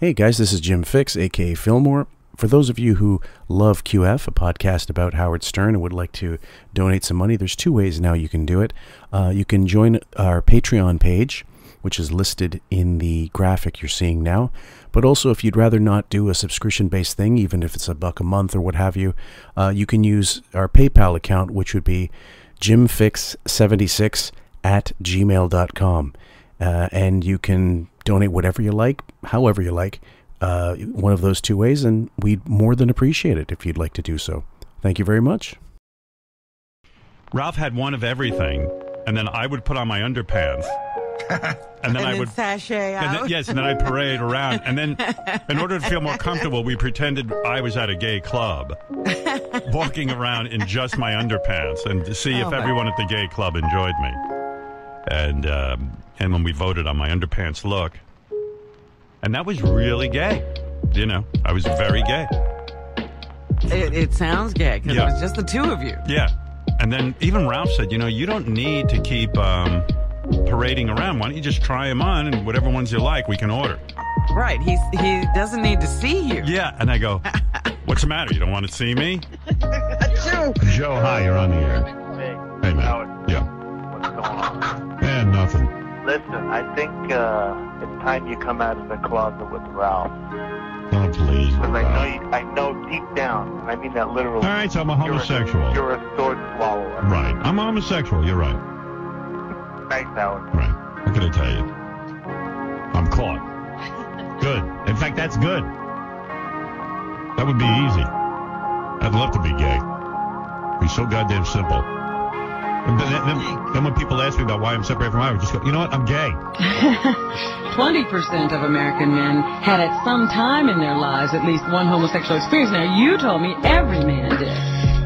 Hey guys, this is Jim Fixx, aka Fillmore. For those of you who love QF, a podcast about Howard Stern, and would like to donate some money, there's two ways now you can do it. Uh, you can join our Patreon page, which is listed in the graphic you're seeing now. But also, if you'd rather not do a subscription based thing, even if it's a buck a month or what have you, uh, you can use our PayPal account, which would be jimfixx76 at gmail.com. Uh, and you can donate whatever you like, however you like, uh, one of those two ways, and we'd more than appreciate it if you'd like to do so. Thank you very much. Ralph had one of everything, and then I would put on my underpants. And then and I then would sashay and then, yes, and then I parade around. And then, in order to feel more comfortable, we pretended I was at a gay club, walking around in just my underpants, and to see Oh, if my- everyone at the gay club enjoyed me. And um, and when we voted on my underpants look, and that was really gay. You know, I was very gay. It, it sounds gay because Yeah. it was just the two of you. Yeah. And then even Ralph said, you know, you don't need to keep um, parading around. Why don't you just try them on, and whatever ones you like, we can order. Right. He's he doesn't need to see you. Yeah, and I go, "What's the matter? You don't want to see me?" Joe, Joe, hi, you're on the air. Hey, man. Yeah. What's going on? Nothing. Listen, I think uh, it's time you come out of the closet with Ralph. Oh, please. Because I know you, I know deep down, and I mean that literally. right, so I'm a you're homosexual. You're a sword swallower. Right. I'm a homosexual. You're right. Thanks, Howard. Right. What can I tell you? I'm caught. Good. In fact, that's good. That would be easy. I'd love to be gay. Be so goddamn simple. And then, then, then when people ask me about why I'm separated from Ira, just go, you know what? I'm gay. 20% of American men had at some time in their lives at least one homosexual experience. Now, you told me every man did.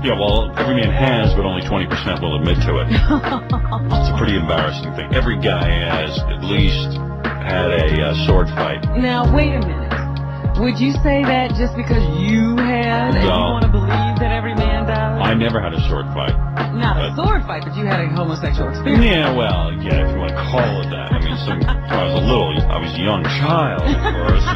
Yeah, well, every man has, but only 20% will admit to it. it's a pretty embarrassing thing. Every guy has at least had a uh, sword fight. Now, wait a minute. Would you say that just because you had and you want to believe that every man does? I never had a sword fight. Not a but- sword fight, but you had a homosexual experience. Yeah, well, yeah, if you want to call it that. I mean, some, I was a little, I was a young child, of course.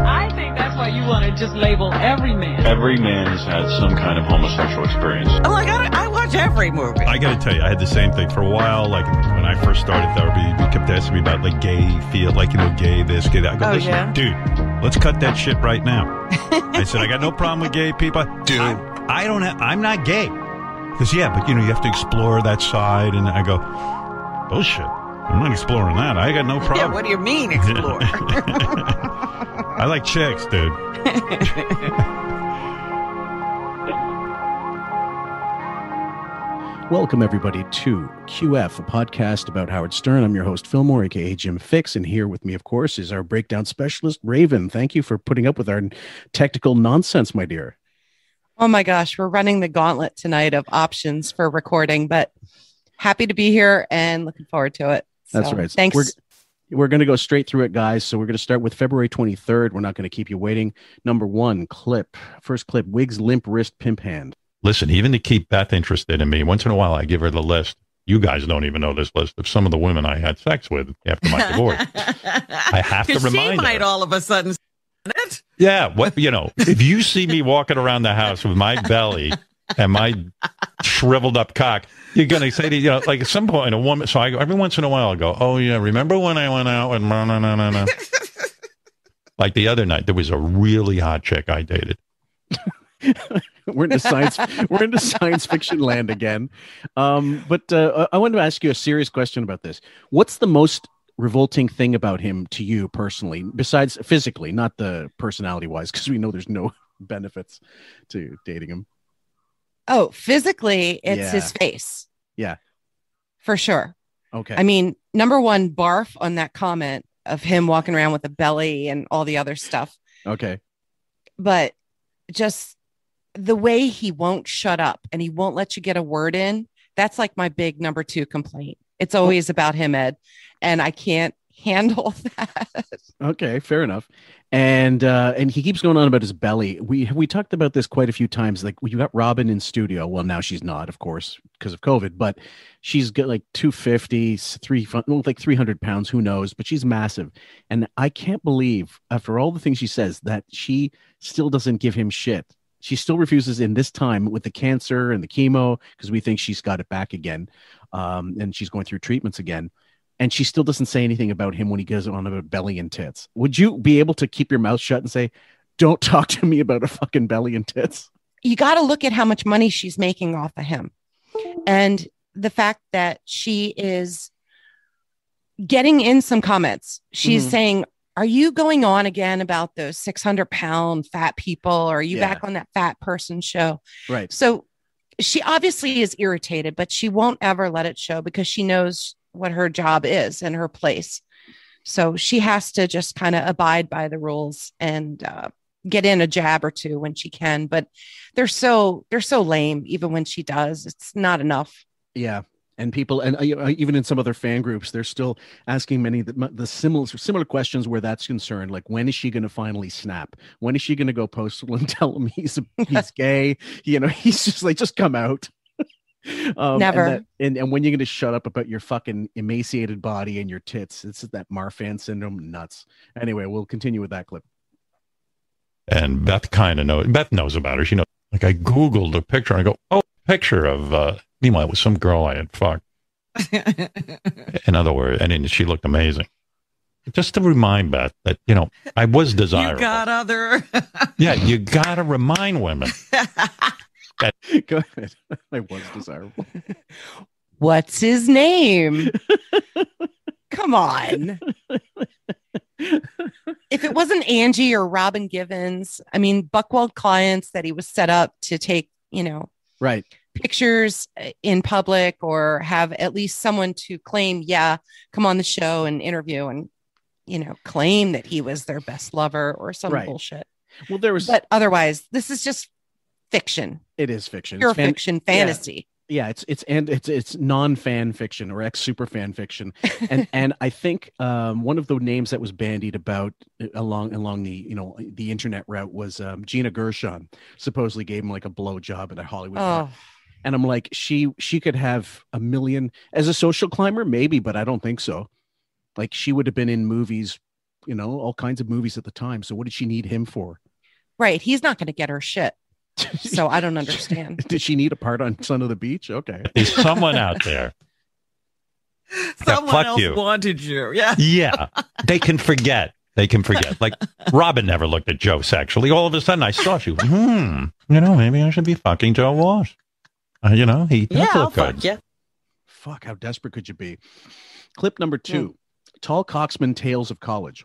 I think that's why you want to just label every man. every man has had some kind of homosexual experience. Oh, I got I watch every movie. I got to tell you, I had the same thing for a while. Like when I first started therapy, you kept asking me about like gay feel, like you know, gay this, gay that. I go, Oh, listen, yeah? dude, let's cut that shit right now. I said, I got no problem with gay people, dude. I, I don't have, I'm not gay. Because yeah, but you know, you have to explore that side, and I go, bullshit. I'm not exploring that. I got no problem. yeah, problem. what do you mean explore? I like chicks, dude. Welcome, everybody, to QF, a podcast about Howard Stern. I'm your host, Fillmore, aka Jim Fixx, and here with me, of course, is our breakdown specialist, Raven. Thank you for putting up with our technical nonsense, my dear. Oh my gosh, we're running the gauntlet tonight of options for recording, but happy to be here and looking forward to it. That's right. Thanks. We're, we're going to go straight through it, guys. So we're going to start with February 23rd. We're not going to keep you waiting. Number one clip. First clip Wigs limp wrist pimp hand. Listen, even to keep Beth interested in me, once in a while I give her the list. You guys don't even know this list of some of the women I had sex with after my divorce. I have to 'Cause she might her. all of a sudden it. Yeah, what you know, if you see me walking around the house with my belly and my shriveled up cock, you're gonna say to you know, like at some point a woman. So I go every once in a while I go, oh yeah, remember when I went out and no no no no. Like the other night, there was a really hot chick I dated. we're into science we're into science fiction land again um but uh, i wanted to ask you a serious question about this what's the most revolting thing about him to you personally mm-hmm. besides physically not the personality wise because we know there's no benefits to dating him oh, physically, it's Yeah. his face. Yeah. For sure. okay I mean, number one, barf on that comment of him walking around with a belly and all the other stuff. okay But just the way he won't shut up and he won't let you get a word in. That's like my big number two complaint. It's always about him, Ed. And I can't handle that. Okay, fair enough. And uh and he keeps going on about his belly. We we talked about this quite a few times. Like you got Robin in studio. Well, now she's not, of course, because of COVID, but she's got like 250, three well, like 300 pounds, who knows, but she's massive. And I can't believe after all the things she says that she still doesn't give him shit. She still refuses in this time with the cancer and the chemo because we think she's got it back again. Um, and she's going through treatments again and she still doesn't say anything about him when he goes on about belly and tits. Would you be able to keep your mouth shut and say, "Don't talk to me about a fucking belly and tits"? You got to look at how much money she's making off of him, and the fact that she is getting in some comments. She's Mhm. saying. Are you going on again about those 600 pound fat people? Or are you Yeah. back on that fat person show? Right. So she obviously is irritated, but she won't ever let it show because she knows what her job is and her place. So she has to just kind of abide by the rules and uh, get in a jab or two when she can. But they're so they're so lame. Even when she does, it's not enough. Yeah. And people, and uh, even in some other fan groups, they're still asking many the, the similar similar questions where that's concerned. Like, when is she going to finally snap? When is she going to go postal and tell him he's he's gay? You know, he's just like, just come out. Um, Never. And, that- and, and when you're going to shut up about your fucking emaciated body and your tits? It's that Marfan syndrome. Nuts. Anyway, we'll continue with that clip. And Beth kind of knows. Beth knows about her. She knows. Like I googled a picture. and I go, oh, picture of. uh Meanwhile, it was some girl I had fucked. In other words, and then she looked amazing. Just to remind Beth that you know I was you desirable. got other. yeah, you got to remind women. Go ahead. I was desirable. What's his name? Come on. if it wasn't Angie or Robin Givens, I mean, Buchwald clients that he was set up to take, you know, Right. pictures uh, in public or have at least someone to claim, yeah, come on the show and interview and, you know, claim that he was their best lover or some Right. bullshit. Well, there was. But otherwise, this is just fiction, it is fiction. pure It's fan- fiction, fantasy. yeah it's it's and it's it's non-fan fiction or ex super fan fiction and and i think um one of the names that was bandied about uh, along along the you know the internet route was um gina gershon supposedly gave him like a blow job at a hollywood bar. Oh, and i'm like she she could have a million as a social climber maybe but i don't think so like she would have been in movies you know all kinds of movies at the time so what did she need him for right. He's not going to get her shit. So I don't understand. did she need a part on son of the beach okay There's someone out there. Someone else you. wanted you. Yeah. Yeah, they can forget. They can forget. Like Robin never looked at Joe sexually. All of a sudden, I saw she. was, Hmm. You know, maybe I should be fucking Joe Walsh. Uh, you know, he does Yeah, I'll good. fuck you. Fuck, how desperate could you be? Clip number two Tall Coxman Tales of College.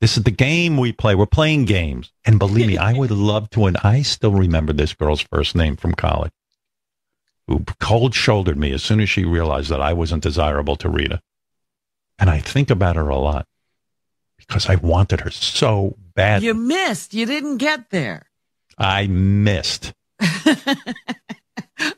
This is the game we play. We're playing games. And believe me, I would love to. And I still remember this girl's first name from college, who cold shouldered me as soon as she realized that I wasn't desirable to Rita. And I think about her a lot because I wanted her so bad. You missed. You didn't get there. I missed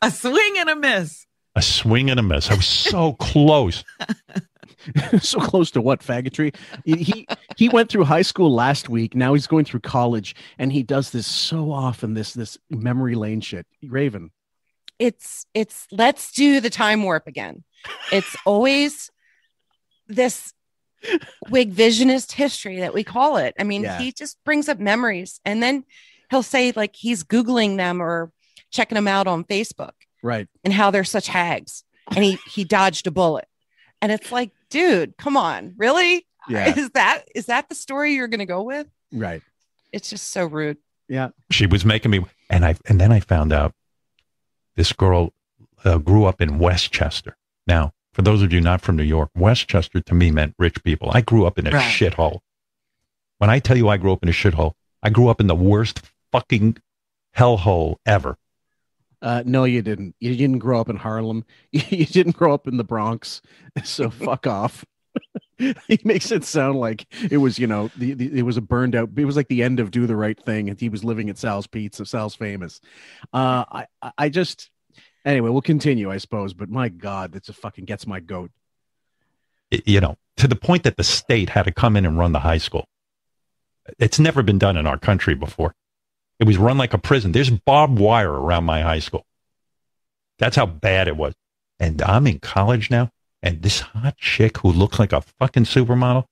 a swing and a miss. a swing and a miss. I was so close. so close to what faggotry? He, he went through high school last week. Now he's going through college, and he does this so often. This this memory lane shit. Raven. it's it's let's do the time warp again. It's always this wig visionist history that we call it. I mean, Yeah. he just brings up memories and then he'll say like he's googling them or checking them out on Facebook Right. and how they're such hags and he he dodged a bullet. And it's like, dude, come on. Really? Yeah. Is that is that the story you're going to go with? Right. It's just so rude. Yeah. She was making me, and I and then I found out this girl uh, grew up in Westchester. Now, for those of you not from New York, Westchester to me meant rich people. I grew up in a Right. shithole. When I tell you I grew up in a shithole, I grew up in the worst fucking hellhole ever. Uh, no, you didn't. You didn't grow up in Harlem. You didn't grow up in the Bronx. So fuck off. he makes it sound like it was, you know, the, the, it was a burned out. It was like the end of Do the Right Thing, and he was living at Sal's Pizza, Sal's Famous. Uh, I, I- just, Anyway, we'll continue, I suppose. But my God, that's a fucking gets my goat. you know, to the point that the state had to come in and run the high school. It's never been done in our country before. It was run like a prison. There's barbed wire around my high school. That's how bad it was. And I'm in college now, and this hot chick who looks like a fucking supermodel,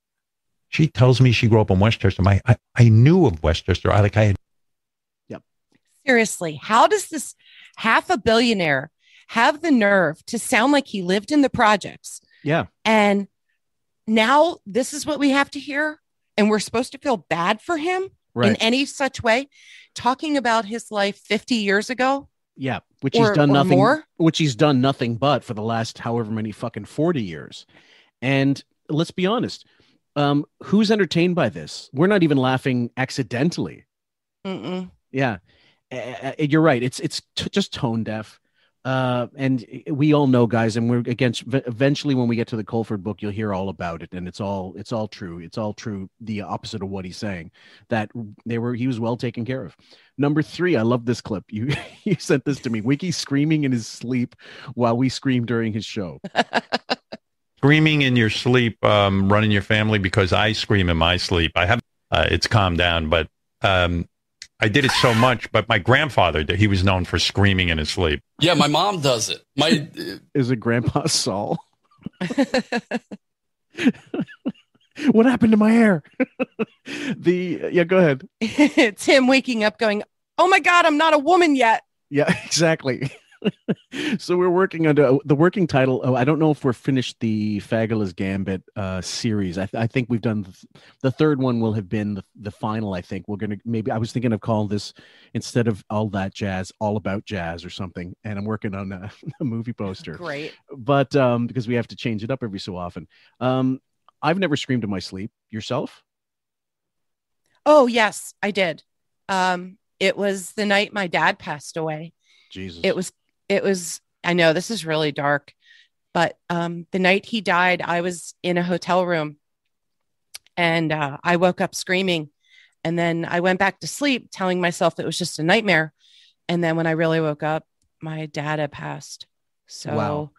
she tells me she grew up in Westchester. My, I, I knew of Westchester. I like I had Yep. Seriously, how does this half a billionaire have the nerve to sound like he lived in the projects? Yeah. And now this is what we have to hear. And we're supposed to feel bad for him in any such way. Talking about his life 50 years ago. Yeah. Which Or- he's done nothing more? which he's done nothing but for the last however many fucking 40 years. And let's be honest. Um, who's entertained by this? We're not even laughing accidentally. Mm-mm. Yeah, Uh, you're right. It's it's t- just tone deaf, uh, and we all know, guys. And we're against. Eventually, when we get to the Colford book, you'll hear all about it, and it's all it's all true. It's all true. The opposite of what he's saying. That they were he was well taken care of. Number three, I love this clip. You you sent this to me. Wiggy screaming in his sleep while we scream during his show. screaming in your sleep, um, running your family because I scream in my sleep. I have uh, it's calmed down, but um, I did it so much. But my grandfather, did- he was known for screaming in his sleep. Yeah, my mom does it. My Is it Grandpa Saul? what happened to my hair? the yeah, go ahead. it's him waking up going, Oh my God, I'm not a woman yet. Yeah, exactly. so we're working on the, the working title. Oh, I don't know if we're finished the Fabulous Gambit uh, series. I, th- I think we've done the, the third one. Will have been the, the final. I think we're gonna maybe. I was thinking of calling this instead of all that jazz, all about jazz or something. And I'm working on a, a movie poster. Great. But um, because we have to change it up every so often. Um, I've never screamed in my sleep. Yourself? Oh, yes, I did. Um, it was the night my dad passed away. Jesus. It was, it was, I know this is really dark, but um, the night he died, I was in a hotel room and uh, I woke up screaming. And then I went back to sleep telling myself it was just a nightmare. And then when I really woke up, my dad had passed. So Wow.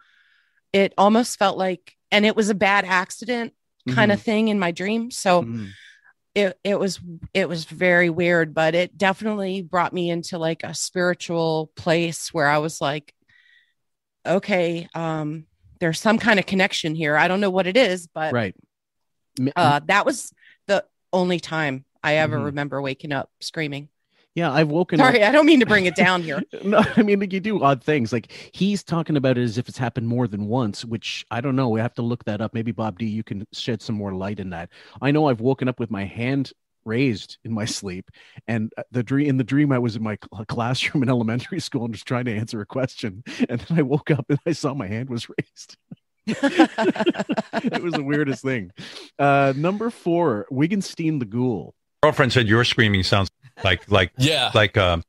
it almost felt like, and it was a bad accident kind of thing in my dream. So Mhm. It it was it was very weird, but it definitely brought me into like a spiritual place where I was like, okay, um, there's some kind of connection here. I don't know what it is, but right. Uh, that was the only time I ever Mhm. remember waking up screaming. Yeah, I've woken up. Sorry, I don't mean to bring it down here. No, I mean, like you do odd things. Like he's talking about it as if it's happened more than once, which I don't know. We have to look that up. Maybe Bob D, you can shed some more light in that. I know I've woken up with my hand raised in my sleep, and uh, the dream in the dream I was in my cl- classroom in elementary school and was trying to answer a question, and then I woke up and I saw my hand was raised. it was the weirdest thing. Uh, number four, Wittgenstein the Ghoul. Girlfriend said your screaming sounds like like yeah. like um,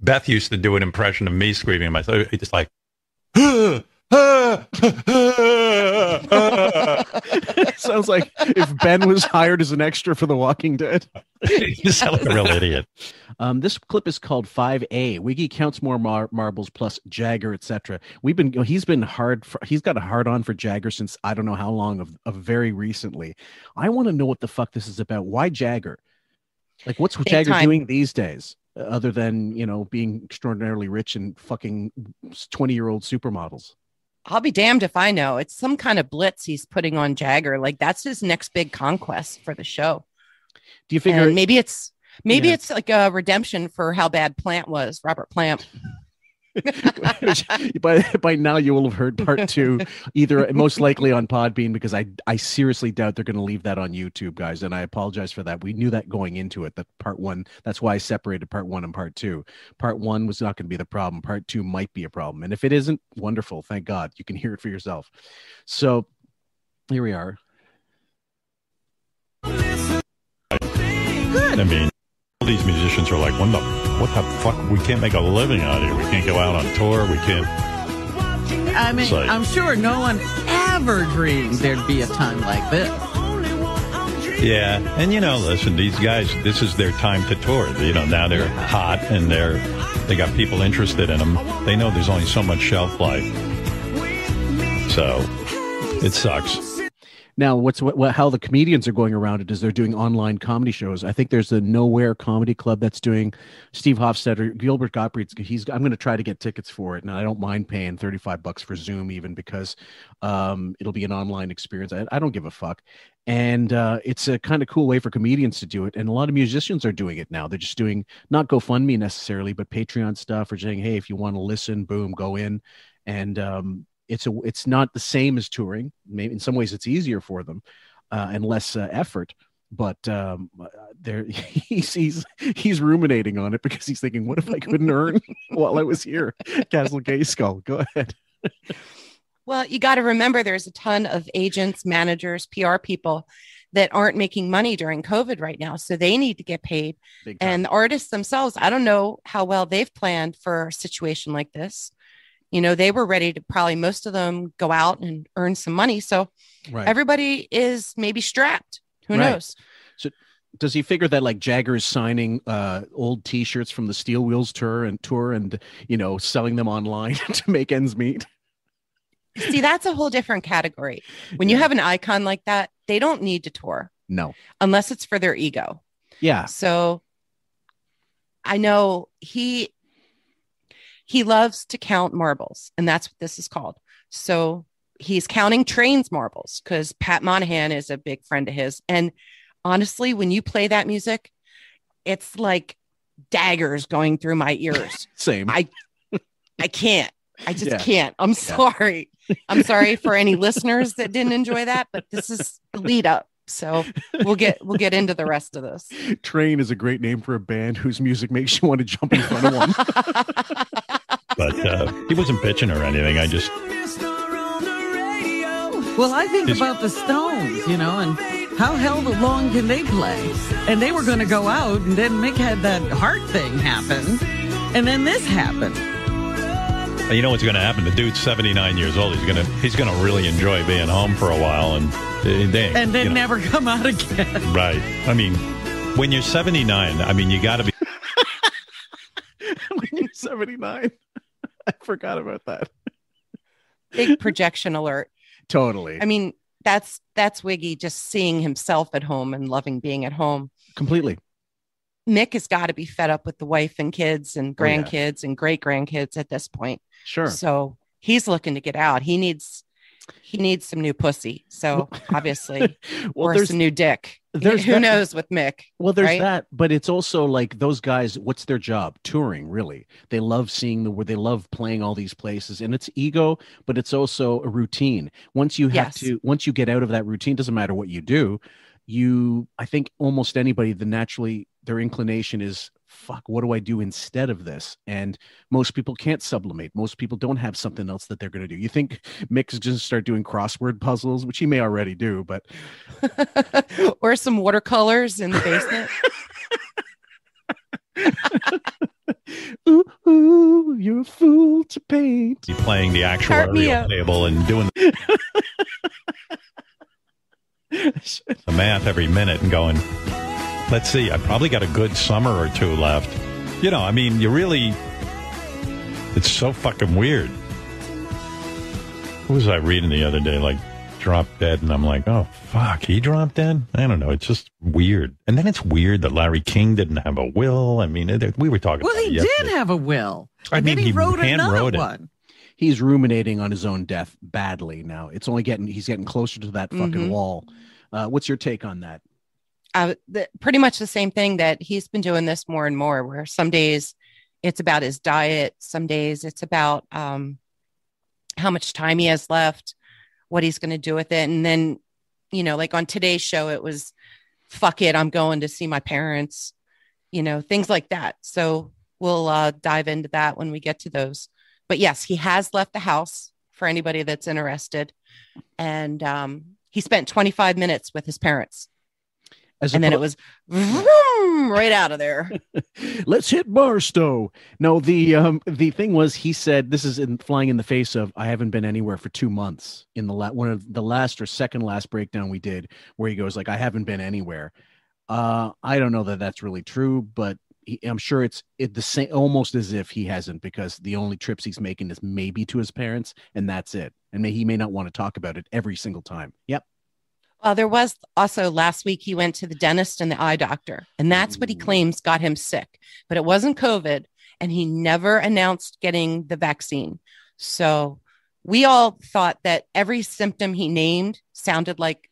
Beth used to do an impression of me screaming in my sleep. It's like. Sounds like if Ben was hired as an extra for The Walking Dead. you sound like a real idiot. Um, this clip is called 5A. Wiggy counts more mar- marbles plus Jagger, etc. We've been, you know, he's been hard for, he's got a hard on for Jagger since I don't know how long of, of very recently. I want to know what the fuck this is about. Why Jagger? Like, what's Jagger time. doing these days other than, you know, being extraordinarily rich and fucking 20 year old supermodels? I'll be damned if I know. It's some kind of blitz he's putting on Jagger. Like that's his next big conquest for the show. Do you figure And maybe it's maybe Yeah. it's like a redemption for how bad Plant was, Robert Plant. by by now you will have heard part two, either most likely on Podbean because I I seriously doubt they're going to leave that on YouTube, guys, and I apologize for that. We knew that going into it that part one. That's why I separated part one and part two. Part one was not going to be the problem. Part two might be a problem, and if it isn't, wonderful. Thank God you can hear it for yourself. So here we are. I mean, all these musicians are like, what the, what the fuck? We can't make a living out here. We can't go out on tour. We can't. I mean, like- I'm sure no one ever dreamed there'd be a time like this. Yeah. And, you know, listen, these guys, this is their time to tour. You know, now they're hot and they're They got people interested in them. They know there's only so much shelf life. So it sucks. Now, what's what, what how the comedians are going around it is they're doing online comedy shows. I think there's a Nowhere Comedy Club that's doing Steve Hofstetter, Gilbert Gottfried. He's I'm going to try to get tickets for it, and I don't mind paying 35 bucks for Zoom even because um, it'll be an online experience. I, I don't give a fuck, and uh, it's a kind of cool way for comedians to do it. And a lot of musicians are doing it now. They're just doing not GoFundMe necessarily, but Patreon stuff, or saying, hey, if you want to listen, boom, go in, and um, it's a it's not the same as touring. Maybe in some ways it's easier for them uh, and less uh, effort. But um, there, he's, he's he's ruminating on it because he's thinking, "What if I couldn't earn while I was here?" Castle Gay Skull. Go ahead. Well, you got to remember there's a ton of agents, managers, PR people that aren't making money during COVID right now. So they need to get paid. And the artists themselves, I don't know how well they've planned for a situation like this. You know, they were ready to probably most of them go out and earn some money. So Right. everybody is maybe strapped. Who Right. knows? So does he figure that like Jagger is signing uh, old T-shirts from the Steel Wheels tour and tour and you know selling them online to make ends meet? See, that's a whole different category. When you have an icon like that, they don't need to tour No. unless it's for their ego. Yeah. So I know he he loves to count marbles, and that's what this is called. So he's counting trains marbles because Pat Monahan is a big friend of his. And honestly, when you play that music, it's like daggers going through my ears. Same. I I can't. I just Yeah. can't. I'm sorry. I'm sorry for any listeners that didn't enjoy that, but this is the lead up. So we'll get we'll get into the rest of this. Train is a great name for a band whose music makes you want to jump in front of one. But uh, he wasn't bitching or anything. I just Well, I think Is- about the Stones, you know, and how hell long can they play? And they were going to go out, and then Mick had that heart thing happen, and then this happened. you know what's going to happen. The dude's 79 years old. He's going to he's going to really enjoy being home for a while and Eh, they, And then you know, never come out again. right. I mean, when you're 79, I mean, you got to be when you're 79. I forgot about that. Big projection alert. Totally. I mean, that's that's Wiggy just seeing himself at home and loving being at home. Completely. Mick has got to be fed up with the wife and kids and Oh, yeah. grandkids and great grandkids at this point. Sure. So he's looking to get out. He needs he needs some new pussy. So obviously, Well, or there's- some new dick. there's Who that- knows with Mick? Well, there's right? that, but it's also like those guys. What's their job? Touring, really. They love seeing the where they love playing all these places, and it's ego, but it's also a routine. Once you have Yes. to, once you get out of that routine, doesn't matter what you do. You, I think, almost anybody, the naturally their inclination is, fuck, what do I do instead of this? And most people can't sublimate. Most people don't have something else that they're going to do. You think Mick's going to start doing crossword puzzles, which he may already do, but or some watercolors in the basement. ooh, ooh, you're a fool to paint. playing the actual me actuarial up. table and doing the math every minute and going, let's see, I probably got a good summer or two left. You know, I mean, you really, it's so fucking weird. What was I reading the other day? Like, dropped dead, and I'm like, oh, fuck, he dropped dead? I don't know. It's just weird. And then it's weird that Larry King didn't have a will. I mean, it- we were talking Well, about he it did have a will. I and mean, he, he wrote another wrote one. He's ruminating on his own death badly now. It's only getting he's getting closer to that fucking Mhm. wall. Uh, what's your take on that? Uh, the, pretty much the same thing that he's been doing this more and more where some days it's about his diet some days it's about um, how much time he has left what he's going to do with it. And then you know like on today's show it was fuck it i'm going to see my parents you know things like that. So we'll uh, dive into that when we get to those. But yes he has left the house for anybody that's interested. And um, he spent 25 minutes with his parents As and then it was vroom, right out of there. let's hit Barstow. No, the um the thing was he said this is in flying in the face of I haven't been anywhere for two months in the la- one of the last or second last breakdown we did where he goes like I haven't been anywhere. Uh, I don't know that that's really true, but he, I'm sure it's it the same, almost as if he hasn't, because the only trips he's making is maybe to his parents, and that's it. And may, he may not want to talk about it every single time. Yep. Well, there was also last week he went to the dentist and the eye doctor, and that's what he claims got him sick. But it wasn't COVID, and he never announced getting the vaccine. So we all thought that every symptom he named sounded like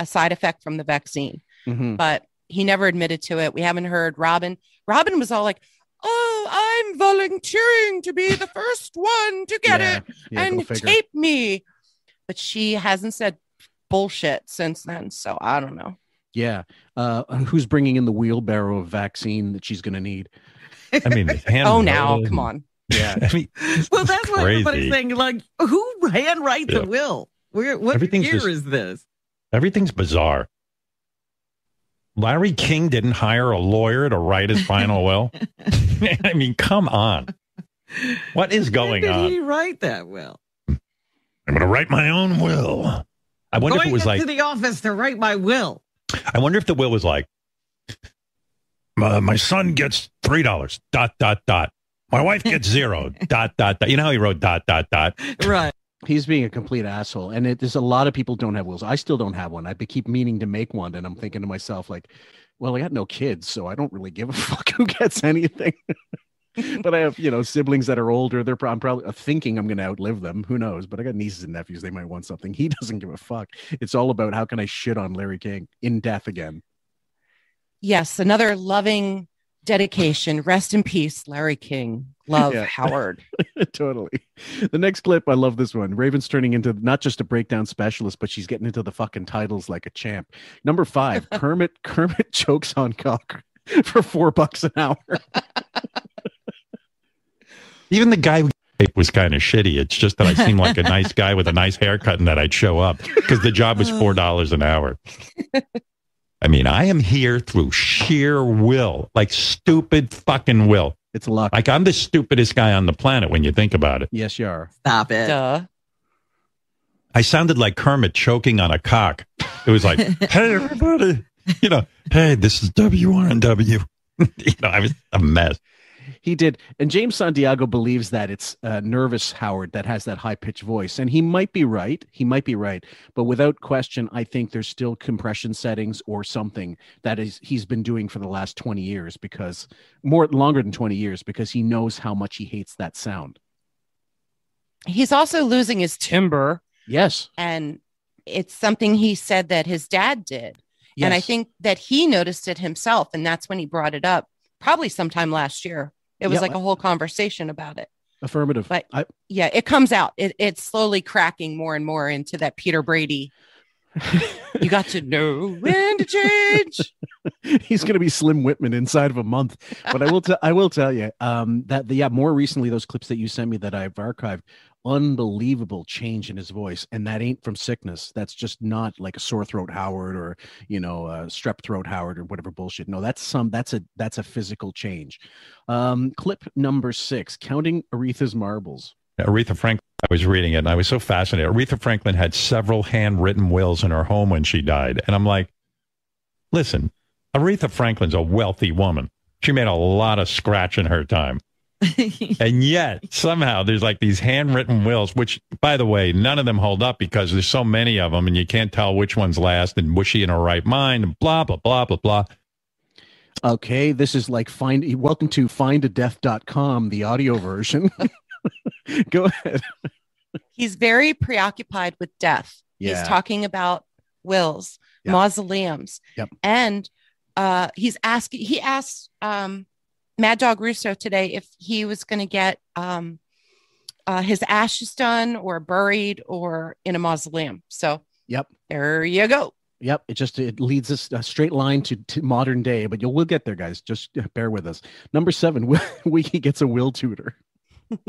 a side effect from the vaccine, Mhm. but he never admitted to it. We haven't heard Robin. Robin was all like, Oh, I'm volunteering to be the first one to get Yeah, it yeah, and tape me. But she hasn't said bullshit since then. So I don't know. Yeah. Uh, who's bringing in the wheelbarrow of vaccine that she's going to need? I mean, hand oh, now, come on. Yeah. I mean, Well, that's what crazy. everybody's saying. Like, who handwrites Yeah. a will? Where, what Everything's year just- is this? everything's bizarre. Larry King didn't hire a lawyer to write his final will. I mean, come on. What is going When did on? he write that will? I'm going to write my own will. I wonder Going if it was into like, the office to write my will. I wonder if the will was like, my, my son gets three dollars. Dot dot dot. My wife gets zero. dot dot dot. You know how he wrote dot dot dot. Right. He's being a complete asshole, and it, there's a lot of people don't have wills. I still don't have one. I keep meaning to make one, and I'm thinking to myself, like, well, I got no kids, so I don't really give a fuck who gets anything. but I have, you know, siblings that are older. They're I'm probably uh, thinking I'm going to outlive them. Who knows? But I got nieces and nephews. They might want something. He doesn't give a fuck. It's all about how can I shit on Larry King in death again. Yes, another loving dedication. Rest in peace, Larry King. Love Yeah. Howard. totally. The next clip, I love this one. Raven's turning into not just a breakdown specialist, but she's getting into the fucking titles like a champ. Number five, Kermit Kermit chokes on cock for four bucks an hour. Even the guy who was kind of shitty. It's just that I seem like a nice guy with a nice haircut and that I'd show up because the job was four dollars an hour. I mean, I am here through sheer will, like stupid fucking will. It's luck. Like I'm the stupidest guy on the planet when you think about it. Yes, you are. Stop it. Duh. I sounded like Kermit choking on a cock. It was like, hey, everybody, you know, hey, this is WRNW. you know, I was a mess. He did. And James Santiago believes that it's uh, nervous Howard that has that high pitched voice. And he might be right. He might be right. But without question, I think there's still compression settings or something that is he's been doing for the last 20 years because more longer than 20 years because he knows how much he hates that sound. He's also losing his timber. Yes. And it's something he said that his dad did. And I think that he noticed it himself. And that's when he brought it up, probably sometime last year. It was Yeah, like a whole conversation about it. Affirmative. But I, yeah, it comes out. It, it's slowly cracking more and more into that Peter Brady. you got to know when to change. he's going to be Slim Whitman inside of a month. But I will tell I will tell you um, that the, yeah, more recently those clips that you sent me that I've archived, unbelievable change in his voice, and that ain't from sickness. That's just not like a sore throat Howard or you know uh, strep throat Howard or whatever bullshit. No, that's some that's a that's a physical change. Um, clip number six, counting Aretha's marbles. Aretha Franklin, I was reading it and I was so fascinated. Aretha Franklin had several handwritten wills in her home when she died. And I'm like, listen, Aretha Franklin's a wealthy woman. She made a lot of scratch in her time. and yet somehow there's like these handwritten wills, which by the way, none of them hold up because there's so many of them and you can't tell which one's last and was she in her right mind and blah, blah, blah, blah, blah. Okay, this is like find welcome to findadeath.com, the audio version. Go ahead. He's very preoccupied with death. Yeah. He's talking about wills, Yep. mausoleums, Yep. and uh, he's asking. He asks, um, Mad Dog Russo today if he was going to get um, uh, his ashes done or buried or in a mausoleum. So Yep. there you go. Yep, it just it leads us a straight line to, to modern day, but you'll we'll get there, guys. Just bear with us. Number seven, Wiggy gets a will tutor.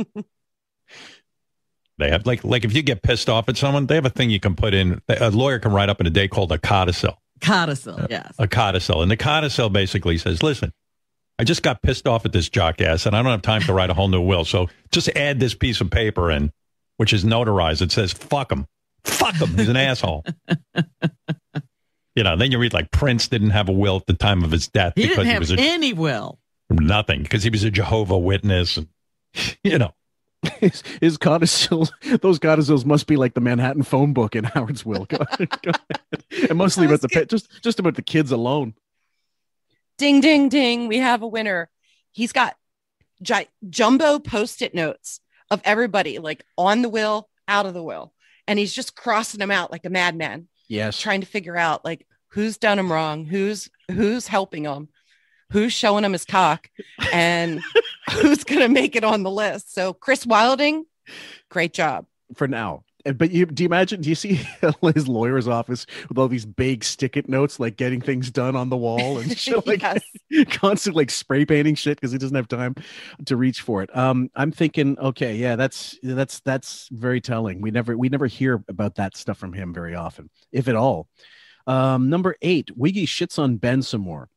They have like like if you get pissed off at someone, they have a thing you can put in. A lawyer can write up in a day called a codicil. Codicil, yes. A codicil, and the codicil basically says, "Listen, I just got pissed off at this jackass, and I don't have time to write a whole new will. So just add this piece of paper in, which is notarized. It says, fuck him, fuck him. He's an asshole." You know, then you read like Prince didn't have a will at the time of his death He because didn't he was a any will. nothing because he was a Jehovah Witness, and you know. his, his codicils, those codicils must be like the Manhattan phone book in Howard's will. Go go ahead. And mostly about the pa- just just about the kids alone. Ding, ding, ding. We have a winner. He's got gi- jumbo post it notes of everybody like on the will, out of the will. And he's just crossing them out like a madman, Yes, trying to figure out like who's done him wrong, who's who's helping him, who's showing him his cock, and who's gonna make it on the list. So Chris Wilding, great job. for now. But you do you imagine? Do you see his lawyer's office with all these big stick-it notes, like getting things done on the wall and shit, like Yes. constant like spray painting shit because he doesn't have time to reach for it. Um, I'm thinking, okay, yeah, that's that's that's very telling. We never we never hear about that stuff from him very often, if at all. Um, number eight, Wiggy shits on Ben some more.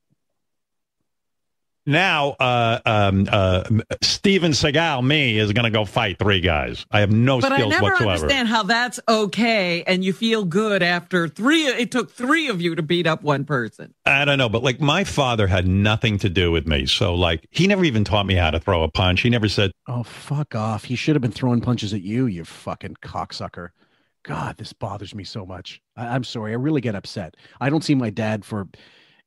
Now, uh, um, uh, Steven Seagal, me, is going to go fight three guys. I have no skills whatsoever. But I skills never whatsoever. understand how that's okay and you feel good after three. It took three of you to beat up one person. I don't know, but like my father had nothing to do with me. So, like, he never even taught me how to throw a punch. He never said, Oh, fuck off. He should have been throwing punches at you, you fucking cocksucker. God, this bothers me so much. I- I'm sorry. I really get upset. I don't see my dad for,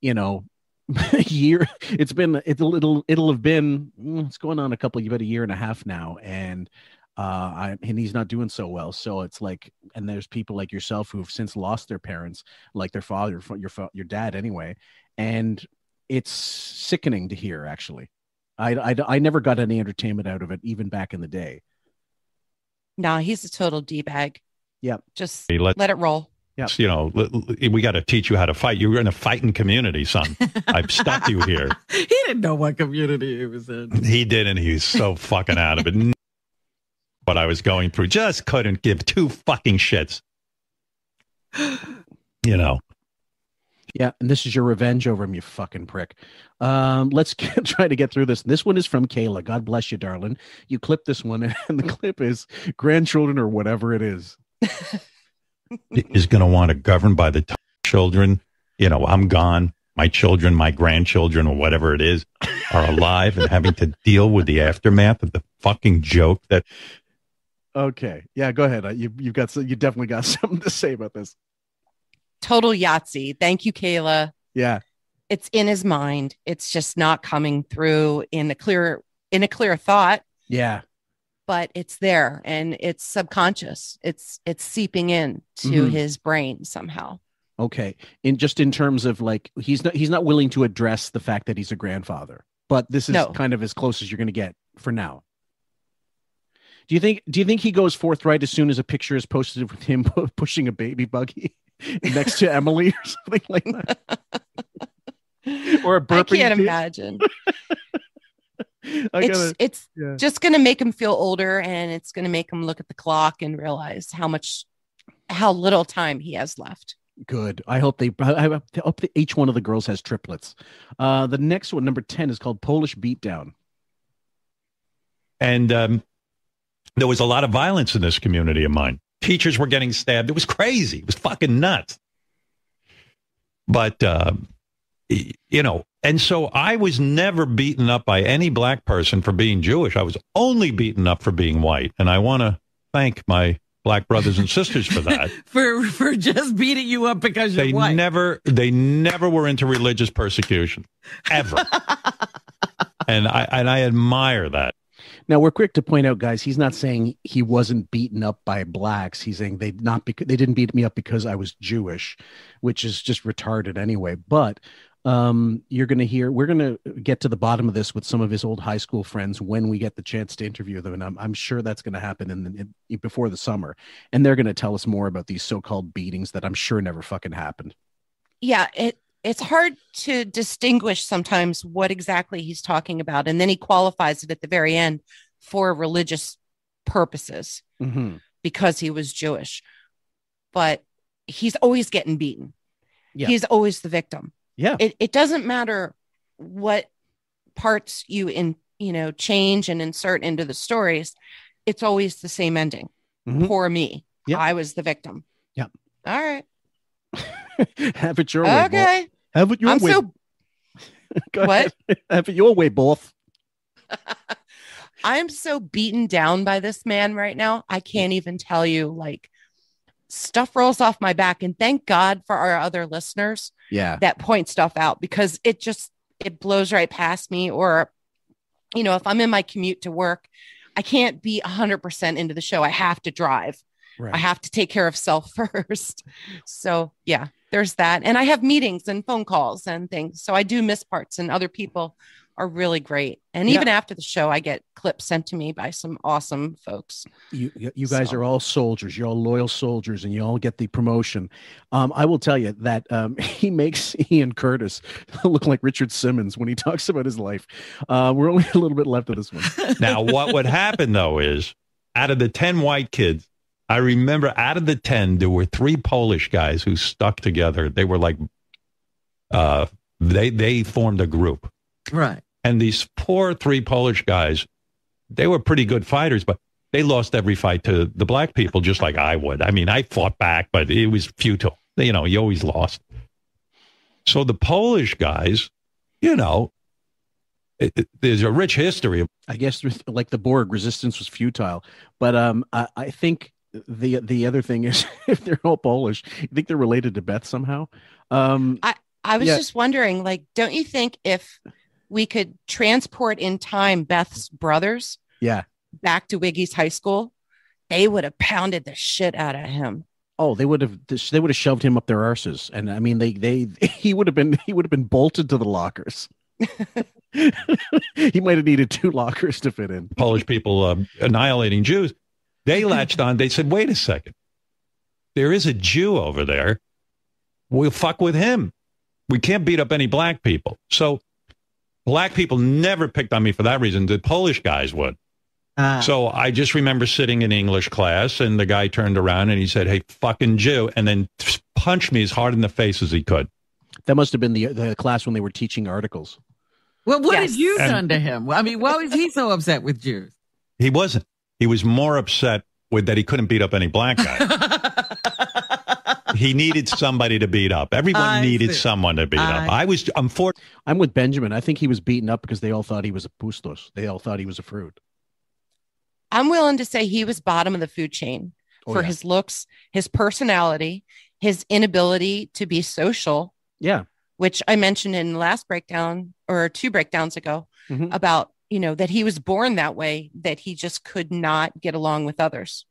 you know, a year. It's been, it'll, it'll, it'll have been, mm, it's going on a couple, about a year and a half now. And, uh, I, and he's not doing so well. So it's like, and there's people like yourself who've since lost their parents, like their father, your, fa- your dad anyway. And it's sickening to hear, actually. I, I, I never got any entertainment out of it, even back in the day. Nah, he's a total D bag. Yep. Just let- let it roll. You know, l- l- we got to teach you how to fight. You're in a fighting community, son. I've stuck you here. He didn't know what community he was in. He did, and he's so fucking out of it. What I was going through, just couldn't give two fucking shits. You know, Yeah, and this is your revenge over him, you fucking prick. Um, let's get, try to get through this. This one is from Kayla. God bless you, darling. You clip this one, and the clip is grandchildren or whatever it is. is going to want to govern by the t- children. You know, I'm gone. My children, my grandchildren, or whatever it is, are alive and having to deal with the aftermath of the fucking joke that Okay, yeah, go ahead. Uh, You you've got you definitely got something to say about this. Total Yahtzee. Thank you, Kayla. Yeah, It's in his mind. It's just not coming through in a clear in a clear thought, yeah, but it's there and it's subconscious. It's it's seeping in to Mhm. his brain somehow. okay. In just in terms of like he's not he's not willing to address the fact that he's a grandfather, but this is No. kind of as close as you're going to get for now. Do you think do you think he goes forthright as soon as a picture is posted with him pushing a baby buggy next to Emily or something like that? or a burping I can't kid? imagine. I it's gotta, it's yeah. just going to make him feel older and it's going to make him look at the clock and realize how much how little time he has left. Good. I hope they. I I hope that each one of the girls has triplets. Uh, the next one, number ten, is called Polish Beatdown. and um, there was a lot of violence in this community of mine. Teachers were getting stabbed. It was crazy. It was fucking nuts. But uh, y- you know, and so I was never beaten up by any black person for being Jewish. I was only beaten up for being white, and I want to thank my black brothers and sisters for that. For for just beating you up because you're they white. never they never were into religious persecution ever and i and i admire that Now we're quick to point out, guys. He's not saying he wasn't beaten up by blacks. He's saying they not because they didn't beat me up because I was Jewish, which is just retarded anyway. But um, you're going to hear. We're going to get to the bottom of this with some of his old high school friends when we get the chance to interview them, and I'm, I'm sure that's going to happen in, the, in before the summer, and they're going to tell us more about these so-called beatings that I'm sure never fucking happened. Yeah, it it's hard to distinguish sometimes what exactly he's talking about and then he qualifies it at the very end for religious purposes Mm-hmm. because he was Jewish. But he's always getting beaten. Yeah. He's always the victim. Yeah. It it doesn't matter what parts you in you know change and insert into the stories. It's always the same ending. Mhm. Poor me. Yeah. I was the victim. Yeah. All right. Have it your way. Okay. Have it your I'm way. so What? ahead. Have it your way, both. I am so beaten down by this man right now. I can't even tell you. Like, stuff rolls off my back, and thank God for our other listeners Yeah. that point stuff out because it just it blows right past me. Or, you know, if I'm in my commute to work, I can't be 100% into the show. I have to drive. Right. I have to take care of self first. So, yeah, there's that. And I have meetings and phone calls and things. So I do miss parts, and other people are really great. And Yeah. even after the show, I get clips sent to me by some awesome folks. you you you guys So- are all soldiers you're all loyal soldiers and you all get the promotion um i will tell you that um he makes ian curtis look like richard simmons when he talks about his life uh we're only a little bit left of this one Now, what would happen though is out of the 10 white kids, I remember out of the 10, there were three Polish guys who stuck together. They were like, uh, they, they formed a group. Right. And these poor three Polish guys, they were pretty good fighters, but they lost every fight to the black people, just like I would. I mean, I fought back, but it was futile. You know, you always lost. So the Polish guys, you know, it, it- there's a rich history i guess like the borg resistance was futile but um i, I think the the other thing is if they're all polish you think they're related to beth somehow um I was Yeah. just wondering, like, don't you think if we could transport in time Beth's brothers yeah back to Wiggy's high school, they would have pounded the shit out of him. Oh, they would have they would have shoved him up their arses, and I mean they they he would have been he would have been bolted to the lockers. he might have needed two lockers to fit in. Polish people uh, annihilating Jews, they latched on. They said, wait a second. There is a Jew over there. We'll fuck with him. We can't beat up any black people. So black people never picked on me for that reason. The Polish guys would. Ah. So I just remember sitting in English class and the guy turned around and he said, hey, fucking Jew, and then punched me as hard in the face as he could. That must have been the the class when they were teaching articles. Well, what Yes. had you And- done to him? I mean, why was he so upset with Jews? He wasn't. He was more upset with that he couldn't beat up any black guy. he needed somebody to beat up. Everyone I needed see. someone to beat up. I- I was, I'm for, I'm with Benjamin. I think he was beaten up because they all thought he was a pustos. They all thought he was a fruit. I'm willing to say he was bottom of the food chain Oh, for yeah. his looks, his personality, his inability to be social, Yeah. which I mentioned in the last breakdown or two breakdowns ago Mhm. about, you know, that he was born that way, that he just could not get along with others.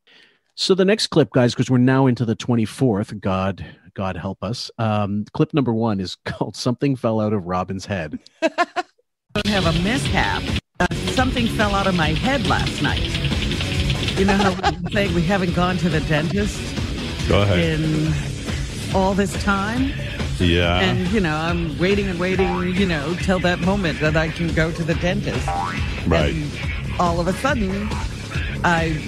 So the next clip, guys, because we're now into the 24th. God, God help us. Um, clip number one is called "Something Fell Out of Robin's Head." don't have a mishap. Uh, something fell out of my head last night. You know how we saying we haven't gone to the dentist go ahead. in all this time? Yeah. And, you know, I'm waiting and waiting, you know, till that moment that I can go to the dentist. Right. And all of a sudden, I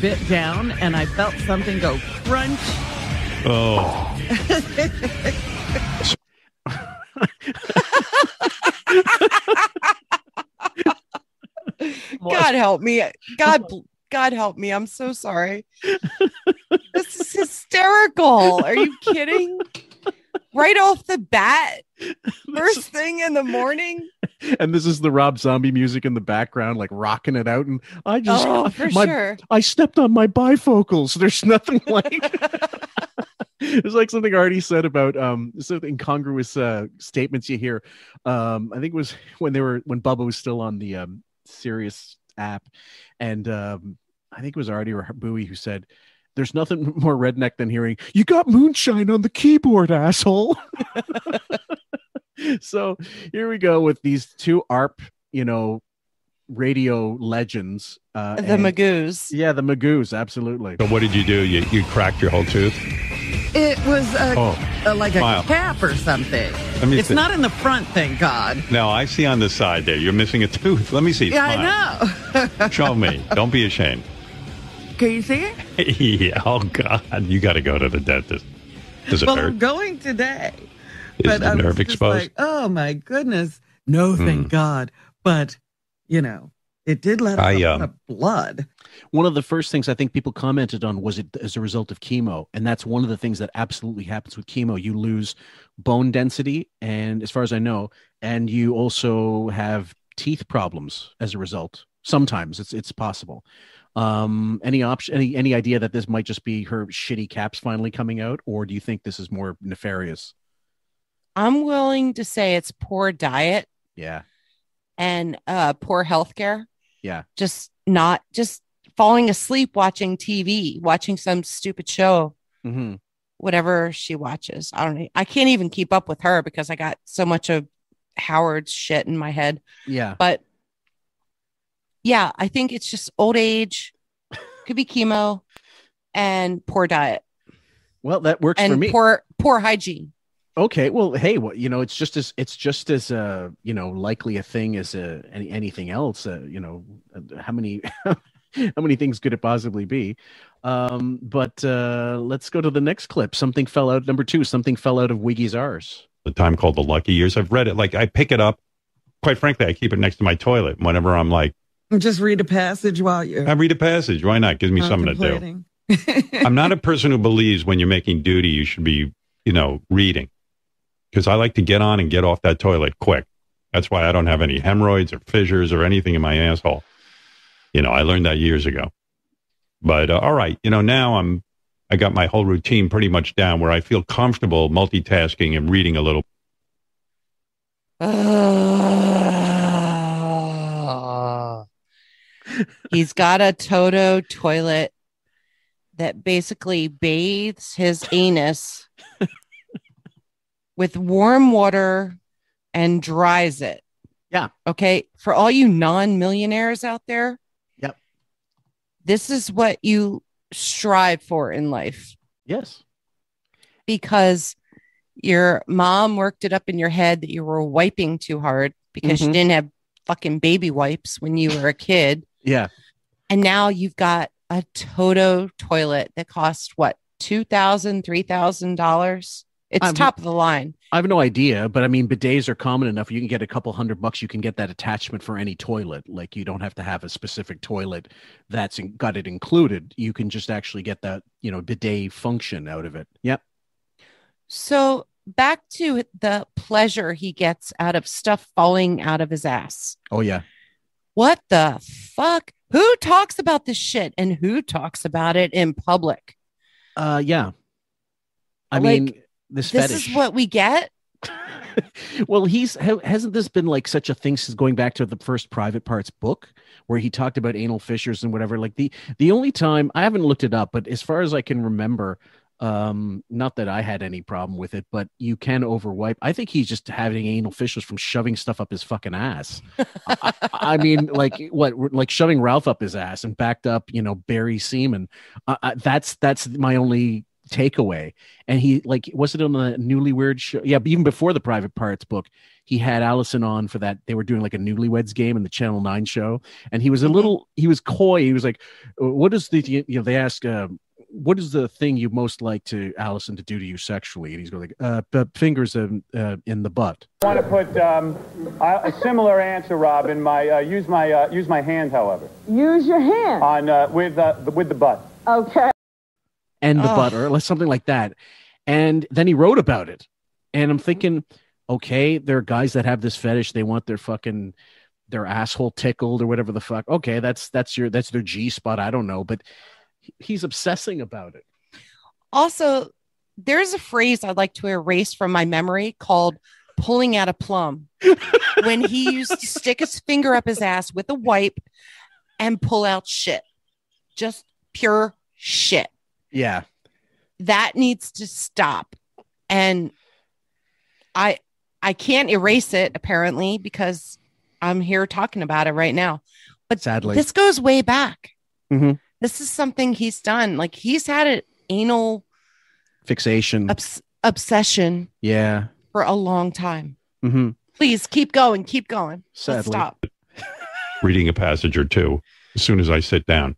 bit down and I felt something go crunch. Oh, God help me. God, God help me. I'm so sorry. this is hysterical. Are you kidding? Right off the bat, first thing in the morning. and this is the Rob Zombie music in the background, like rocking it out. And I just, Oh, for my, sure. I stepped on my bifocals. There's nothing like. it's like something already said about um some incongruous uh, statements you hear. Um, I think it was when they were when Bubba was still on the um Sirius app, and um, I think it was Artie or Bowie who said. There's nothing more redneck than hearing "You got moonshine on the keyboard, asshole." so here we go with these two ARP, you know, radio legends. Uh, The and- Magoos. yeah, the Magoos, absolutely. so what did you do? You, you cracked your whole tooth? It was a, Oh, a- like a Smile. cap or something. Let me It's see. not in the front, thank God. no, I see on the side there. You're missing a tooth. Let me see. Yeah, Smile. I know. Show me. Don't be ashamed. Can you see it? yeah. Oh God, you got to go to the dentist. Does it well, hurt? I'm going today. Is the I nerve exposed? like, oh my goodness. No, thank Hmm. God. But, you know, It did let out I, a lot um, of blood. One of the first things I think people commented on was it as a result of chemo, and that's one of the things that absolutely happens with chemo. You lose bone density, and as far as I know, and you also have teeth problems as a result. Sometimes it's it's possible. Um, any option, any any idea that this might just be her shitty caps finally coming out, or do you think this is more nefarious? I'm willing to say it's poor diet Yeah, and uh, poor healthcare. yeah, Just not just falling asleep watching TV, watching some stupid show, Mm-hmm. whatever she watches. I don't. I can't even keep up with her because I got so much of Howard's shit in my head. yeah. But yeah, I think it's just old age, could be chemo, and poor diet Well, that works for and me. poor poor hygiene. Okay, well, hey, what you know, it's just as it's just as uh, you know likely a thing as uh, any anything else. Uh, you know, uh, how many how many things could it possibly be? Um, but uh, let's go to the next clip. Something fell out. Number two. Something fell out of Wiggy's R's. The time called the Lucky Years. I've read it. Like I pick it up. Quite frankly, I keep it next to my toilet whenever I'm like, Just read a passage while you're I read a passage. Why not? Gives me something to do. I'm not a person who believes when you're making duty, you should be, you know, reading. Because I like to get on and get off that toilet quick. That's why I don't have any hemorrhoids or fissures or anything in my asshole. You know, I learned that years ago. But uh, all right, you know, now I'm, I got my whole routine pretty much down where I feel comfortable multitasking and reading a little. He's got a Toto toilet that basically bathes his anus with warm water and dries it. Yeah. Okay. For all you non millionaires out there, Yep. this is what you strive for in life Yes. because your mom worked it up in your head that you were wiping too hard because you Mhm. didn't have fucking baby wipes when you were a kid. Yeah. And now you've got a Toto toilet that costs what, $2,000, $3,000? It's I'm- top of the line. I have no idea, but I mean, bidets are common enough. You can get a couple hundred bucks. You can get that attachment for any toilet. Like you don't have to have a specific toilet that's in, got it included. You can just actually get that, you know, bidet function out of it. Yep. So back to the pleasure he gets out of stuff falling out of his ass. Oh yeah. What the fuck? Who talks about this shit and who talks about it in public? Uh, yeah. I Like, mean, this, This fetish. is what we get. well, he's hasn't this been like such a thing since going back to the first Private Parts book where he talked about anal fissures and whatever. Like the the only time I haven't looked it up, but as far as I can remember, um, not that I had any problem with it, but you can overwipe. I think he's just having anal fissures from shoving stuff up his fucking ass. I, I mean, like what, like shoving Ralph up his ass and backed up, you know, Barry Seaman. Uh, uh, that's that's my only takeaway. And he like was it on the Newly Weird show? Yeah, even before the Private Parts book, he had Alison on for that. They were doing like a Newlyweds game in the Channel Nine show, and he was a little he was coy. He was like, "What is the you know?" They ask. Um, what is the thing you most like to Alison to do to you sexually? And he's going like, uh, b- fingers in, uh, in the butt. I want to put um, a, a similar answer, Rob, in my uh, use my uh, use my hand, however, Use your hand. on uh, with uh, the, with the butt. Okay. and the Ugh. butter, like something like that. And then he wrote about it. And I'm thinking, okay, there are guys that have this fetish. They want their fucking their asshole tickled or whatever the fuck. Okay, that's that's your that's their G spot. I don't know, but he- he's obsessing about it. Also, there's a phrase I'd like to erase from my memory called pulling out a plum when he used to stick his finger up his ass with a wipe and pull out shit. Just pure shit. Yeah. That needs to stop. And I I can't erase it apparently because I'm here talking about it right now. But Sadly. this goes way back. Mhm. This is something he's done. Like he's had an anal Fixation. obs- obsession yeah. for a long time. Mm-hmm. Please keep going, keep going. Let's Sadly. stop. reading a passage or two as soon as I sit down.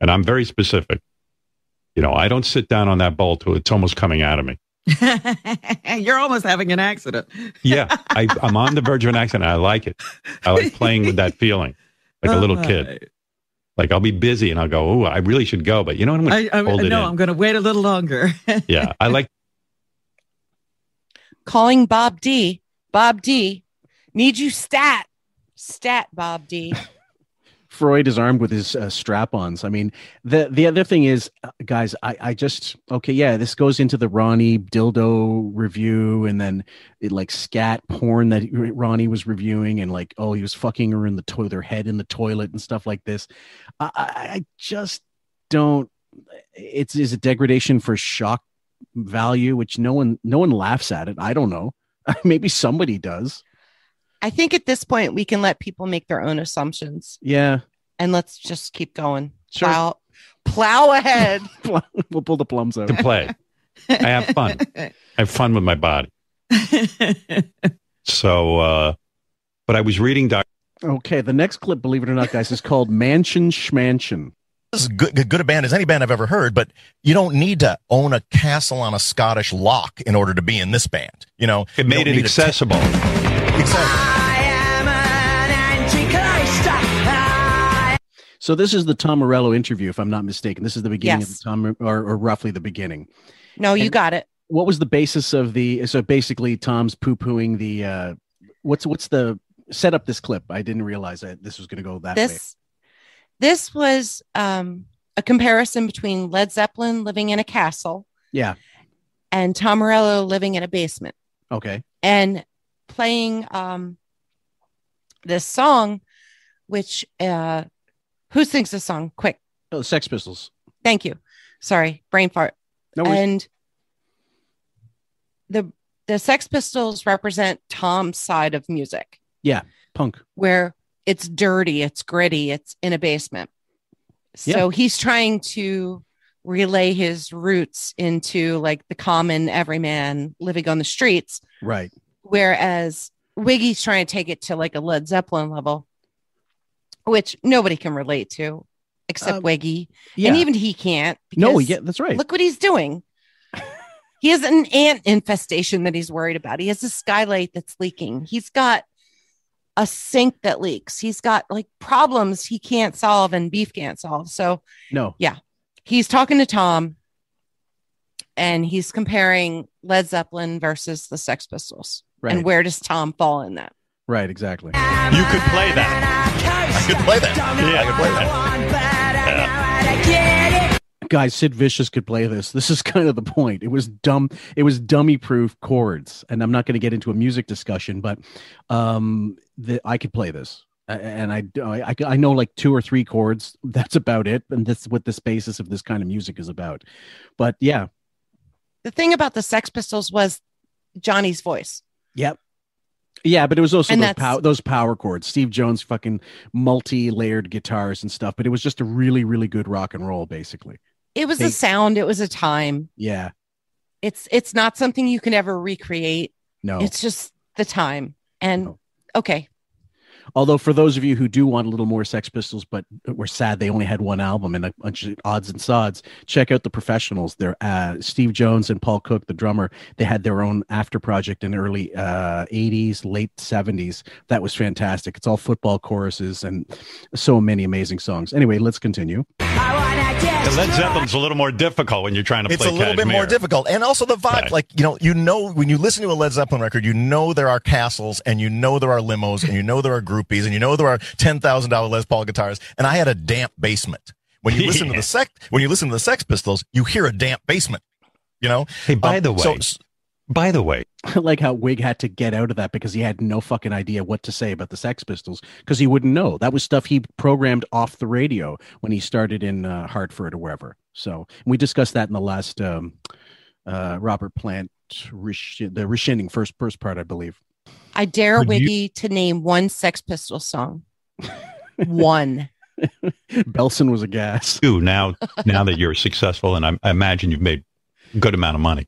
And I'm very specific. You know, I don't sit down on that bowl till it's almost coming out of me. You're almost having an accident. Yeah, I, I'm on the verge of an accident. I like it. I like playing with that feeling. like a little kid. Like I'll be busy and I'll go, oh, I really should go, but you know what? I'm going to I, hold it no, in. I'm going to wait a little longer. Yeah, I like. Calling Bob D. Bob D. Need you stat. Stat, Bob D. Freud is armed with his uh, strap-ons. I mean, the the other thing is, uh, guys, I I just okay, yeah, this goes into the Ronnie dildo review, and then it like scat porn that Ronnie was reviewing, and like, oh, he was fucking her in the toilet, her head in the toilet, and stuff like this. I, I I just don't. It's is a degradation for shock value, which no one no one laughs at it. I don't know. Maybe somebody does. I think at this point we can let people make their own assumptions Yeah. and let's just keep going. Sure. Plow, plow ahead. we'll pull the plums out. to play. I have fun. I have fun with my body. So, uh, but I was reading Doc. Okay, the next clip, believe it or not, guys, is called Mansion Schmansion. This is good, good, good a band as any band I've ever heard, but you don't need to own a castle on a Scottish loch in order to be in this band. You know, It made it need a accessible. Exactly. So this is the Tom Morello interview, if I'm not mistaken. This is the beginning of the Tom, or, or roughly the beginning. No, you And- got it. What was the basis of the? So basically, Tom's poo pooing the. Uh, what's what's the set up this clip? I didn't realize that this was going to go that way. This this was um, a comparison between Led Zeppelin living in a castle Yeah. and Tom Morello living in a basement. Okay. and playing um this song which uh who sings this song quick Oh, Sex Pistols. thank you sorry brain fart No worries. and the the sex pistols represent tom's side of music Yeah. Punk. where it's dirty it's gritty it's in a basement so he's trying to relay his roots into like the common everyman living on the streets Right. Whereas Wiggy's trying to take it to like a Led Zeppelin level, which nobody can relate to except Um, Wiggy, Yeah. and even he can't. no. because Yeah. That's right. look what he's doing. he has an ant infestation that he's worried about. He has a skylight that's leaking. He's got a sink that leaks. He's got like problems he can't solve and Beef can't solve. So no. Yeah. He's talking to Tom and he's comparing Led Zeppelin versus the Sex Pistols. Right. And where does Tom fall in that? Right. Exactly. You could play that. I could play that. Yeah. I could play that. guys sid vicious could play this this is kind of the point it was dumb it was dummy proof chords and i'm not going to get into a music discussion but um the, i could play this and I, I i know like two or three chords that's about it and that's what this basis of this kind of music is about but yeah The thing about the Sex Pistols was Johnny's voice. Yep yeah but it was also And those, pow- those power chords steve jones fucking multi-layered guitars and stuff but it was just a really really good rock and roll basically It was Hey. a sound, it was a time. yeah It's it's not something you can ever recreate. no It's just the time. And No. okay. Although for those of you who do want a little more Sex Pistols, but were sad they only had one album and a bunch of odds and sods, check out the professionals. They're uh, Steve Jones and Paul Cook, the drummer. They had their own after project in early uh, 80s, late 70s. That was fantastic. It's all football choruses and so many amazing songs. Anyway, let's continue. The Led Zeppelin's a little more difficult when you're trying to It's play It's a little bit more difficult. And also the vibe, Right. like, you know, you know, when you listen to a Led Zeppelin record, you know there are castles and you know there are limos and you know there are groupies and you know there are $10,000 Les Paul guitars. And I had a damp basement. When you listen to the Sex, when you listen to the Sex Pistols, you hear a damp basement, you know? Hey, by Um, the way, so- by the way, I like how Wig had to get out of that because he had no fucking idea what to say about the Sex Pistols because he wouldn't know. That was stuff he programmed off the radio when he started in uh, Hartford or wherever. So and we discussed that in the last um, uh, Robert Plant resh- the rescinding first first part, I believe. I dare Would you- Wiggy to name one Sex Pistol song. one. Belsen was a gas. you now now that you're successful and I, I imagine you've made a good amount of money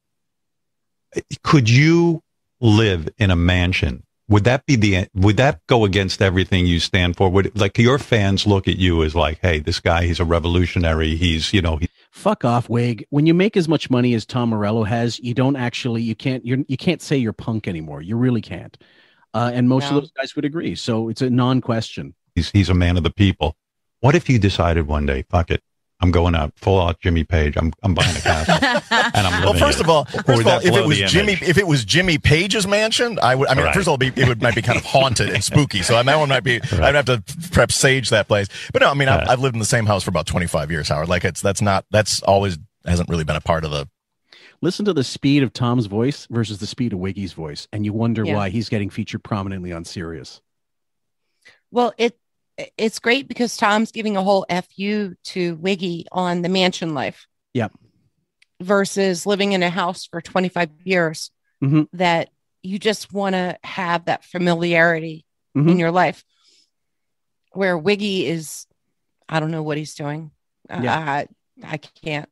could you live in a mansion would that be the would that go against everything you stand for would like your fans look at you as like hey this guy he's a revolutionary he's you know he, Fuck off, Wig. When you make as much money as Tom Morello has, you don't actually you can't you're you can't say you're punk anymore. You really can't. Uh, and most No. of those guys would agree. So it's a non-question. he's he's a man of the people. What if you decided one day, fuck it, I'm going out full out Jimmy Page. I'm I'm buying a castle and I'm Well, first in of all, first of all, if it was Jimmy, image? if it was Jimmy Page's mansion, I would. I mean, Right. first of all, it'd be, it would might be kind of haunted and spooky. So that one might be. I'd have to perhaps sage that place. But no, I mean, I've, I've lived in the same house for about 25 years, Howard. Like it's that's not that's always hasn't really been a part of the. Listen to the speed of Tom's voice versus the speed of Wiggy's voice, and you wonder Yeah. why he's getting featured prominently on Sirius. Well, it it's great because Tom's giving a whole fu to Wiggy on the mansion life Yep. versus living in a house for 25 years Mhm. that you just want to have that familiarity in Mhm. your life. Where Wiggy is, I don't know what he's doing. Uh, Yeah. I, I can't.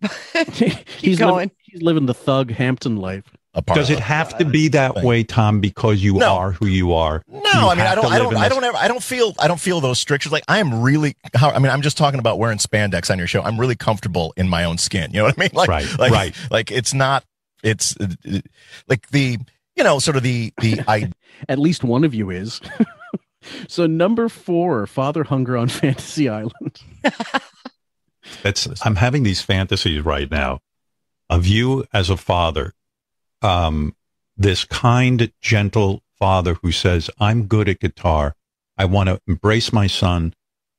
he's going. Living, he's living the thug Hampton life. A part Does of it have to be that way, Tom, because you No. are who you are? No, You I mean, I don't, I live don't, I don't ever, I don't feel, I don't feel those strictures. Like I am really, how, I mean, I'm just talking about wearing spandex on your show. I'm really comfortable in my own skin. You know what I mean? Like, Right, like, right. Like it's not, it's uh, like the, you know, sort of the, the, I, At least one of you is. so number four, Father Hunger on Fantasy Island. That's I'm having these fantasies right now of you as a father, um, this kind, gentle father who says, "I'm good at guitar. I want to embrace my son.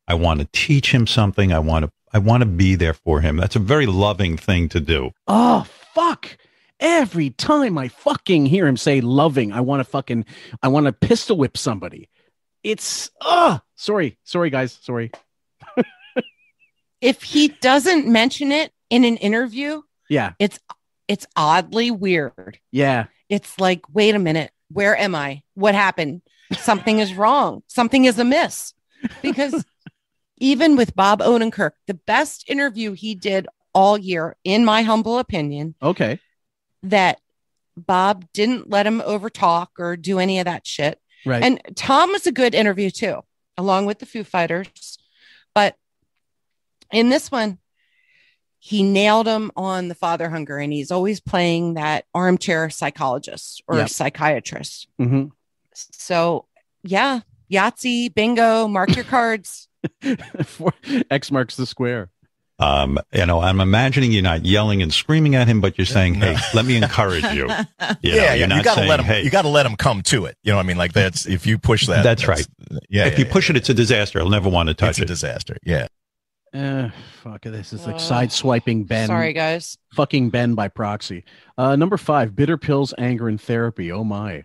I want to teach him something. I want to I want to be there for him." That's a very loving thing to do. Oh fuck! Every time I fucking hear him say "loving," I want to fucking, I want to pistol whip somebody. It's ah, sorry, sorry guys, sorry. if he doesn't mention it in an interview, Yeah, it's it's oddly weird. yeah, It's like, wait a minute, where am I? What happened? Something is wrong. Something is amiss. Because even with Bob Odenkirk, the best interview he did all year, in my humble opinion, okay, that Bob didn't let him overtalk or do any of that shit. right. And Tom was a good interview too, along with the Foo Fighters. But in this one, he nailed him on the father hunger, and he's always playing that armchair psychologist or Yep. psychiatrist. hmm So, yeah, Yahtzee, bingo, mark your cards. For- X marks the square. Um, you know, I'm imagining you're not yelling and screaming at him, but you're saying, "Hey, let me encourage you." You know, yeah, you're yeah, not you gotta saying, let him, "Hey." you gotta let him come to it. You know what I mean? Like that's, if you push that, That's right. Yeah. if yeah, you yeah. push it, it's a disaster. I'll never want to it's touch a it. disaster. Yeah. Uh, fuck this is like Uh, side swiping Ben. Sorry, guys. fucking Ben by proxy. Uh, number five, bitter pills, anger, and therapy. Oh my.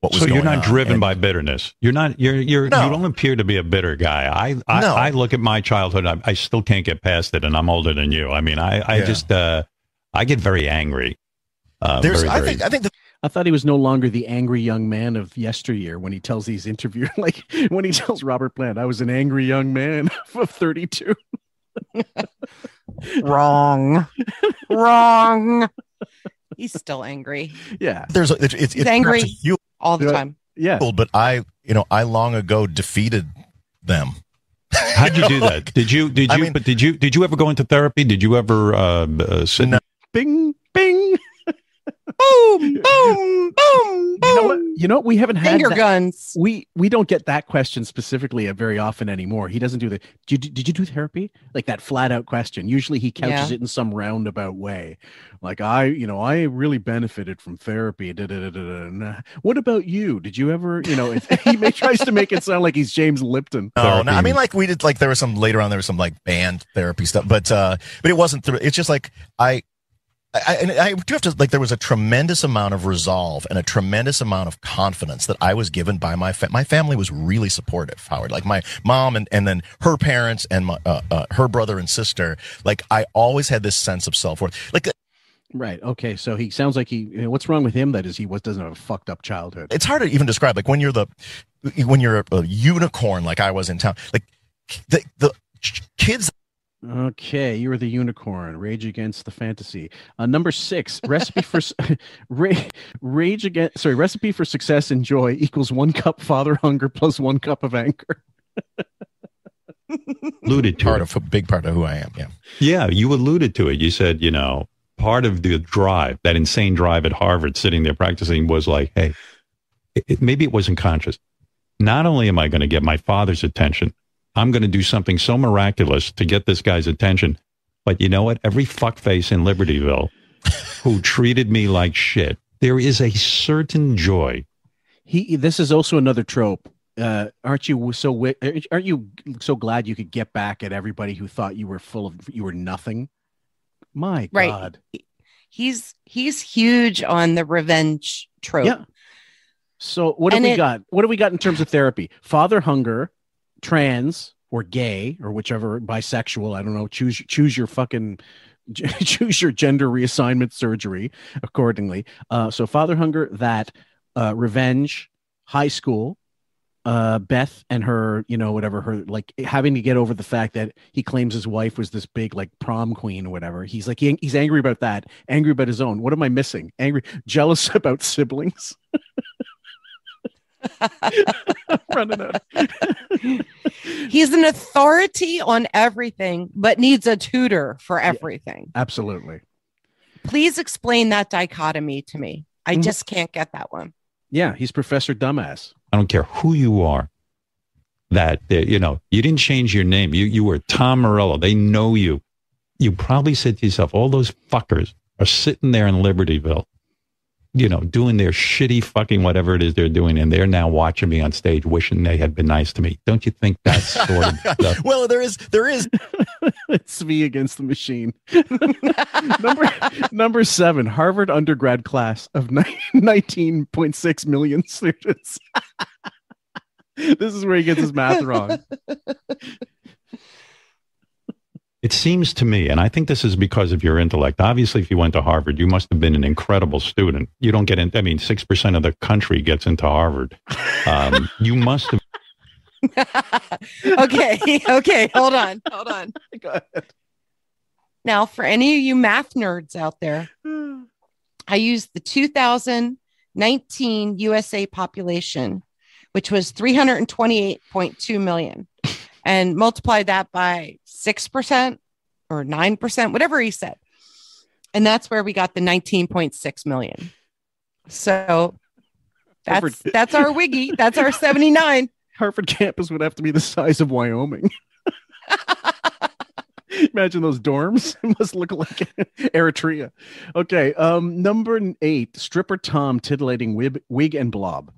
What was So you're not on. driven And- by bitterness. You're not. You're. You're. No. You don't appear to be a bitter guy. I. I, No. I look at my childhood. I, I still can't get past it, and I'm older than you. I mean, I. I Yeah. just. Uh, I get very angry. Uh, There's, very, I very- think, I think the I thought he was no longer the angry young man of yesteryear when he tells these interview like when he tells Robert Plant, I was an angry young man of 32. Wrong. Wrong. He's still angry Yeah. there's, a, it's, it's, He's it's angry. perhaps a few all the Yeah. time. Yeah. people, but I, you know, I long ago defeated them. How'd you do that? Did you? Did I you? mean- but did you? Did you ever go into therapy? Did you ever uh, uh, sit? No. Bing, bing. Boom, boom, boom, boom. You know what? You know what? We haven't had Finger that- guns. We we don't get that question specifically uh, very often anymore. He doesn't do the. Did you, did you do therapy? Like that flat out question. Usually he couches Yeah. it in some roundabout way. Like I, you know, I really benefited from therapy. da, da, da, da, da. What about you? Did you ever, you know? He may, tries to make it sound like he's James Lipton. No, no, I mean, like we did, like there was some later on, there was some like band therapy stuff, but, uh, but it wasn't, through, it's just like, I, I, and I do have to, like, there was a tremendous amount of resolve and a tremendous amount of confidence that I was given by my, fa- my family was really supportive, Howard, like my mom and, and then her parents and my, uh, uh, her brother and sister. Like I always had this sense of self-worth. Like Right. Okay. So he sounds like he. You know, what's wrong with him? That is, he was doesn't have a fucked up childhood. it's hard to even describe like when you're the when you're a, a unicorn like i was in town like the the kids Okay, you were the unicorn. Rage against the fantasy. Uh, number six, recipe for ra- rage against. Sorry, recipe for success and joy equals one cup father hunger plus one cup of anger. alluded to part it. of a big part of who i am yeah Yeah, you alluded to it. You said, you know, part of the drive, that insane drive at Harvard, sitting there practicing, was like, hey, it, it- maybe it wasn't conscious. not only am I going to get my father's attention, I'm going to do something so miraculous to get this guy's attention. But you know what? Every fuckface in Libertyville who treated me like shit, there is a certain joy. He. This is also another trope. Uh, aren't you so? Aren't you so glad you could get back at everybody who thought you were full of you were nothing? My Right. God. He's he's huge on the revenge trope. Yeah. So what have And we it- got? What have we got in terms of therapy? Father hunger, trans or gay or whichever bisexual. I don't know. Choose choose your fucking choose your gender reassignment surgery accordingly. Uh, so father hunger, that uh, revenge, high school. Uh, Beth and her, you know, whatever her like having to get over the fact that he claims his wife was this big like prom queen or whatever. He's like he, he's angry about that, angry about his own. What am I missing? Angry, jealous about siblings. running out. He's an authority on everything, but needs a tutor for everything. Absolutely. Please explain that dichotomy to me. I Mhm. just can't get that one. Yeah, he's Professor Dumbass. I don't care who you are. That uh, you know, you didn't change your name. You you were Tom Morello. They know you. You probably said to yourself, all those fuckers are sitting there in Libertyville, you know, doing their shitty fucking whatever it is they're doing, and they're now watching me on stage, wishing they had been nice to me. Don't you think that's sort of the, well, there is there is it's me against the machine. number number seven, Harvard undergrad class of nineteen point six million students. this is where he gets his math wrong. It seems to me, and I think this is because of your intellect. Obviously, if you went to Harvard, you must have been an incredible student. You don't get in, I mean, 6% of the country gets into Harvard. Um, you must have. okay, okay, hold on, hold on. Go ahead. Now, for any of you math nerds out there, I used the 2019 USA population, which was 328.2 million, and multiplied that by 6% or 9%, whatever he said. And that's where we got the 19.6 million. So that's that's our wiggy. That's our 79. Harvard campus would have to be the size of Wyoming. Imagine those dorms. It must look like Eritrea. Okay. Um, number eight, stripper Tom titillating wig, wig and blob.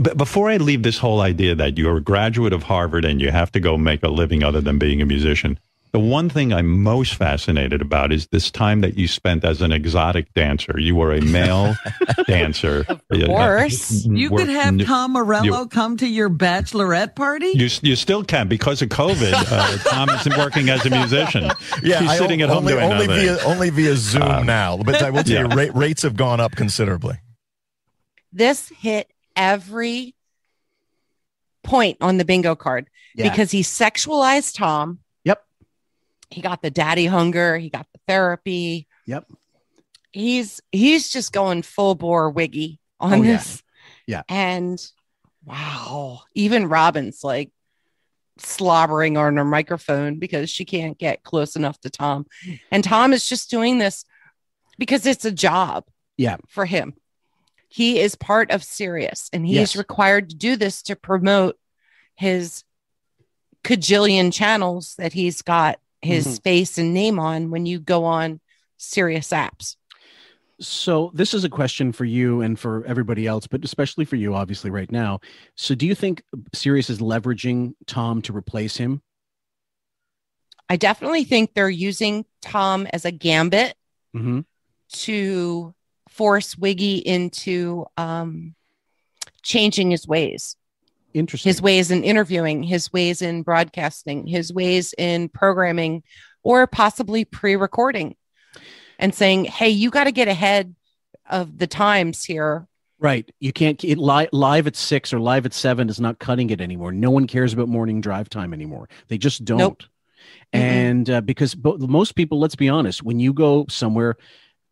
But before I leave this whole idea that you're a graduate of Harvard and you have to go make a living other than being a musician, the one thing I'm most fascinated about is this time that you spent as an exotic dancer. You were a male dancer. Of course. You could have Tom Morello you- come to your bachelorette party. You, you still can because of COVID. Uh, Tom isn't working as a musician. Yeah, He's I sitting at home only, doing only nothing. via only via Zoom Uh, now. But I will tell you, yeah. rate, rates have gone up considerably. this hit every point on the bingo card Yeah. because he sexualized Tom. Yep. He got the daddy hunger, he got the therapy. Yep. He's he's just going full bore wiggy on Oh, yeah. this. Yeah. And wow, even Robin's like slobbering on her microphone because she can't get close enough to Tom. And Tom is just doing this because it's a job Yeah. for him. He is part of Sirius and he Yes. is required to do this to promote his cajillion channels that he's got his Mhm. face and name on when you go on Sirius apps. So this is a question for you and for everybody else, but especially for you, obviously, right now. So do you think Sirius is leveraging Tom to replace him? I definitely think they're using Tom as a gambit Mm-hmm. to force Wiggy into um, changing his ways. Interesting. his ways in interviewing, his ways in broadcasting, his ways in programming, or possibly pre recording and saying, hey, you got to get ahead of the times here. Right. You can't it, li- live at six or live at seven is not cutting it anymore. No one cares about morning drive time anymore. They just don't. Nope. And uh, because bo- most people, let's be honest, when you go somewhere,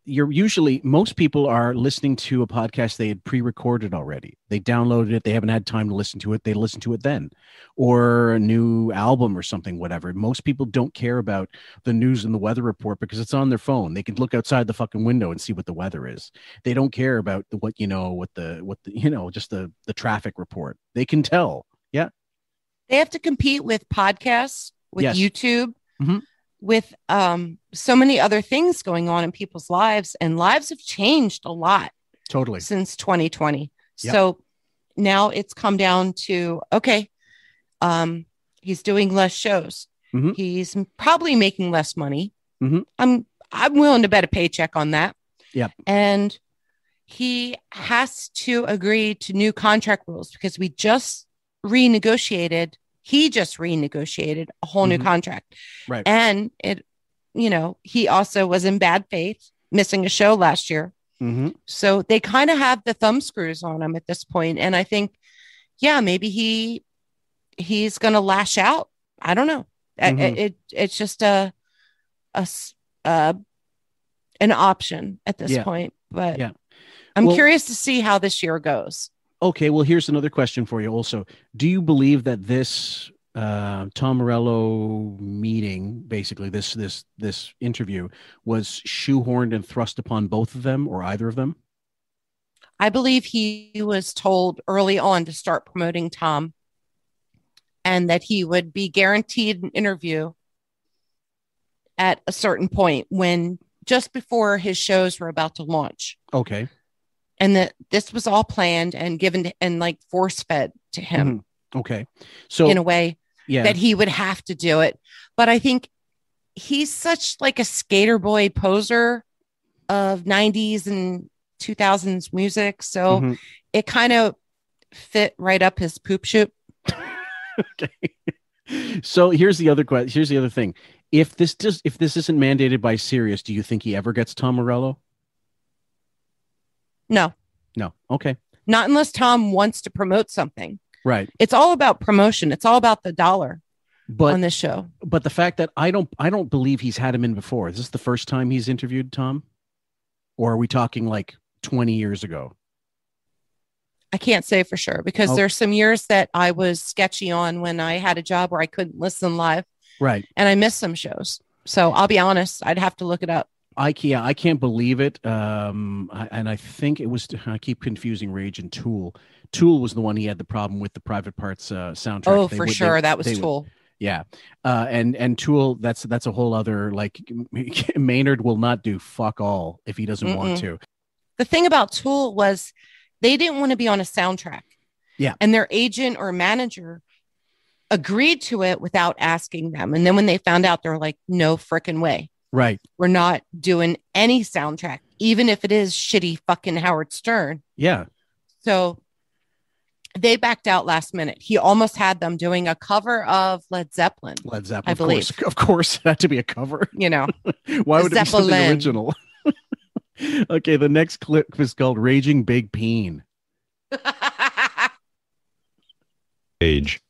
you're usually most people are listening to a podcast they had pre-recorded already. They downloaded it. They haven't had time to listen to it. They listen to it then, or a new album or something, whatever. Most people don't care about the news and the weather report because it's on their phone. They can look outside the fucking window and see what the weather is. They don't care about the, what you know, what the what the you know, just the the traffic report. They can tell. Yeah. They have to compete with podcasts, with Yes. YouTube, Mhm. With um, so many other things going on in people's lives, and lives have changed a lot Totally. since 2020. Yep. So now it's come down to okay, um, he's doing less shows. Mhm. He's probably making less money. Mhm. I'm I'm willing to bet a paycheck on that. Yep. And he has to agree to new contract rules because we just renegotiated. He just renegotiated a whole new Mhm. contract. Right. And it, you know, he also was in bad faith, missing a show last year. hmm So they kind of have the thumb screws on him at this point. And I think, yeah, maybe he he's going to lash out. I don't know. Mhm. It, it it's just a uh, an option at this Yeah. point. But Yeah. I'm Well- curious to see how this year goes. Okay, well, here's another question for you. Also, do you believe that this uh, Tom Morello meeting, basically this this this interview, was shoehorned and thrust upon both of them or either of them? I believe he was told early on to start promoting Tom and that he would be guaranteed an interview at a certain point when just before his shows were about to launch. Okay, And that this was all planned and given to, and like force fed to him okay. So in a way yeah, that he would have to do it. But I think he's such like a skater boy poser of 90s and 2000s music. So Mhm. it kind of fit right up his poop shoot. Okay. So here's the other question. Here's the other thing. If this does, if this isn't mandated by Sirius, do you think he ever gets Tom Morello? No, No. Okay. not unless Tom wants to promote something. Right. It's all about promotion. It's all about the dollar But on this show. but the fact that I don't I don't believe he's had him in before. Is this the first time he's interviewed Tom? Or are we talking like 20 years ago? I can't say for sure because Oh. there's some years that I was sketchy on when I had a job where I couldn't listen live Right. and I missed some shows. So I'll be honest, I'd have to look it up. I can't I can't believe it. Um I, and I think it was I keep confusing Rage and Tool. Tool was the one he had the problem with the private parts uh soundtrack. Oh, They for would- they- sure. that was would- Tool. Yeah. Uh and and Tool that's that's a whole other like Maynard will not do fuck all if he doesn't want Mm-mm. to. The thing about Tool was they didn't want to be on a soundtrack. Yeah. And their agent or manager agreed to it without asking them. And then when they found out, they're like, no frickin' way. Right. We're not doing any soundtrack, even if it is shitty fucking Howard Stern. Yeah. So they backed out last minute. He almost had them doing a cover of Led Zeppelin. Led Zeppelin. I of believe. course. Of course. It had to be a cover. You know, Why would it be something original? okay, the next clip is called Raging Big Peen. Age,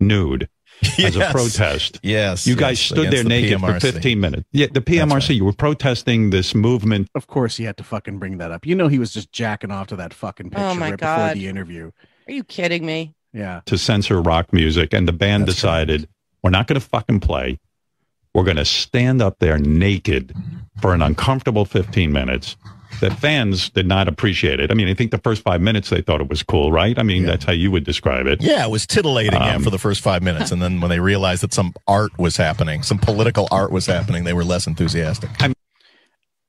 nude, as a protest. Yes. You guys yes, stood there against the naked for 15 minutes. Yeah, the PMRC, you were protesting this movement. Of course, he had to fucking bring that up. You know, he was just jacking off to that fucking oh picture Oh my right before the interview. Are you kidding me? Yeah. to censor rock music, and the band That's decided we're not going to fucking play. We're going to stand up there naked for an uncomfortable 15 minutes. That fans did not appreciate it. I mean, I think the first five minutes they thought it was cool, right? I mean, that's how you would describe it. Yeah, it was titillating yeah, Um, for the first five minutes, and then when they realized that some art was happening, some political art was happening, they were less enthusiastic.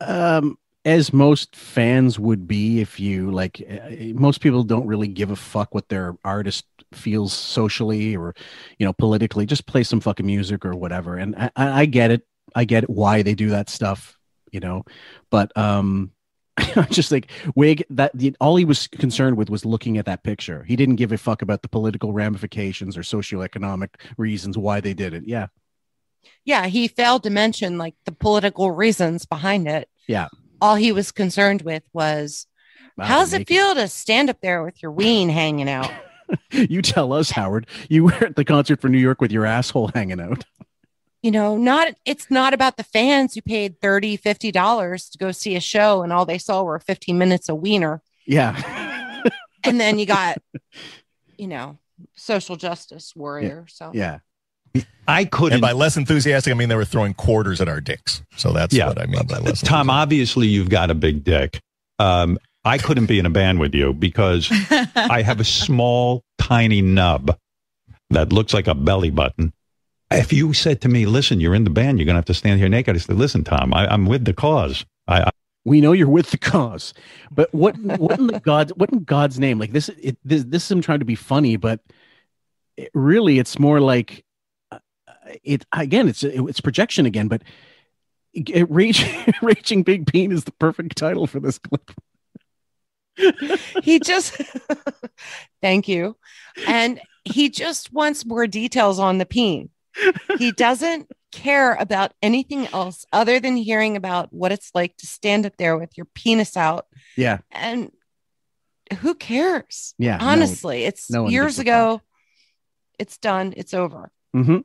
Um, as most fans would be, if you like, uh, most people don't really give a fuck what their artist feels socially or, you know, politically. Just play some fucking music or whatever. And I, I I get it. I get why they do that stuff, you know. But um, I just like Wig that the, all he was concerned with was looking at that picture. He didn't give a fuck about the political ramifications or socioeconomic reasons why they did it. Yeah, Yeah, he failed to mention like the political reasons behind it. yeah. All he was concerned with was Wow, how's it naked. feel to stand up there with your ween hanging out? You tell us, Howard. You were at the concert for New York with your asshole hanging out. You know, not it's not about the fans who paid 30 50 dollars to go see a show and all they saw were 15 minutes of wiener. Yeah. And then you got, you know, social justice warrior. So Yeah. I couldn't. And by less enthusiastic, I mean they were throwing quarters at our dicks. So that's Yeah. what I mean by less. Tom, obviously you've got a big dick. Um, I couldn't be in a band with you because I have a small, tiny nub that looks like a belly button. If you said to me, "Listen, you're in the band, you're gonna have to stand here naked," I said, "Listen, Tom, I, I'm with the cause. I, I We know you're with the cause, but what what in the God what in God's name? Like this, it, this this is him trying to be funny, but it, really, it's more like uh, it again. It's it's projection again, but it, rage, raging big bean is the perfect title for this clip. he just thank you. And he just wants more details on the peen. He doesn't care about anything else other than hearing about what it's like to stand up there with your penis out. Yeah, And who cares? Yeah, no- Honestly, it's no years gives a ago. It's done. It's over. mm-hmm.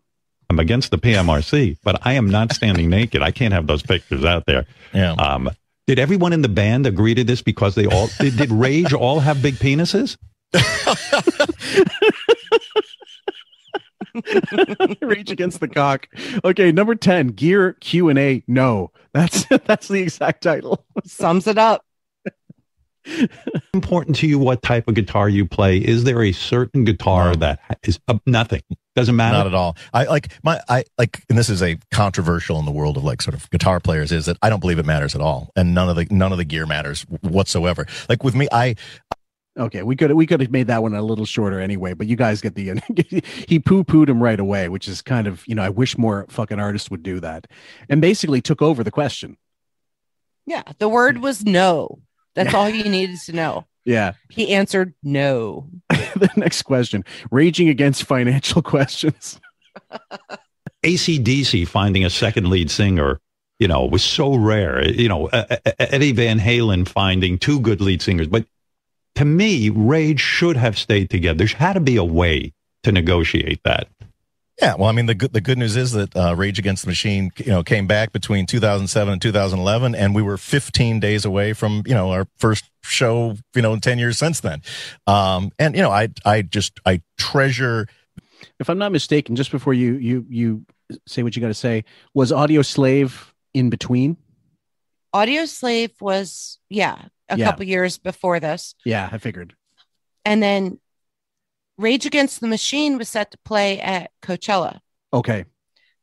I'm against the PMRC, but I am not standing naked. I can't have those pictures out there. Yeah. Um, did everyone in the band agree to this because they all did, did Rage all have big penises? Rage against the cock. Okay, number ten, gear Q and A. No, that's that's the exact title. Sums it up. Important to you what type of guitar you play? Is there a certain guitar that is uh, nothing? Doesn't matter. Not at all. I like my I like, and this is a controversial in the world of like sort of guitar players is that I don't believe it matters at all, and none of the none of the gear matters whatsoever. Like with me, I Okay, we could we could have made that one a little shorter anyway, but you guys get the he poo pooed him right away, which is kind of you know I wish more fucking artists would do that, and basically took over the question. Yeah. The word was no. That's all you needed to know. Yeah. He answered no. the next question: raging against financial questions. ACDC finding a second lead singer, you know, was so rare. You know, Eddie Van Halen finding two good lead singers. But to me, Rage should have stayed together. There's had to be a way to negotiate that. Yeah, well, I mean, the good the good news is that uh, Rage Against the Machine, you know, came back between 2007 and 2011, and we were 15 days away from you know our first show, you know, in 10 years since then. Um, and you know, I I just I treasure. If I'm not mistaken, just before you you you say what you got to say, was Audioslave in between? Audioslave was, yeah, a Yeah. couple years before this. Yeah, I figured. And then Rage Against the Machine was set to play at Coachella, Okay,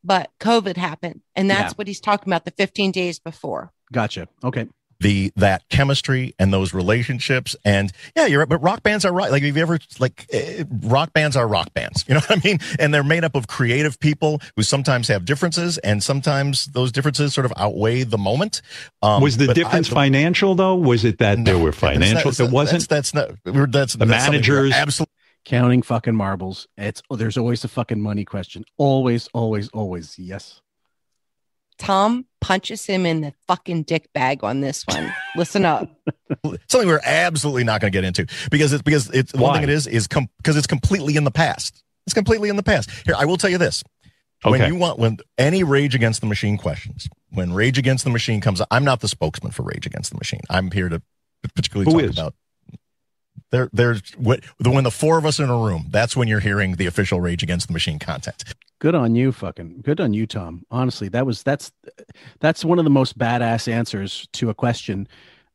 but COVID happened. And that's Yeah. what he's talking about the 15 days before. gotcha. Okay, the that chemistry and those relationships and yeah you're right but rock bands are right like have you ever like eh, rock bands are rock bands you know what i mean and they're made up of creative people who sometimes have differences and sometimes those differences sort of outweigh the moment um, was the but I- difference financial though? Was it that there were that's not- financial? that's It wasn't. that's, that's not that's The that's managers- absolutely counting fucking marbles. It's oh, there's always a fucking money question. Always, always, always. Yes. Tom punches him in the fucking dick bag on this one. Listen up. something we're absolutely not going to get into because it's because it's one thing it is is because it's completely in the past. It's completely in the past. Here, I will tell you this: when you want when any Rage Against the Machine questions, when Rage Against the Machine comes, up, I'm not the spokesman for Rage Against the Machine. I'm here to particularly Who talk is? about. There, there's what when the four of us in a room. That's when you're hearing the official Rage Against the Machine content. Good on you, fucking. Good on you, Tom. Honestly, that was that's that's one of the most badass answers to a question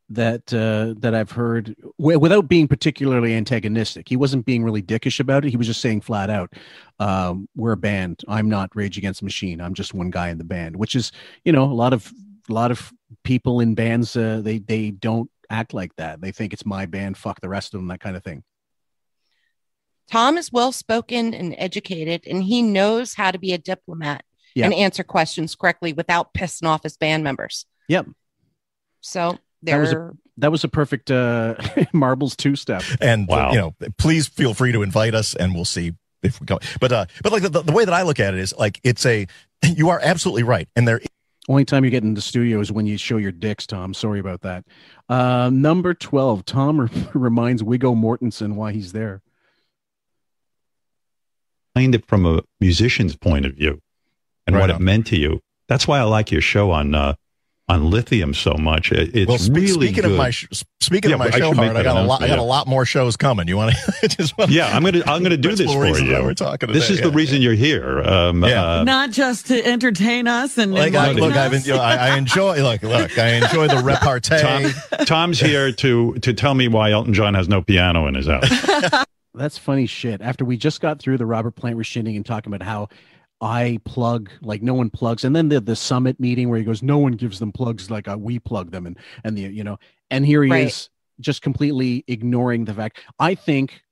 that uh, that I've heard w- without being particularly antagonistic. He wasn't being really dickish about it. He was just saying flat out, um, "We're a band. I'm not Rage Against the Machine. I'm just one guy in the band." Which is, you know, a lot of a lot of people in bands uh, they they don't act like that. They think it's my band. Fuck the rest of them. That kind of thing. Tom is well spoken and educated, and he knows how to be a diplomat Yeah. and answer questions correctly without pissing off his band members. Yep. So That was a that was a perfect uh, marbles two step. And Wow. you know, please feel free to invite us, and we'll see if we go. But uh, but like the, the way that I look at it is like it's a you are absolutely right, and there Only time you get in the studio is when you show your dicks, Tom. Sorry about that. Uh, number 12, Tom re- reminds Wiggo Mortensen why he's there. Explained it from a musician's point of view. and Right what on. it meant to you. That's why I like your show on uh, on lithium so much. It, it's well, spe- really speaking good. of my sh- speaking Yeah, of my but I show, should I got a lot. I got a lot more shows coming. You want to just wanna, yeah, I'm gonna I'm gonna do this for you. why we're talking this today, is the yeah. reason you're here. Um, Yeah. uh, Not just to entertain us and like I, look, I've been, you know, I, I enjoy look look I enjoy the repartee. Tom, Tom's here to to tell me why Elton John has no piano in his house. That's funny shit. After we just got through the Robert Plant rescinding and talking about how I plug like no one plugs, and then the the summit meeting where he goes, no one gives them plugs like uh, we plug them, and and the you know, and here he Right. is just completely ignoring the fact. I think,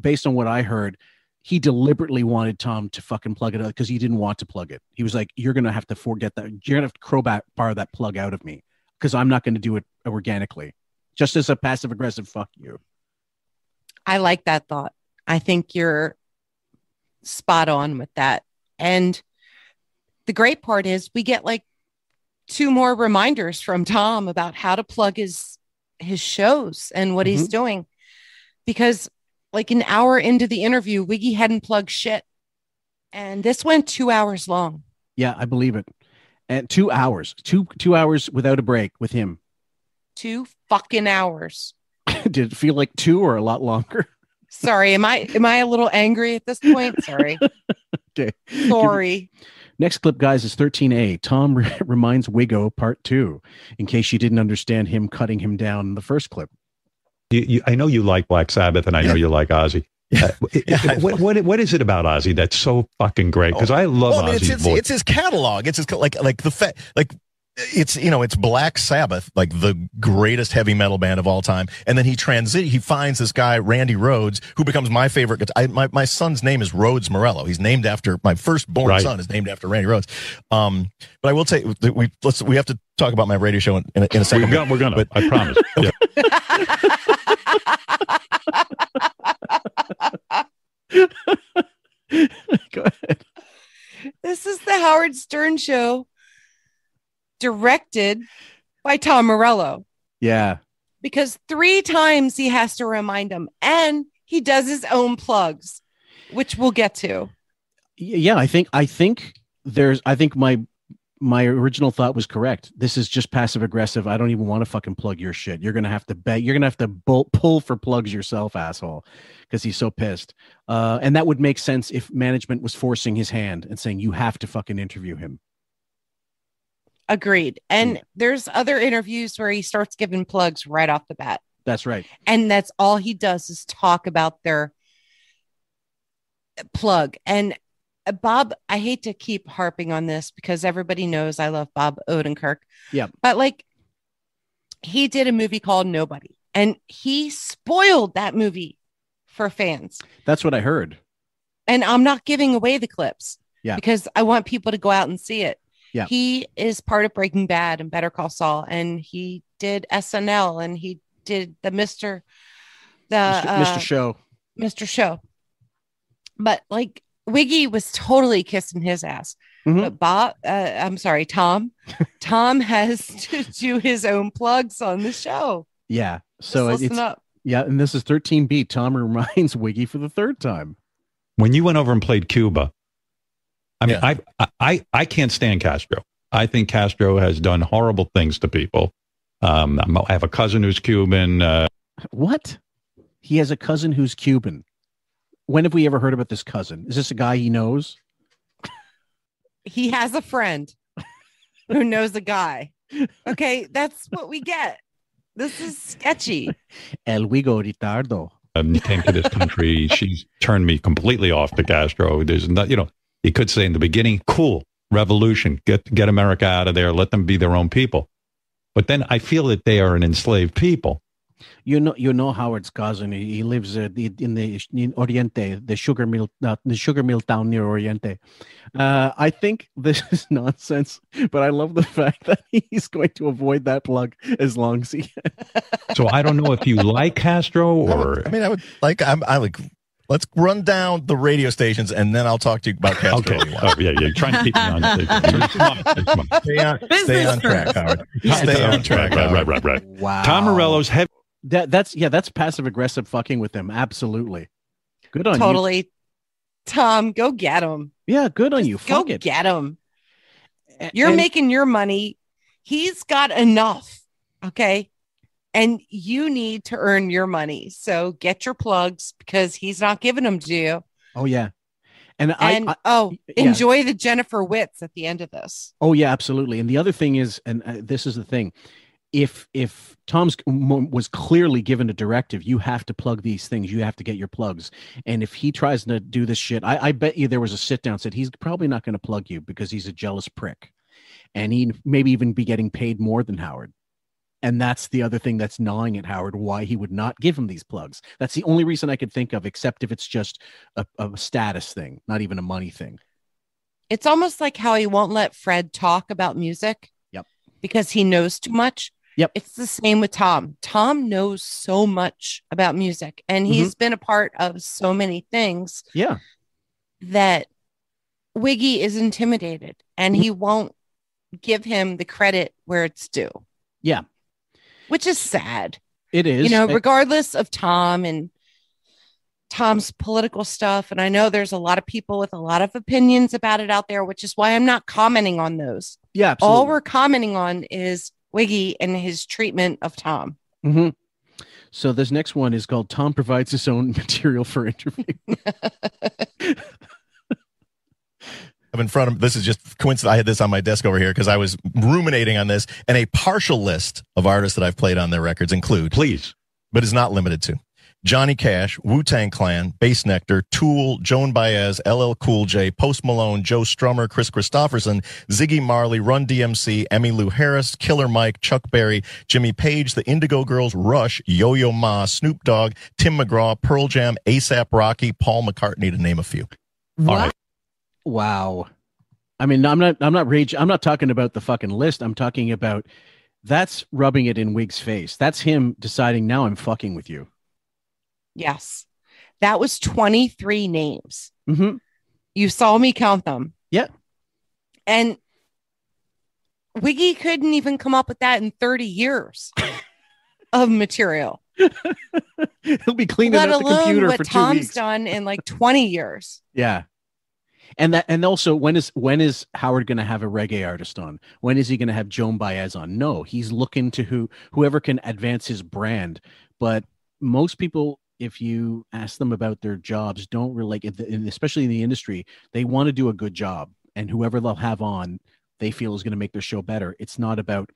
based on what I heard, he deliberately wanted Tom to fucking plug it out because he didn't want to plug it. He was like, "You're gonna have to forget that. You're gonna have to crowbar bar that plug out of me because I'm not going to do it organically." Just as a passive aggressive fuck you. I like that thought. I think you're spot on with that. And the great part is we get like two more reminders from Tom about how to plug his his shows and what he's Mhm. doing. Because like an hour into the interview, Wiggy hadn't plugged shit. And this went two hours long. Yeah, I believe it. And two hours, two two hours without a break with him. Two fucking hours. Did it feel like two or a lot longer? Sorry, am I am I a little angry at this point? Sorry. Okay. Sorry. Next clip, guys, is 13A. Tom re- reminds Wigo part two, in case you didn't understand him cutting him down in the first clip. You, you, I know you like Black Sabbath, and I know you like Ozzy. Uh, it- it- what, what, what is it about Ozzy that's so fucking great? Because I love Well, I mean, Ozzy's it's, it's, voice. it's his catalog. It's his like like the fa- like it's you know it's Black Sabbath, like the greatest heavy metal band of all time, and then he transit he finds this guy Randy Rhoads, who becomes my favorite. guitar- I, my my son's name is Rhoads Morello. He's named after my firstborn Right. son is named after Randy Rhoads. Um, but I will say that we let's we have to talk about my radio show in, in, a, in a second. we're gonna, we're gonna But- I promise. Yeah. Go ahead. This is the Howard Stern show directed by Tom Morello Yeah. because three times he has to remind him and he does his own plugs, which we'll get to. Yeah, I think I think there's I think my my original thought was correct. This is just passive aggressive. I don't even want to fucking plug your shit. You're gonna have to bet. You're gonna have to bull, pull for plugs yourself, asshole, because he's so pissed. Uh, and that would make sense if management was forcing his hand and saying you have to fucking interview him. Agreed. And there's other interviews where he starts giving plugs right off the bat. That's right. And that's all he does is talk about their plug. And uh, Bob, I hate to keep harping on this because everybody knows I love Bob Odenkirk. Yeah. But like he did a movie called Nobody and he spoiled that movie for fans. That's what I heard. And I'm not giving away the clips Yeah. because I want people to go out and see it. Yeah. He is part of Breaking Bad and Better Call Saul, and he did SNL and he did the Mr. the Mr. uh, Mr. Show. Mr. Show. But like Wiggy was totally kissing his ass. Mhm. But Bob, uh, I'm sorry, Tom. Tom has to do his own plugs on the show. Yeah. Just So listen it's up. yeah, and this is 13B. Tom reminds Wiggy for the third time. when you went over and played Cuba, I mean, Yeah. I, I I can't stand Castro. I think Castro has done horrible things to people. Um, I'm- have a cousin who's Cuban. Uh, What? He has a cousin who's Cuban. When have we ever heard about this cousin? Is this a guy he knows? He has a friend who knows a guy. Okay, that's what we get. This is sketchy. El Wigo Ritardo. um, came to this country. She's turned me completely off to Castro. There's not, you know, you could say in the beginning, cool, revolution, get get America out of there, let them be their own people. But then I feel that they are an enslaved people. You know, you know Howard's cousin. He, he lives uh, in the in Oriente, the sugar mill, uh, the sugar mill town near Oriente. Uh, I think this is nonsense, but I love the fact that he's going to avoid that plug as long as he. So I don't know if you like Castro I, or would- I mean, I would like I'm I like. Let's run down the radio stations, and then I'll talk to you about Castro. okay. Oh, yeah, yeah. Trying to keep me on. You're smart, you're. Stay on, stay on track. Howard. Stay on track, Right, right, right, right. Wow. Tom Morello's heavy. That that's yeah, that's passive aggressive fucking with them. Absolutely. Good on you. totally. Tom, go get him. Yeah, good on you. Go Fuck it. get him. You're and- making your money. He's got enough. Okay. And you need to earn your money. So get your plugs because he's not giving them to you. Oh yeah, and I, And I oh, yeah. enjoy the Jennifer Witz at the end of this. oh yeah, absolutely. And the other thing is, and uh, this is the thing, if if Tom's was clearly given a directive, you have to plug these things. You have to get your plugs. And if he tries to do this shit, I, I bet you there was a sit down said he's probably not going to plug you because he's a jealous prick, and he maybe even be getting paid more than Howard. And that's the other thing that's gnawing at Howard, why he would not give him these plugs. That's the only reason I could think of, except if it's just a, a status thing, not even a money thing. It's almost like how he won't let Fred talk about music. Yep. Because he knows too much. Yep. It's the same with Tom. Tom knows so much about music and Mm-hmm. he's been a part of so many things Yeah. that Wiggy is intimidated and Mm-hmm. he won't give him the credit where it's due, Yeah. Which is sad. It is. you know, regardless of Tom and Tom's political stuff. And I know there's a lot of people with a lot of opinions about it out there, which is why I'm not commenting on those. yeah, absolutely. All we're commenting on is Wiggy and his treatment of Tom. hmm So this next one is called Tom provides his own material for interview. I'm in front of this is just coincidence. I had this on my desk over here because I was ruminating on this, and a partial list of artists that I've played on their records include, Please. but is not limited to Johnny Cash, Wu Tang Clan, Bassnectar, Tool, Joan Baez, LL Cool J, Post Malone, Joe Strummer, Kris Kristofferson, Ziggy Marley, Run DMC, Emmylou Harris, Killer Mike, Chuck Berry, Jimmy Page, The Indigo Girls, Rush, Yo Yo Ma, Snoop Dogg, Tim McGraw, Pearl Jam, ASAP Rocky, Paul McCartney, to name a few. All right. Wow. I mean, I'm not I'm not rage I'm not talking about the fucking list. I'm talking about that's rubbing it in Wig's face. That's him deciding now I'm fucking with you. Yes. That was 23 names. Mm-hmm. You saw me count them. Yeah. And Wiggy couldn't even come up with that in 30 years of material, He'll be cleaning let up the computer what for two Tom's weeks. done in like 20 years. Yeah. And that and also when is when is Howard going to have a reggae artist on? When is he going to have Joan Baez on? No, he's looking to who whoever can advance his brand. But most people if you ask them about their jobs don't really like especially in the industry, they want to do a good job and whoever they'll have on they feel is going to make their show better. It's not about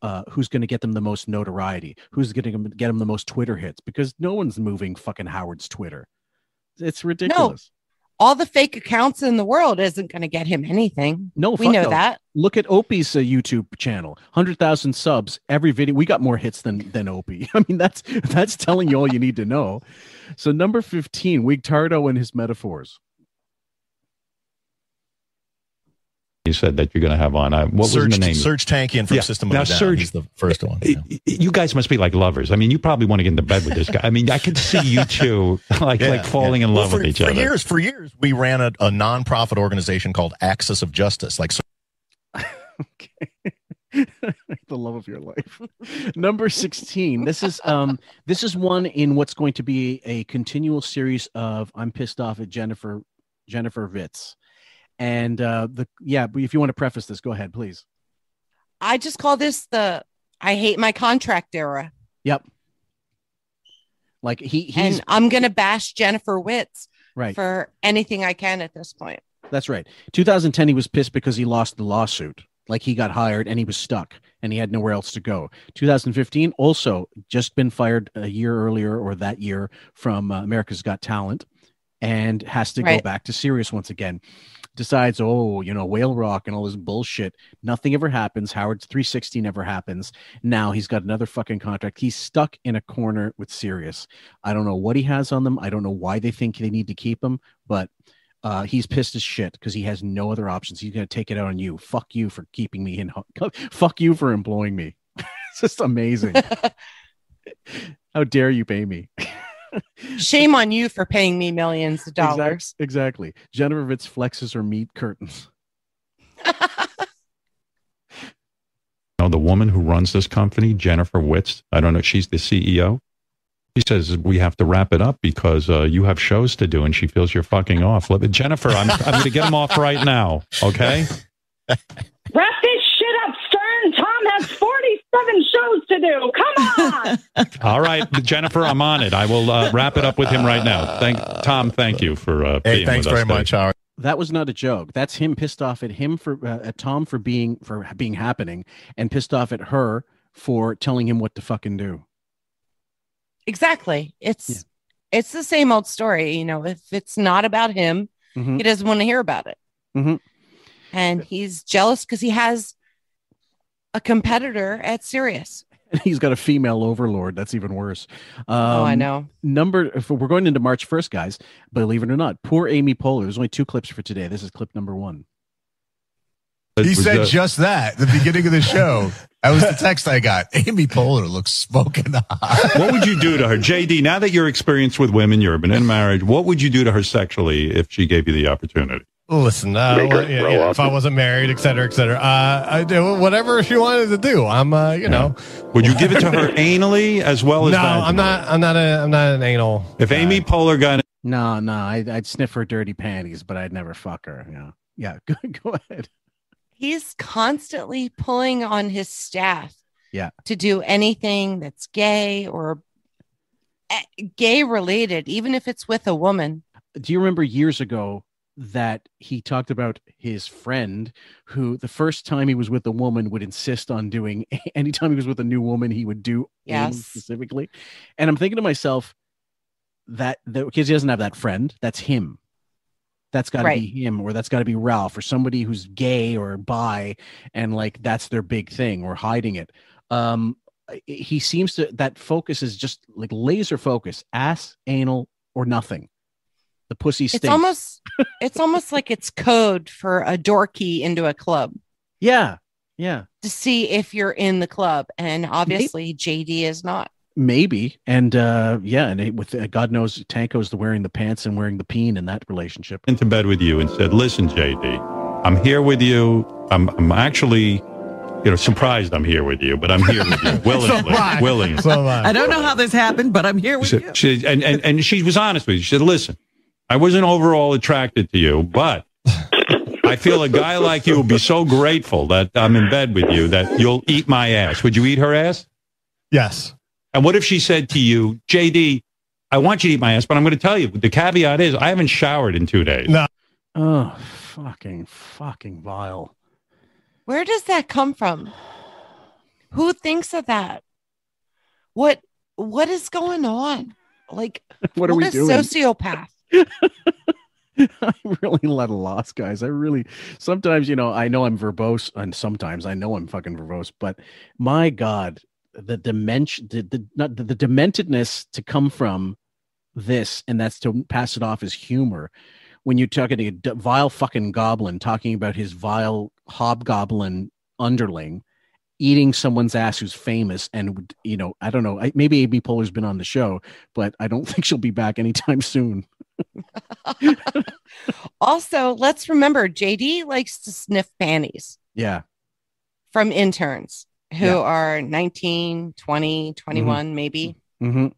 uh, who's going to get them the most notoriety, who's going to get them the most Twitter hits, because no one's moving fucking Howard's Twitter. It's ridiculous. All the fake accounts in the world isn't going to get him anything. No, we know no. that. Look at Opie's uh, YouTube channel, hundred thousand subs. Every video, we got more hits than than Opie. I mean, that's that's telling you all you need to know. So number fifteen, Wigtardo and his metaphors. You said that you're going to have on. Uh, what Serj, was the name? Serj Tankian from Yeah. System Now, of a Down. Serj- He's the first one. yeah. you guys must be like lovers. I mean, you probably want to get into bed with this guy. I mean, I could see you two like Yeah, like falling yeah. in Well, love for, with each for other. years, for years, we ran a, a nonprofit organization called Axis of Justice. Like, so the love of your life. Number 16. This is um this is one in what's going to be a continual series of I'm pissed off at Jennifer Jennifer Witz. And uh the yeah, but if you want to preface this, go ahead, please. I just call this the I hate my contract era. Yep. Like he he's And I'm going to bash Jennifer Witz right. for anything I can at this point. That's right. 2010 he was pissed because he lost the lawsuit. Like he got hired and he was stuck and he had nowhere else to go. 2015 also just been fired a year earlier or that year from uh, America's Got Talent and has to go back to Sirius once again. Decides, oh, you know, whale rock and all this bullshit. Nothing ever happens. Howard's 360 never happens. Now he's got another fucking contract. He's stuck in a corner with Sirius. I don't know what he has on them. I don't know why they think they need to keep him, but uh, he's pissed as shit because he has no other options. He's gonna take it out on you. Fuck you for keeping me in. Fuck you for employing me. it's just amazing. How dare you pay me? Shame on you for paying me millions of dollars. Exact- exactly. Jennifer Witz flexes her meat curtains. know, the woman who runs this company, Jennifer Witz, I don't know, she's the CEO. She says we have to wrap it up because uh, you have shows to do, and she feels you're fucking off. Let- Jennifer, I'm, I'm going to get them off right now. Okay. Wrap this shit up, Stern. Tom has 47 shows to do. Come on. All right, Jennifer, I'm on it. I will uh, wrap it up with him right now. Thank Tom. Thank you for uh, Hey, being thanks with us very today. much, Howard. That was not a joke. That's him pissed off at him for uh, at Tom for being for being happening, and pissed off at her for telling him what to fucking do. Exactly. It's it's the same old story. You know, if it's not about him, Mhm. he doesn't want to hear about it. Mhm. And he's jealous because he has a competitor at Sirius. He's got a female overlord. That's even worse. Oh, I Um, know. Number, if we're going into March 1st, guys, believe it or not, poor Amy Poehler. There's only two clips for today. This is clip number one. He was said the- just that the beginning of the show. That was the text I got. Amy Poehler looks smoking hot. what would you do to her, JD? Now that you're experienced with women, you've been in marriage. What would you do to her sexually if she gave you the opportunity? Listen, uh, well, yeah, yeah, if I wasn't married, et cetera, et cetera, uh, I do whatever she wanted to do. I'm, uh, you know, Would you give it to her anally as well as no, vaginally? I'm not. I'm not a. I'm not an anal. If Amy Poehler got No, no, I'd, I'd sniff her dirty panties, but I'd never fuck her. Yeah. Yeah. Go, go ahead. He's constantly pulling on his staff Yeah. to do anything that's gay or eh, gay related, even if it's with a woman. Do you remember years ago that he talked about his friend who the first time he was with a woman would insist on doing anytime he was with a new woman he would do Yes. specifically and i'm thinking to myself that because he doesn't have that friend that's him that's got to Right. be him or that's got to be ralph or somebody who's gay or bi and like that's their big thing or hiding it um he seems to that focus is just like laser focus ass anal or nothing the pussy stinks It's almost it's almost like it's code for a dorky into a club yeah yeah to see if you're in the club. And obviously JD is not. maybe and uh yeah and it, with uh, god knows tanko's the wearing the pants and wearing the peen in that relationship into bed with you and said, "Listen, JD, I'm here with you. I'm, I'm actually, you know, surprised I'm here with you, but I'm here with you willingly, willingly." I don't know how this happened, but I'm here with She, you. she- and, and, and she was honest with you. She said, listen, I wasn't overall attracted to you, but I feel a guy like you will be so grateful that I'm in bed with you that you'll eat my ass. Would you eat her ass? Yes. And what if she said to you, JD, I want you to eat my ass, but I'm going to tell you the caveat is I haven't showered in two days. No. oh fucking fucking vile Where does that come from? Who thinks of that? What what is going on? Like What are we a doing? sociopath. I'm really let a loss, guys. I really sometimes, you know, I know I'm verbose, and sometimes I know I'm fucking verbose, but my God, the dimension, the the not the, the dementedness to come from this, and that's to pass it off as humor. When you're talking to a vile fucking goblin talking about his vile hobgoblin underling eating someone's ass who's famous and would you know i don't know I, maybe Amy Poehler's been on the show but i don't think she'll be back anytime soon Also, let's remember JD likes to sniff panties yeah from interns who Yeah. are 19, 20, 21, maybe. mm-hmm.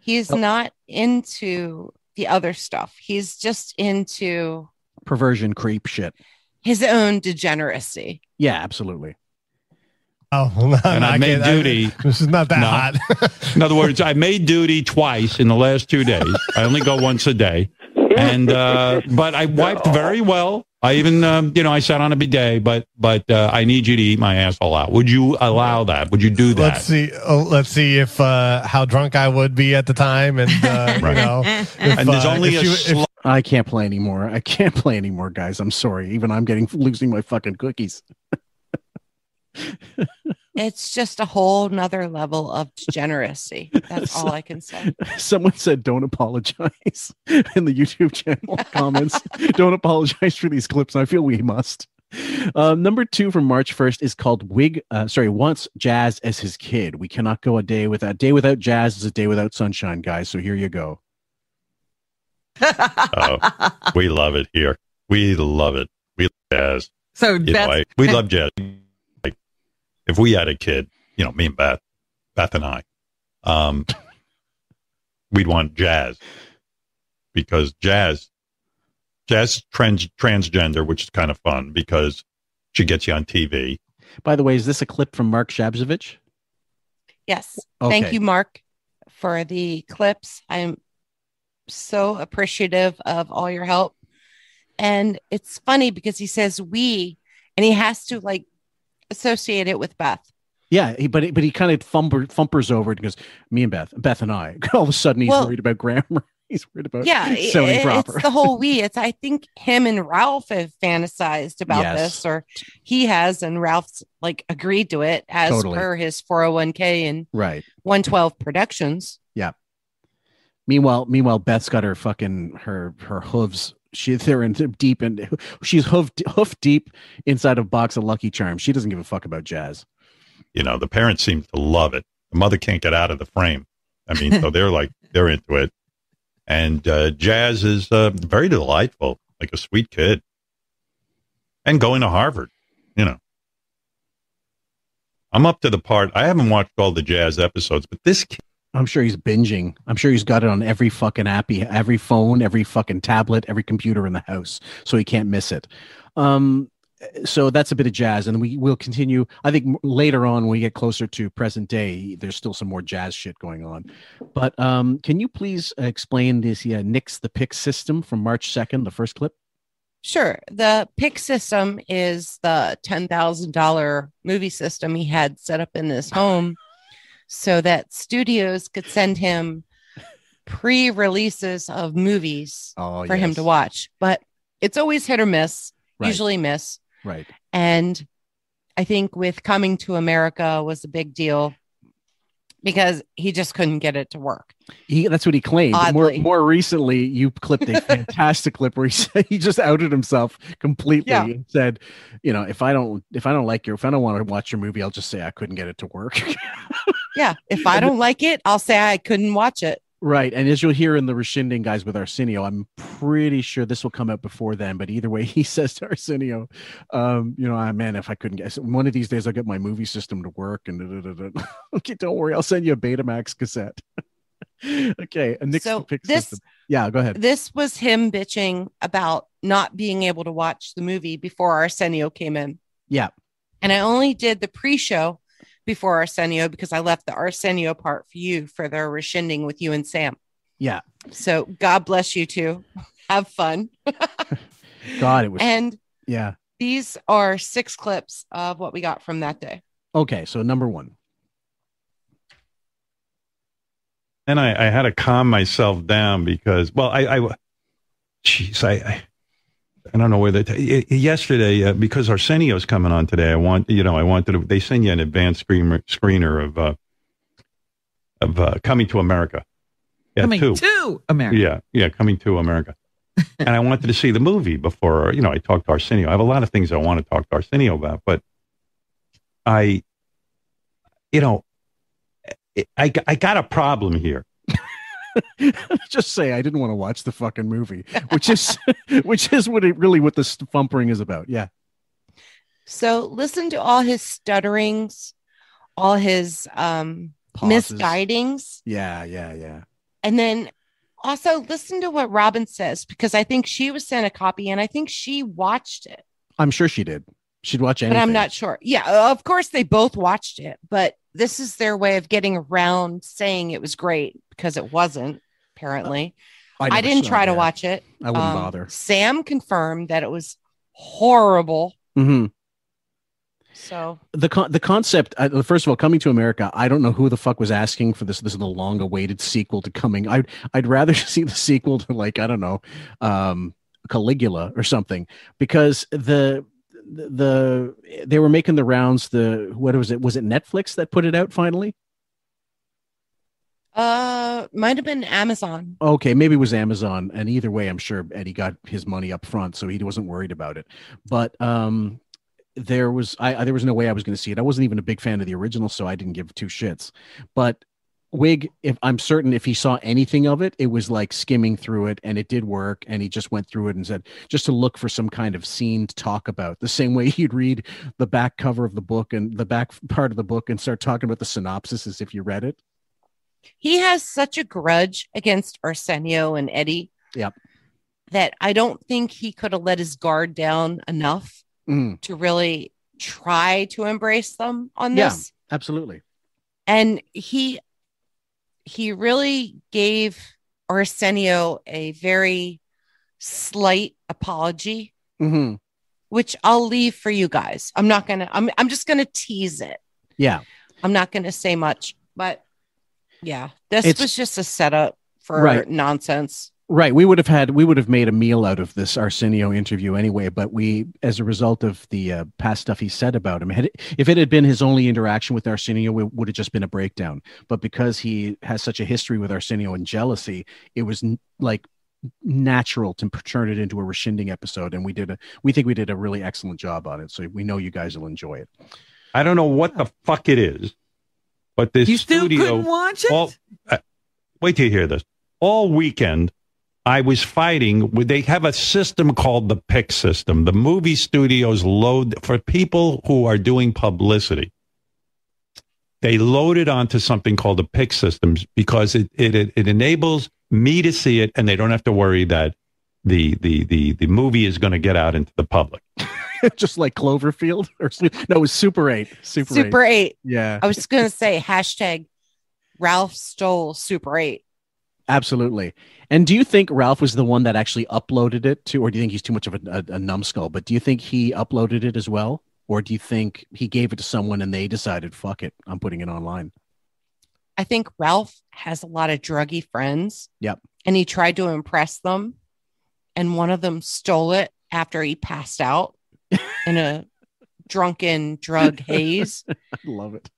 He's not into the other stuff. He's just into perversion creep shit his own degeneracy. yeah absolutely Oh, no, And I made can't- duty. this is not that No. hot. In other words, I made duty twice in the last two days. I only go once a day, and uh, but I wiped very well. I even, um, you know, I sat on a bidet, but but uh, I need you to eat my asshole out. Would you allow that? Would you do that? Let's see. Oh, let's see if uh, how drunk I would be at the time, and uh, Right. you know, if, And there's uh, only if a you- if- sl- i can't play anymore i can't play anymore guys i'm sorry even i'm getting losing my fucking cookies It's just a whole nother level of degeneracy. That's all I can say. someone said don't apologize in the youtube channel comments don't apologize for these clips i feel we must uh, number two from March 1st is called Wig. Uh, sorry, wants Jazz as his kid. We cannot go a day without day without Jazz is a day without sunshine, guys. So here you go. Oh, we love it here. We love it. We love jazz. So You know, I- we love jazz. Like, if we had a kid, you know, me and Beth, Beth and I, um, we'd want jazz because jazz, jazz trans transgender, which is kind of fun because She gets you on TV. By the way, is this a clip from Mark Shabzovich? Yes. Okay. Thank you, Mark, for the clips. I'm so appreciative of all your help. And it's funny because he says we, and he has to like associate it with Beth. Yeah, he, but but he kind of thumper, thumpers over it and goes, "Me and Beth, Beth and I." All of a sudden, he's Well- worried about grammar. He's worried about Yeah, it- it- proper. it's the whole we. It's I think him and Ralph have fantasized about Yes. this, or he has, and Ralph's like agreed to it as Totally. per his 401k and right. 112 Productions. Yeah. Meanwhile, meanwhile, Beth's got her fucking her her hooves. She they're in deep in she's hoofed hoof deep inside a box of Lucky Charms. She doesn't give a fuck about jazz. You know, the parents seem to love it. The mother can't get out of the frame. I mean, so they're like they're into it. And uh, Jazz is uh, very delightful, like a sweet kid, and going to Harvard. You know, I'm up to the part. I haven't watched all the Jazz episodes, but this kid, I'm sure he's binging. I'm sure he's got it on every fucking app, he- every phone, every fucking tablet, every computer in the house, so he can't miss it. Um, so that's a bit of jazz, and we will continue. I think later on, when we get closer to present day, there's still some more jazz shit going on. But um, can you please explain this uh, Nix the Pick system from March 2nd, the first clip? Sure. The pick system is the $10,000 movie system he had set up in his home so that studios could send him pre releases of movies Oh, for him to watch. But it's always hit or miss, Right. usually miss. Right. And I think with Coming to America was a big deal because he just couldn't get it to work. He, that's what he claimed. More, Oddly. more recently, you clipped a fantastic clip where he said he just outed himself completely Yeah. and said, "You know, if I don't, if I don't like your, if I don't want to watch your movie, I'll just say I couldn't get it to work." Yeah. If I don't like it, I'll say I couldn't watch it. right. And as you'll hear in the rescinding guys with Arsenio, I'm pretty sure this will come out before then. But either way, he says to Arsenio, um, "You know, ah, man, if I couldn't get one of these days, I'll get my movie system to work." And da, da, da, okay, don't worry, I'll send you a Betamax cassette. okay, a Nick So this- system. Yeah, go ahead. This was him bitching about not being able to watch the movie before Arsenio came in. Yeah. And I only did the pre show before Arsenio because I left the Arsenio part for you for their rescinding with you and Sam. Yeah. So God bless you two. Have fun. God, it was. And yeah. these are six clips of what we got from that day. Okay, so number one. and I, I had to calm myself down because, well, I, I, jeez, I, I, I don't know where that. Yesterday, uh, because Arsenio's coming on today, I want you know, I wanted to. They send you an advanced screener screener of uh, of uh, Coming to America. Yeah, Coming two. to America. Yeah, yeah, Coming to America. and I wanted to see the movie before, you know, I talked to Arsenio. I have a lot of things I want to talk to Arsenio about, but I, you know, I, I got a problem here. Just say I didn't want to watch the fucking movie, which is which is what it really what the thumpering is about. Yeah. So listen to all his stutterings, all his um Pauses. misguidings. Yeah, yeah, yeah. And then also listen to what Robin says because I think she was sent a copy and I think she watched it, I'm sure she did. She'd watch anything. but I'm not sure. Yeah, of course they both watched it, but this is their way of getting around saying it was great because it wasn't apparently. I I, didn't try it, to watch it. Um, I wouldn't bother. Sam confirmed that it was horrible. hmm So The con- the concept. Uh, first of all, coming to America. I don't know who the fuck was asking for this. This is the long awaited sequel to coming. I'd I'd rather see the sequel to like I don't know, um, Caligula or something because the the they were making the rounds. The what was it? Was it Netflix that put it out finally? uh might have been Amazon. Okay, maybe it was Amazon, and either way, I'm sure Eddie got his money up front, so he wasn't worried about it. But um, there was I, I there was no way I was going to see it. I wasn't even a big fan of the original, so I didn't give two shits. But Wig, if I'm certain if he saw anything of it, it was like skimming through it, and it did work. And he just went through it and said just to look for some kind of scene to talk about. The same way he'd read the back cover of the book and the back part of the book and start talking about the synopsis as if you read it. He has such a grudge against Arsenio and Eddie Yep. that I don't think he could have let his guard down enough Mm. to really try to embrace them on Yeah, this. absolutely. And he he really gave Arsenio a very slight apology, hmm which I'll leave for you guys. I'm not gonna I'm I'm just gonna tease it. Yeah. I'm not gonna say much, but yeah, this It's- was just a setup for Right. nonsense. Right. We would have had, we would have made a meal out of this Arsenio interview anyway, but we, as a result of the uh, past stuff he said about him, had if it had been his only interaction with Arsenio, it would have just been a breakdown. But because he has such a history with Arsenio and jealousy, it was n- like natural to turn it into a rescinding episode. And we did a, we think we did a really excellent job on it. So we know you guys will enjoy it. I don't know what the fuck it is, but this You still studio. couldn't watch it? All, uh, wait till you hear this. All weekend, I was fighting with. They have a system called the pick system. The movie studios load for people who are doing publicity. They load it onto something called the pick systems because it, it it it enables me to see it, and they don't have to worry that the the the the movie is going to get out into the public. just like Cloverfield or no, it was Super 8. Super, Super 8. Yeah. I was gonna say hashtag Ralph stole Super 8. Absolutely. And do you think Ralph was the one that actually uploaded it to, or do you think he's too much of a, a, a numbskull? But do you think he uploaded it as well? Or do you think he gave it to someone and they decided, fuck it, I'm putting it online? I think Ralph has a lot of druggy friends Yep. and he tried to impress them. And one of them stole it after he passed out in a drunken drug haze I love it.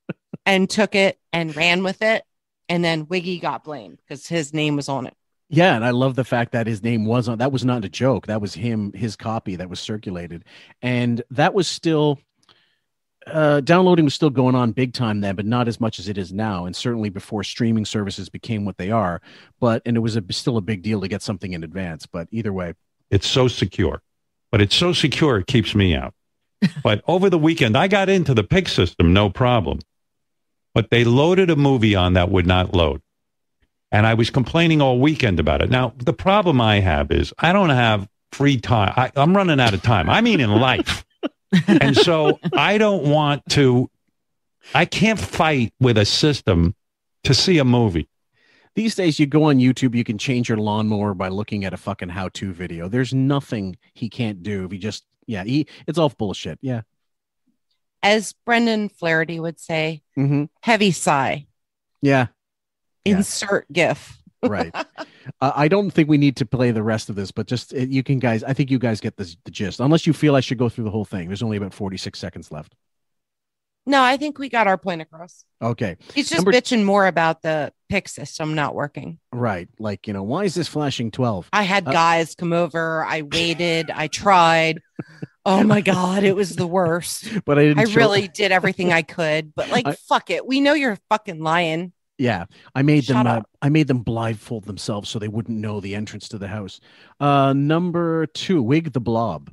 and took it and ran with it. And then Wiggy got blamed because his name was on it. Yeah, and I love the fact that his name was on that was not a joke. That was him, his copy that was circulated. And that was still uh downloading was still going on big time then, but not as much as it is now. And certainly before streaming services became what they are. But and it was a, still a big deal to get something in advance. But either way, It's so secure, but it's so secure it keeps me out. but over the weekend, I got into the PIC system, no problem. But they loaded a movie on that would not load. And I was complaining all weekend about it. Now, the problem I have is I don't have free time. I, I'm running out of time. I mean, in life. and so I don't want to, I can't fight with a system to see a movie. These days, you go on YouTube, you can change your lawnmower by looking at a fucking how-to video. There's nothing he can't do if he just, yeah, he, it's all bullshit. Yeah. As Brendan Flaherty would say, Mm-hmm. heavy sigh, Yeah. insert GIF. Right. uh, I don't think we need to play the rest of this, but just uh, you can guys. I think you guys get this, the gist. Unless you feel I should go through the whole thing. There's only about 46 seconds left. No, I think we got our point across. Okay. He's just Number- bitching more about the pick system not working. Right. Like you know, why is this flashing 12? I had Uh, guys come over. I waited. I tried. Oh my god, it was the worst. But I didn't. I show- really did everything I could, but like, I- fuck it. We know you're fucking lying. Yeah, I made them. Shut Uh. I made them blindfold themselves so they wouldn't know the entrance to the house. Uh, number two, Wig the Blob.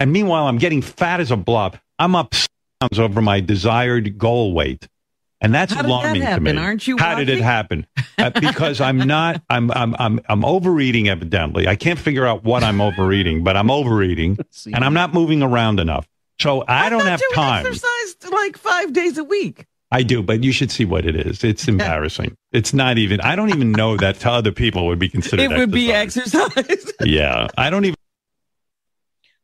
And meanwhile, I'm getting fat as a blob. I'm up pounds over my desired goal weight. And that's How did that alarming to happen? me. Aren't you How did it happen? Uh, because I'm not. I'm. I'm. I'm. I'm overeating. Evidently, I can't figure out what I'm overeating, but I'm overeating, and I'm not moving around enough. So I, don't have You time. exercised like five days a week. I do, but you should see what it is. It's embarrassing. It's not even. I don't even know that to other people would be considered. It would be exercise. exercise. Yeah, I don't even.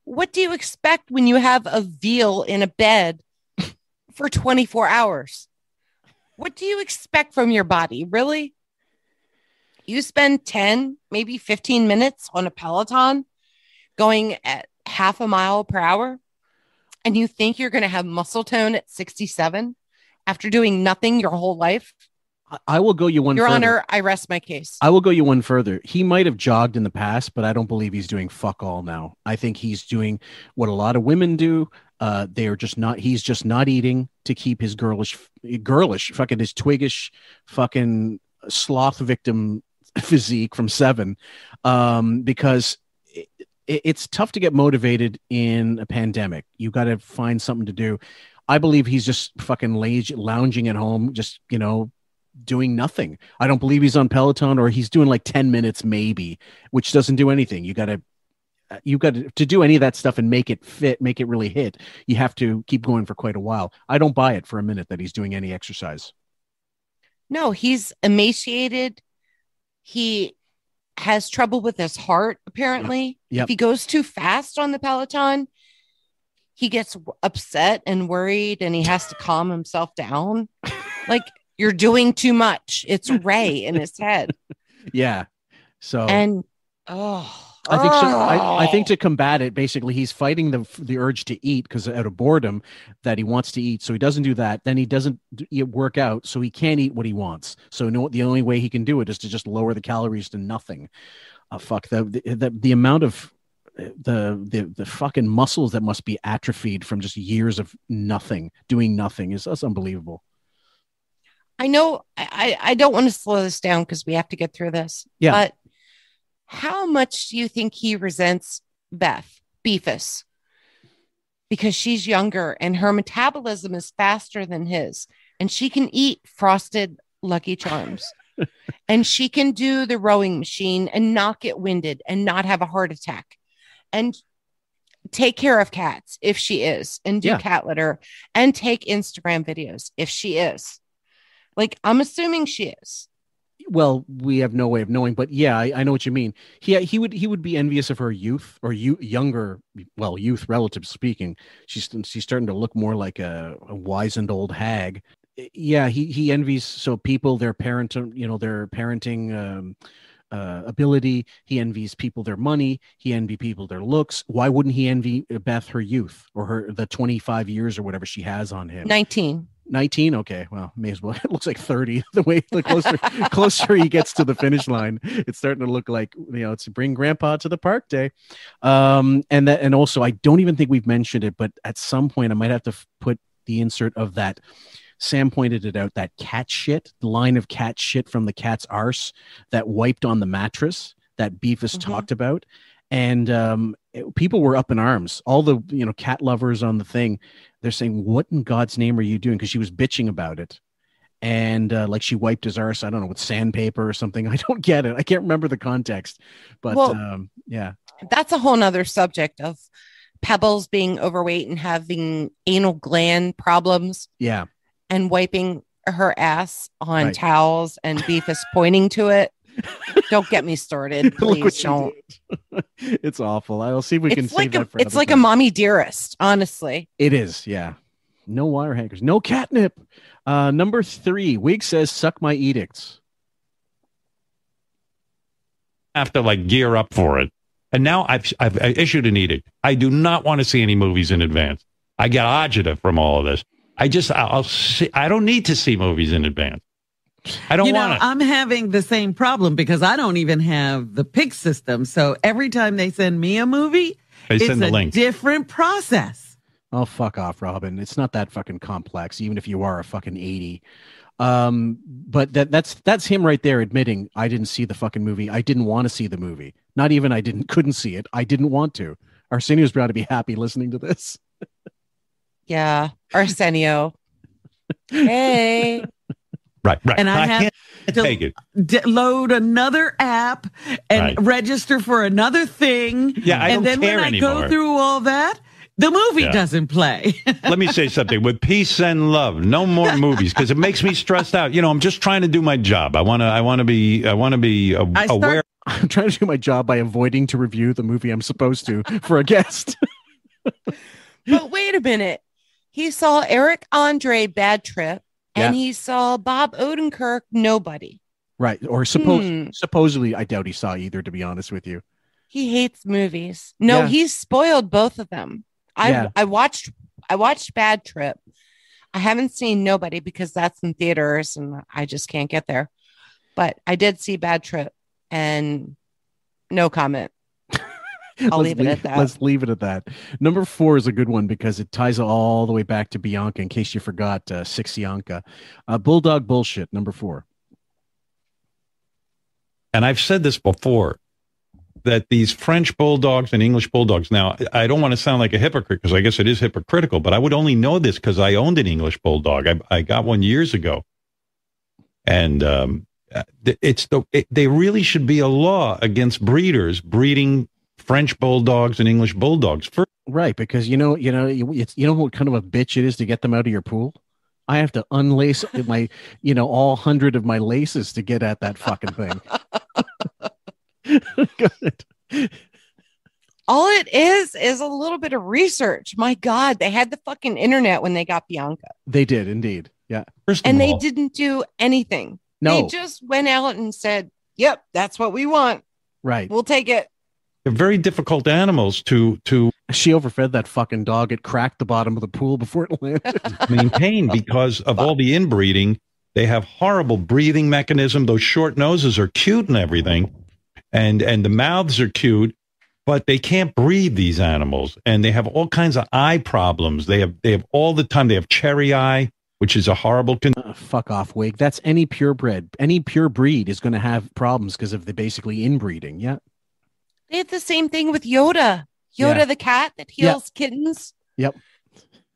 What do you expect when you have a veal in a bed for 24 hours? What do you expect from your body? Really? You spend 10, maybe 15 minutes on a Peloton going at half a mile per hour, and you think you're going to have muscle tone at 67 after doing nothing your whole life? I, will go you one. Your further. Honor, I rest my case. I will go you one further. He might have jogged in the past, but I don't believe he's doing fuck all now. I think he's doing what a lot of women do. Uh, they are just not. He's just not eating to keep his girlish, girlish, fucking his twiggish, fucking sloth victim physique from Seven, um, because it, it- it's tough to get motivated in a pandemic. You got to find something to do. I believe he's just fucking lazy, lounging at home, just you know, doing nothing. I don't believe he's on Peloton or he's doing like 10 minutes maybe, which doesn't do anything. You got to Uh, you've got to, to do any of that stuff and make it fit, make it really hit. You have to keep going for quite a while. I don't buy it for a minute that he's doing any exercise. No, he's emaciated. He has trouble with his heart, apparently. Yep. If he goes too fast on the Peloton, he gets upset and worried and he has to calm himself down. Like, you're doing too much. It's Ray in his head. Yeah. So And, oh, I think so. I, I Oh. think to combat it, basically, he's fighting the the urge to eat because out of boredom that he wants to eat. So he doesn't do that. Then he doesn't work out, so he can't eat what he wants. So no, the only way he can do it is to just lower the calories to nothing. Uh, fuck the the, the the amount of uh, the the the fucking muscles that must be atrophied from just years of nothing, doing nothing is that's unbelievable. I know I, I I don't want to slow this down because we have to get through this. Yeah. But how much do you think he resents Beth Beefus? Because she's younger and her metabolism is faster than his, and she can eat frosted Lucky Charms. and she can do the rowing machine and not get winded and not have a heart attack and take care of cats if she is and do Yeah. cat litter and take Instagram videos if she is. Like I'm assuming she is. Well we have no way of knowing but yeah I, I know what you mean. He he would he would be envious of her youth or you younger well youth relative speaking. She's she's starting to look more like a, a wizened old hag. Yeah he he envies so people their parent you know their parenting um uh, ability. He envies people their money. He envy people their looks. Why wouldn't he envy beth her youth or her the 25 years or whatever she has on him? 19. 19 okay well may as well. It looks like 30 the way the closer closer he gets to the finish line it's starting to look like you know it's bring grandpa to the park day. Um and that and also i don't even think we've mentioned it but at some point i might have to f- put the insert of that. Sam pointed it out that cat shit the line of cat shit from the cat's arse that wiped on the mattress that beefus talked about and um it- people were up in arms. All the you know cat lovers on the thing they're saying what in god's name are you doing? Because she was bitching about it. And uh, like she wiped his arse i don't know with sandpaper or something. I don't get it. I can't remember the context. But Well- um yeah. That's a whole nother subject of Pebbles being overweight and having anal gland problems yeah. and wiping her ass on Right. towels and Beefus pointing to it. Don't get me started. Please what don't. it's awful i'll see if we can It's save like a, that for it's another like a mommy dearest, honestly. it is yeah no wire hangers no catnip uh number three wig says suck my edicts have to like gear up for it. And now I've I've issued an edict. I do not want to see any movies in advance. I get agita from all of this. I just I'll see. I don't need to see movies in advance. I don't you know, want to. I'm having the same problem because I don't even have the pick system. So every time they send me a movie, They it's send the a link. different process. Oh, fuck off, Robin. It's not that fucking complex, even if you are a fucking 80. Um, but that that's that's him right there admitting I didn't see the fucking movie. I didn't want to see the movie. Not even I didn't couldn't see it. I didn't want to. Arsenio's about to be happy listening to this. Yeah. Arsenio. hey. Right, right. And I have to take it. d- load another app and Right. register for another thing. Yeah, I and don't then care when I anymore. go through all that, the movie Yeah. doesn't play. Let me say something. With peace and love, no more movies because it makes me stressed out. You know, I'm just trying to do my job. I want to. I want to be. I want to be start- aware. I'm trying to do my job by avoiding to review the movie I'm supposed to for a guest. But wait a minute. He saw Eric Andre Bad Trip and Yeah. he saw Bob Odenkirk Nobody. right. Or suppose Hmm. supposedly I doubt he saw either, to be honest with you. He hates movies. No, Yeah. he's spoiled both of them. I Yeah. I watched I watched Bad Trip. I haven't seen Nobody because that's in theaters and I just can't get there. But I did see Bad Trip and no comment. I'll Let's leave it at that. Let's leave it at that. Number four is a good one because it ties all the way back to Bianca. In case you forgot, uh, six Bianca, uh, Bulldog bullshit. Number four. and I've said this before that these French bulldogs and English bulldogs. Now, I don't want to sound like a hypocrite because I guess it is hypocritical, but I would only know this because I owned an English bulldog. I, I got one years ago, and um, uh, it's the it, they really should be a law against breeders breeding French bulldogs and English bulldogs. First, Right, because you know, you know, you, it's, you know what kind of a bitch it is to get them out of your pool. I have to unlace my, you know, all hundred of my laces to get at that fucking thing. Good. All it is is a little bit of research. My God, they had the fucking internet when they got Bianca, They did indeed. Yeah. First and they didn't do anything. No. They just went out and said, "Yep, that's what we want. Right. We'll take it." They're very difficult animals to to She overfed that fucking dog. It cracked the bottom of the pool before it landed. maintain because of all the inbreeding. They have horrible breathing mechanism. Those short noses are cute and everything, and and the mouths are cute, but they can't breathe. These animals, and they have all kinds of eye problems. They have they have all the time. They have cherry eye, which is a horrible. Con- Uh, fuck off, Wig. That's any purebred. Any pure breed is going to have problems because of the basically inbreeding. Yeah. They had the same thing with Yoda. Yoda, Yeah. the cat that heals kittens. Yep.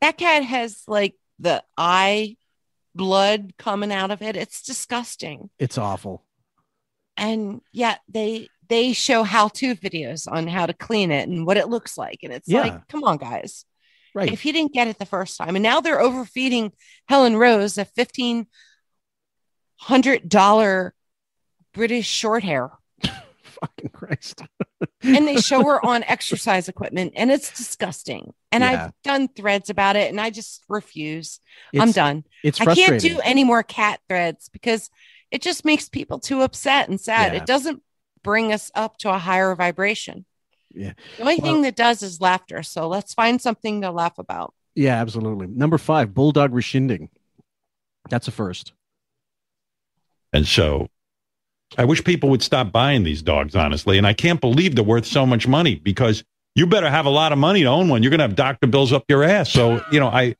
That cat has like the eye blood coming out of it. It's disgusting. It's awful. And yeah, they they show how-to videos on how to clean it and what it looks like. And it's Yeah. like, come on, guys. Right. If you didn't get it the first time, and now they're overfeeding Helen Rose a fifteen hundred dollar British short hair. Fucking Christ. And they show her on exercise equipment and it's disgusting and Yeah. i've done threads about it and i just refuse i'm done it's i can't do any more cat threads because it just makes people too upset and sad Yeah. it doesn't bring us up to a higher vibration Yeah. the only Well- thing that does is laughter so let's find something to laugh about Yeah, absolutely. Number five, bulldog rescinding. That's a first. And so I wish people would stop buying these dogs, honestly. And I can't believe they're worth so much money because you better have a lot of money to own one. You're going to have doctor bills up your ass. So, you know, I,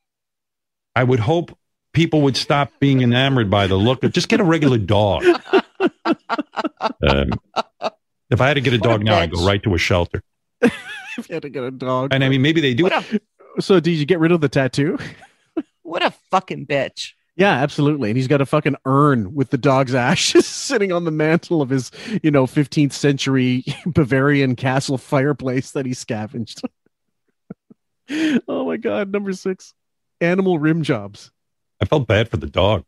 I would hope people would stop being enamored by the look of just get a regular dog. Um, if I had to get a What a dog now, I'd go right to a shelter. if you had to get a dog. And I mean, maybe they do. So did you get rid of the tattoo? what a fucking bitch Yeah, absolutely. And he's got a fucking urn with the dog's ashes sitting on the mantle of his, you know, 15th century Bavarian castle fireplace that he scavenged. oh my God. Number six, animal rim jobs. I felt bad for the dog.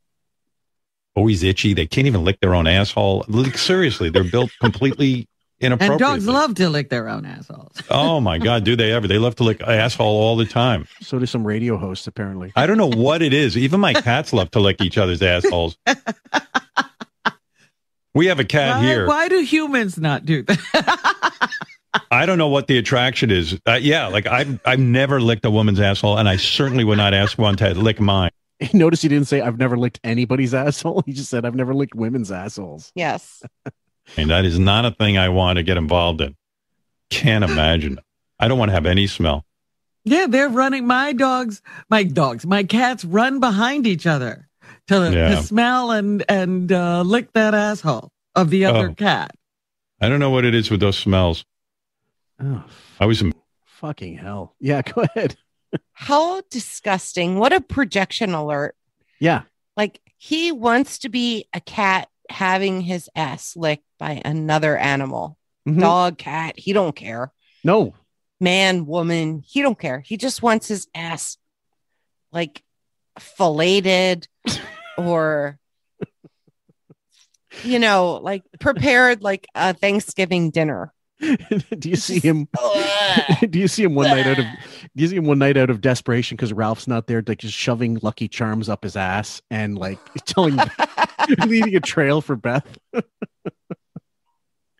Always itchy. They can't even lick their own asshole. Like, seriously, they're built completely And inappropriate. dogs love to lick their own assholes. Oh my God, do they ever? They love to lick asshole all the time. So do some radio hosts, apparently. I don't know what it is. Even my cats love to lick each other's assholes. We have a cat Why, here. why do humans not do that? I don't know what the attraction is. Uh, yeah, like I've I've never licked a woman's asshole, and I certainly would not ask one to lick mine. Notice he didn't say, I've never licked anybody's asshole. He just said, I've never licked women's assholes. yes And that is not a thing I want to get involved in. Can't imagine. I don't want to have any smell. Yeah, they're running. My dogs, my dogs, my cats run behind each other to, Yeah. to smell and and uh, lick that asshole of the other Oh. cat. I don't know what it is with those smells. Oh, I was fucking hell. Yeah, go ahead. how disgusting what a projection alert Yeah. Like he wants to be a cat having his ass licked by another animal. Mhm. Dog, cat, he don't care. No. Man, woman, he don't care. He just wants his ass like filleted or you know, like prepared like a Thanksgiving dinner. do you see him? do you see him one night out of? Do you see him one night out of desperation because Ralph's not there, like just shoving Lucky Charms up his ass and like telling, leading a trail for Beth?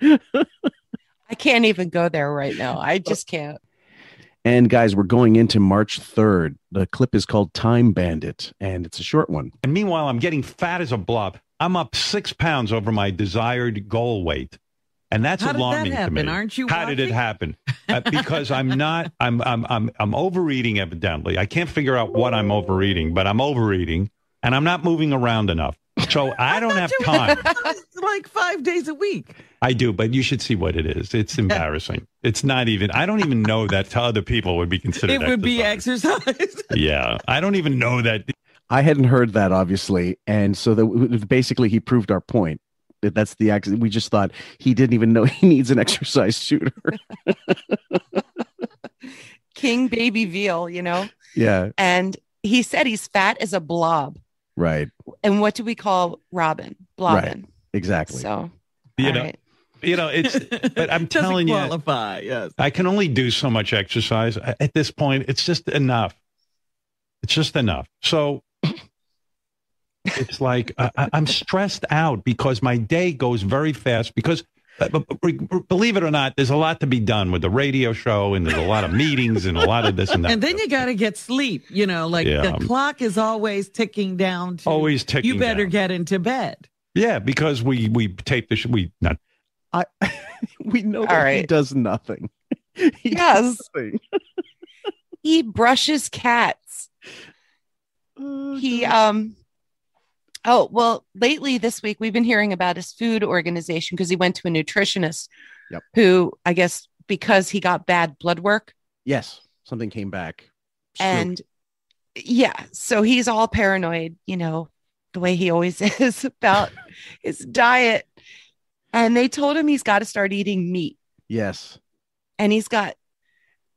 I can't even go there right now. I just can't. And guys, we're going into March 3rd. The clip is called Time Bandit, and it's a short one. And meanwhile, I'm getting fat as a blob. I'm up six pounds over my desired goal weight. And that's How did that alarming to me. Aren't you How did it happen? Uh, because I'm not. I'm. I'm. I'm. I'm overeating. Evidently, I can't figure out what I'm overeating, but I'm overeating, and I'm not moving around enough. So I don't have time. like five days a week. I do, but you should see what it is. It's embarrassing. It's not even. I don't even know that to other people would be considered. It would be exercise. exercise. Yeah, I don't even know that. I hadn't heard that, obviously. And so that basically he proved our point That's the accident. We just thought he didn't even know he needs an exercise shooter. King baby veal, you know? yeah, And he said he's fat as a blob. Right, And what do we call Robin? Blobbin. right, exactly. So, You know, right. you know, it's. But I'm Doesn't telling you, qualify. Yes. I can only do so much exercise at this point. It's just enough. It's just enough. So it's like I, I- I'm stressed out because my day goes very fast. Because uh, b- b- believe it or not, there's a lot to be done with the radio show, and there's a lot of meetings and a lot of this and that. And then you got to get sleep. You know, like Yeah. the clock is always ticking down. To, Always ticking You better down. get into bed. yeah, because we we tape the sh- we not I we know that All he does nothing. He Yes. does nothing. He brushes cats. Oh, he um oh well lately this week we've been hearing about his food organization because he went to a nutritionist Yep. who i guess because he got bad blood work Yes, something came back. Stroke. and yeah so he's all paranoid you know the way he always is about his diet and they told him he's got to start eating meat yes, and he's got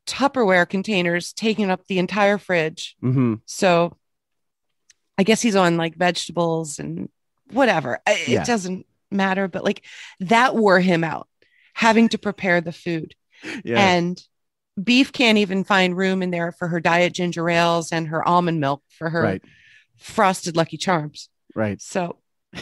tupperware containers taking up the entire fridge hmm So I guess he's on like vegetables and whatever. I- It Yeah. doesn't matter, but like that wore him out having to prepare the food. yeah, And beef can't even find room in there for her diet ginger ales and her almond milk for her right, frosted lucky charms. right. So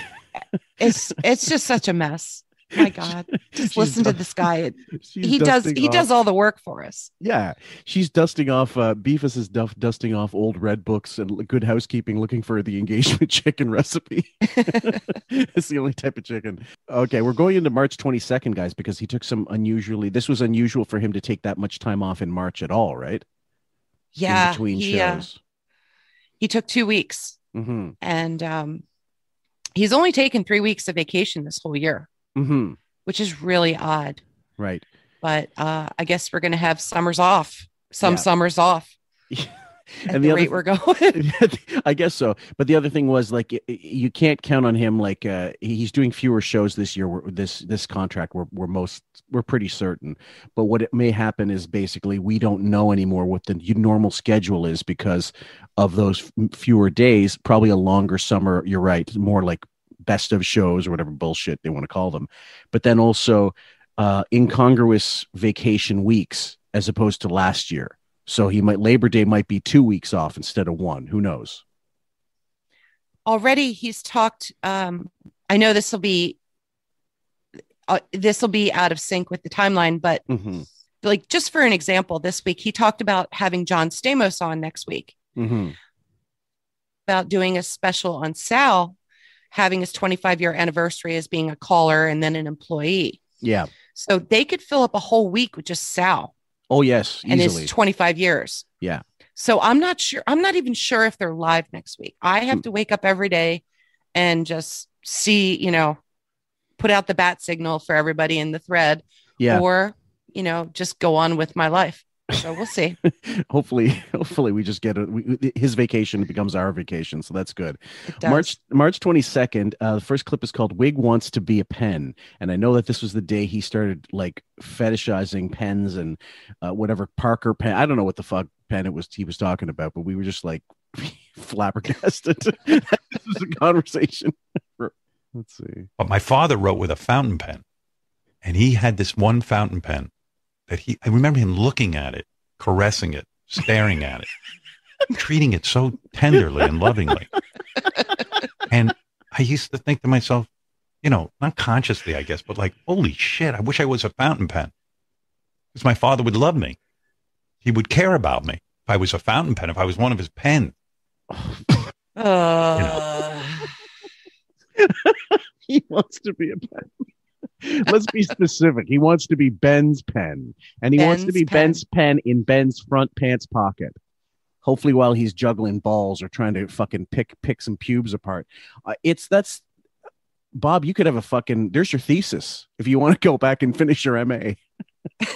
it's it's just such a mess. My God. Just listen to this guy. He does he off- does all the work for us. Yeah, she's dusting off. Uh, Beefus is duff, dusting off old red books and Good Housekeeping, looking for the engagement chicken recipe. it's the only type of chicken. Okay, we're going into March 22nd, guys, because he took some unusually. This was unusual for him to take that much time off in March at all, right? Yeah. in between he, uh, shows. he took two weeks mm-hmm. and um he's only taken three weeks of vacation this whole year. Mm-hmm. which is really odd. Right. But uh, I guess we're going to have summers off, some Yeah. summers off. And the the rate we're going. I guess so. But the other thing was like you can't count on him. Like uh, he's doing fewer shows this year. We're, this this contract we're we're most we're pretty certain. But what it may happen is basically we don't know anymore what the normal schedule is because of those fewer days. Probably a longer summer. You're right. More like best of shows or whatever bullshit they want to call them. But then also uh, incongruous vacation weeks as opposed to last year. So he might Labor Day might be two weeks off instead of one. Who knows? Already he's talked. Um, I know this will be. Uh, this will be out of sync with the timeline, but Mm-hmm. like just for an example, this week he talked about having John Stamos on next week Mm-hmm. about doing a special on Sal having his 25 year anniversary as being a caller and then an employee. Yeah. So they could fill up a whole week with just Sal Oh yes, Easily. and his 25 years. yeah. So I'm not sure. I'm not even sure if they're live next week. I Hmm. have to wake up every day and just see, you know, put out the bat signal for everybody in the thread Yeah. or, you know, just go on with my life. So we'll see. hopefully, hopefully we just get it. We, his vacation becomes our vacation, so that's good. March March twenty second. Uh, the first clip is called "Wig Wants to Be a Pen," and I know that this was the day he started like fetishizing pens and uh, whatever Parker pen. I don't know what the fuck pen it was he was talking about, but we were just like flabbergasted. this was a conversation. Let's see. But my father wrote with a fountain pen, and he had this one fountain pen that he. I remember him looking at it, caressing it, staring at it, treating it so tenderly and lovingly. And I used to think to myself, you know, not consciously, I guess, but like, holy shit! I wish I was a fountain pen, because my father would love me. He would care about me if I was a fountain pen. If I was one of his pens. Uh, he wants to be a pen. Let's be specific. He wants to be Ben's pen, and he wants to be pen. Ben's pen in Ben's front pants pocket. Hopefully, while he's juggling balls or trying to fucking pick pick some pubes apart. Uh, it's that's Bob. You could have a fucking. There's your thesis if you want to go back and finish your MA.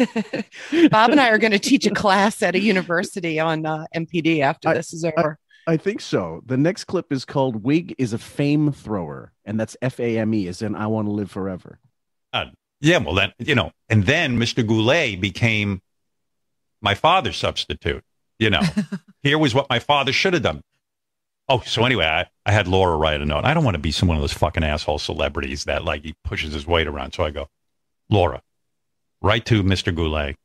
Bob and I are going to teach a class at a university on uh, MPD after this is over. I think so. The next clip is called "Wig is a Fame Thrower," and that's F A M E, as in "I want to live forever." Uh, yeah, well then you know, and then Mr. Goulet became my father's substitute. You know, here was what my father should have done. Oh, so anyway, I, I had Laura write a note. I don't want to be some one of those fucking asshole celebrities that like he pushes his weight around. So I go, Laura, write to Mr. Goulet,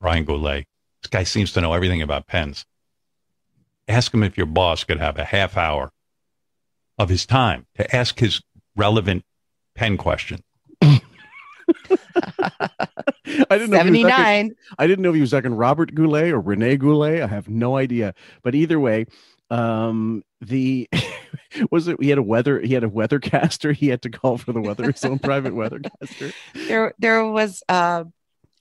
Brian Goulet. This guy seems to know everything about pens. Ask him if your boss could have a half hour of his time to ask his relevant pen question. I didn't know if he was 79. second- I didn't know if he was second Robert Goulet or Rene Goulet. I have no idea. But either way, um, the was it he had a weather he had a weathercaster. He had to call for the weather, his own private weathercaster. there there was uh,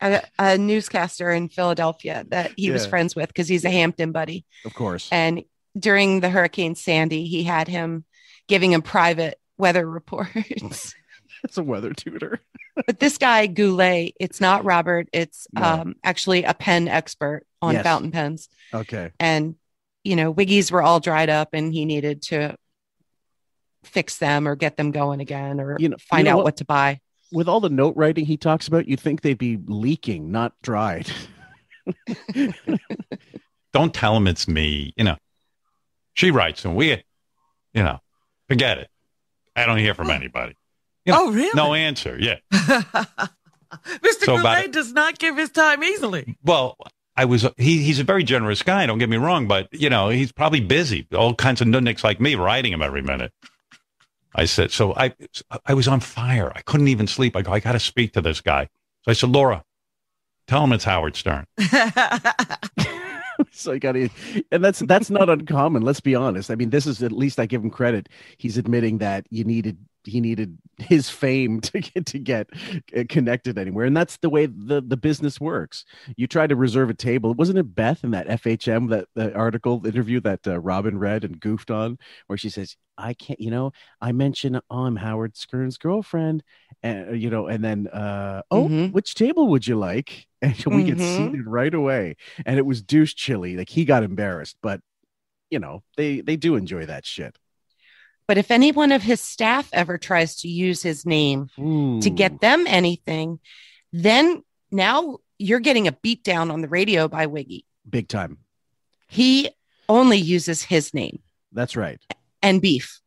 a, a newscaster in Philadelphia that he was friends with because he's a Hampton buddy. Of course. And during the Hurricane Sandy, he had him giving him private weather reports. It's a weather tutor. but this guy Goulet, it's not Robert. It's No. um, actually a pen expert on Yes. fountain pens. Okay. And you know, wiggies were all dried up, and he needed to fix them or get them going again, or You know- you find know out what? what to buy. With all the note writing he talks about, you'd think they'd be leaking, not dried. Don't tell him it's me. You know, she writes and we, you know, forget it. I don't hear from anybody. You know, Oh, really? No answer. Yeah. Mr. So Goulet does not give his time easily. Well, I was he he's a very generous guy, don't get me wrong, but you know, he's probably busy. All kinds of nudniks like me writing him every minute. I said, so I I was on fire. I couldn't even sleep. I go, I gotta speak to this guy. So I said, Laura, tell him it's Howard Stern. so I got to, and that's that's not uncommon. Let's be honest. I mean, this is at least I give him credit. He's admitting that you needed he needed his fame to get to get uh, connected anywhere, and that's the way the the business works. You try to reserve a table. Wasn't it Beth in that FHM that the article the interview that uh, Robin read and goofed on, where she says, "I can't," you know, I mention oh, I'm Howard Stern's girlfriend, and uh, you know, and then uh, oh, which table would you like? And we get Mhm. seated right away, and it was douche chilly. Like he got embarrassed, but you know, they they do enjoy that shit. But if any one of his staff ever tries to use his name to get them anything, then now you're getting a beat down on the radio by Wiggy. Big time. He only uses his name That's right. and beef.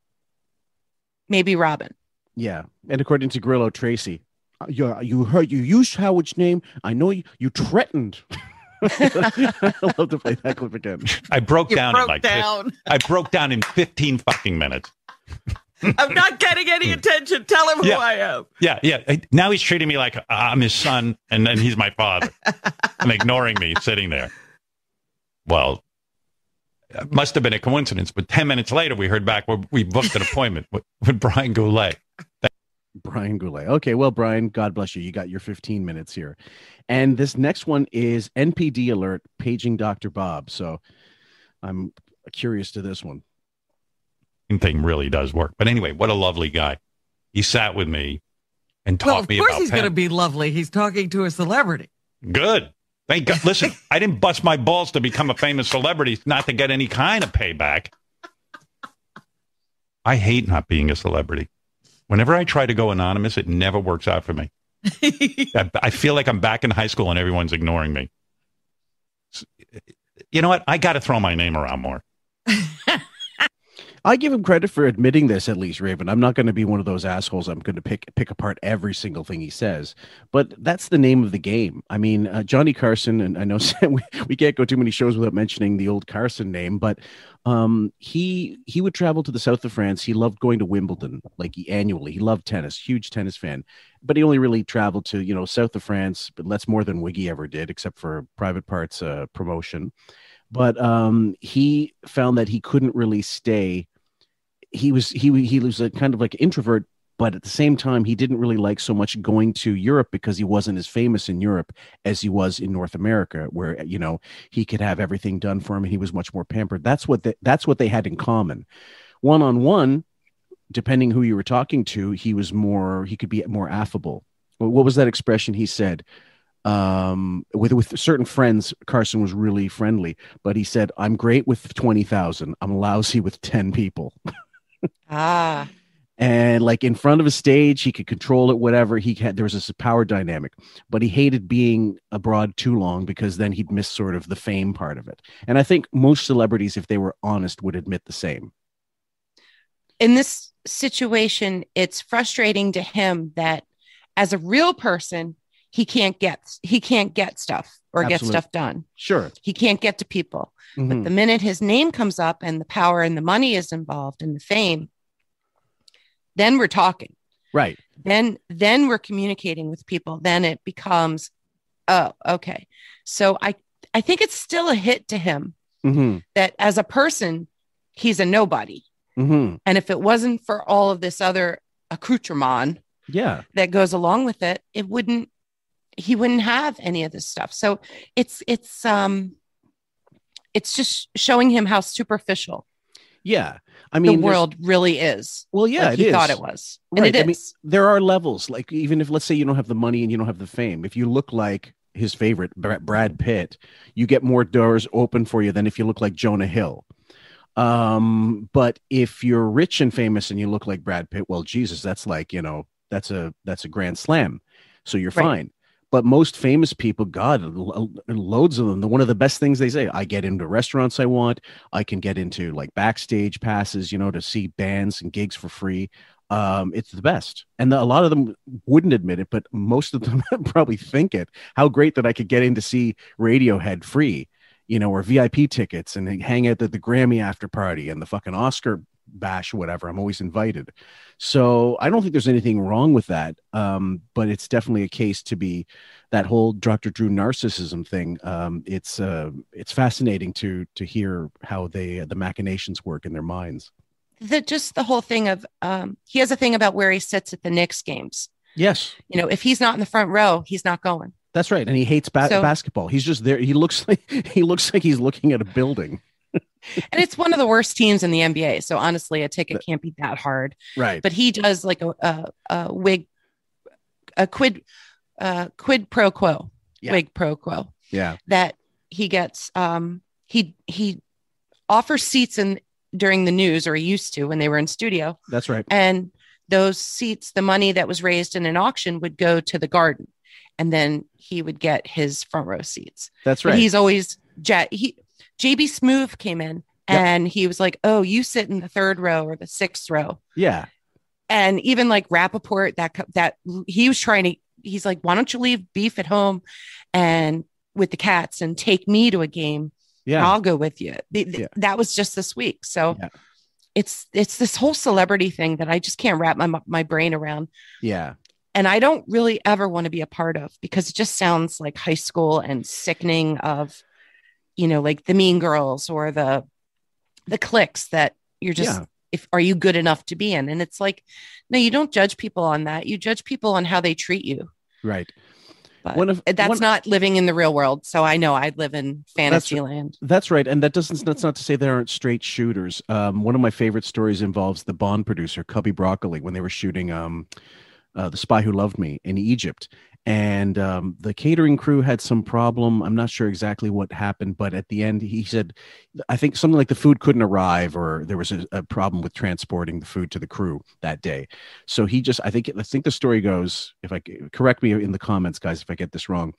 Maybe Robin. Yeah, and according to Grillo Tracy, uh, you you heard you used Howard's name. I know you you threatened. I love to play that clip again. I broke You down broke in like down. I broke down in 15 fucking minutes. I'm not getting any attention. Tell him Yeah. who I am. Yeah, yeah. Now he's treating me like uh, I'm his son and then he's my father and ignoring me sitting there. Well, it must have been a coincidence, but 10 minutes later, we heard back we booked an appointment with, with Brian Goulet. Brian Goulet. Okay, well, Brian, God bless you. You got your 15 minutes here. And this next one is NPD alert paging Dr. Bob. So I'm curious to this one. Thing really does work. But anyway, what a lovely guy. He sat with me and taught Well, of course he's going to be lovely. He's talking to a celebrity. Good. Thank God. Listen, I didn't bust my balls to become a famous celebrity, not to get any kind of payback. I hate not being a celebrity. Whenever I try to go anonymous, it never works out for me. I, I feel like I'm back in high school and everyone's ignoring me. You know what? I got to throw my name around more. I give him credit for admitting this, at least, Raven. I'm not going to be one of those assholes. I'm going to pick pick apart every single thing he says, but that's the name of the game. I mean, uh, Johnny Carson, and I know we, we can't go too many shows without mentioning the old Carson name, but um, he he would travel to the south of France. He loved going to Wimbledon, like annually. He loved tennis, huge tennis fan, but he only really traveled to you know south of France. But that's more than Wiggy ever did, except for private parts uh, promotion but um, he found that he couldn't really stay. He was he he was a kind of like introvert, but at the same time, he didn't really like so much going to Europe because he wasn't as famous in Europe as he was in North America, where you know he could have everything done for him, and he was much more pampered. That's what they, that's what they had in common. One on one, depending who you were talking to, he was more he could be more affable. What was that expression he said? Um, with with certain friends, Carson was really friendly, but he said, "I'm great with twenty thousand. I'm lousy with ten people." Ah. and like in front of a stage he could control it whatever he had there was this power dynamic but he hated being abroad too long because then he'd miss sort of the fame part of it and i think most celebrities if they were honest would admit the same in this situation, it's frustrating to him that as a real person, he can't get he can't get stuff or get stuff done. sure He can't get to people. But Mhm. the minute his name comes up and the power and the money is involved and the fame, then we're talking. right Then then we're communicating with people. Then it becomes, oh, okay. So I I think it's still a hit to him mm-hmm. that as a person, he's a nobody. Mm-hmm. And if it wasn't for all of this other accoutrement yeah that goes along with it, it wouldn't he wouldn't have any of this stuff. So it's it's um it's just showing him how superficial yeah i mean the world really is. well yeah like he thought it was. And right it i mean there are levels like even if let's say you don't have the money and you don't have the fame if you look like his favorite brad pitt you get more doors open for you than if you look like jonah hill um but if you're rich and famous and you look like brad pitt well jesus that's like you know that's a that's a grand slam so you're Right. fine but most famous people god loads of them. The one of the best things they say i get into restaurants i want. I can get into like backstage passes you know to see bands and gigs for free. Um it's the best. And the, a lot of them wouldn't admit it but most of them probably think it. How great that i could get in to see radiohead free you know or vip tickets and hang out at the grammy after party and the fucking oscar bash whatever i'm always invited so i don't think there's anything wrong with that um but it's definitely a case to be that whole dr drew narcissism thing um it's uh it's fascinating to to hear how they the machinations work in their minds The just the whole thing of um he has a thing about where he sits at the Knicks games. yes You know, if he's not in the front row, he's not going. That's right, and he hates ba- So- basketball. He's just there. He looks like he looks like he's looking at a building. And it's one of the worst teams in the NBA. So honestly, a ticket can't be that hard. Right. But he does like a a, a wig a quid uh quid pro quo. Yeah. Wig pro quo. Yeah. That he gets um he he offers seats in during the news or he used to when they were in studio. That's right. And those seats, the money that was raised in an auction would go to the garden. And then he would get his front row seats. That's But right. he's always jet. He JB Smoove came in Yep. and he was like, "Oh, you sit in the third row or the sixth row." Yeah. And even like Rapaport, that that he was trying to. He's like, "Why don't you leave beef at home and with the cats and take me to a game? Yeah. I'll go with you." The- the- Yeah. That was just this week, so. It's it's this whole celebrity thing that I just can't wrap my my brain around Yeah. and I don't really ever want to be a part of because it just sounds like high school and sickening of, you know, like the Mean Girls or the the cliques that you're just Yeah. if are you good enough to be in? And it's like, no, you don't judge people on that. You judge people on how they treat you. Right. But One of- that's one- not living in the real world. So I know I live in That's- fantasy land. That's right, and that doesn't. That's not to say there aren't straight shooters. Um, one of my favorite stories involves the Bond producer Cubby Broccoli when they were shooting um, uh, "The Spy Who Loved Me" in Egypt, and um, the catering crew had some problem. I'm not sure exactly what happened, but at the end, he said, "I think something like the food couldn't arrive, or there was a, a problem with transporting the food to the crew that day." So he just, I think, I think the story goes. If I correct me in the comments, guys, if I get this wrong,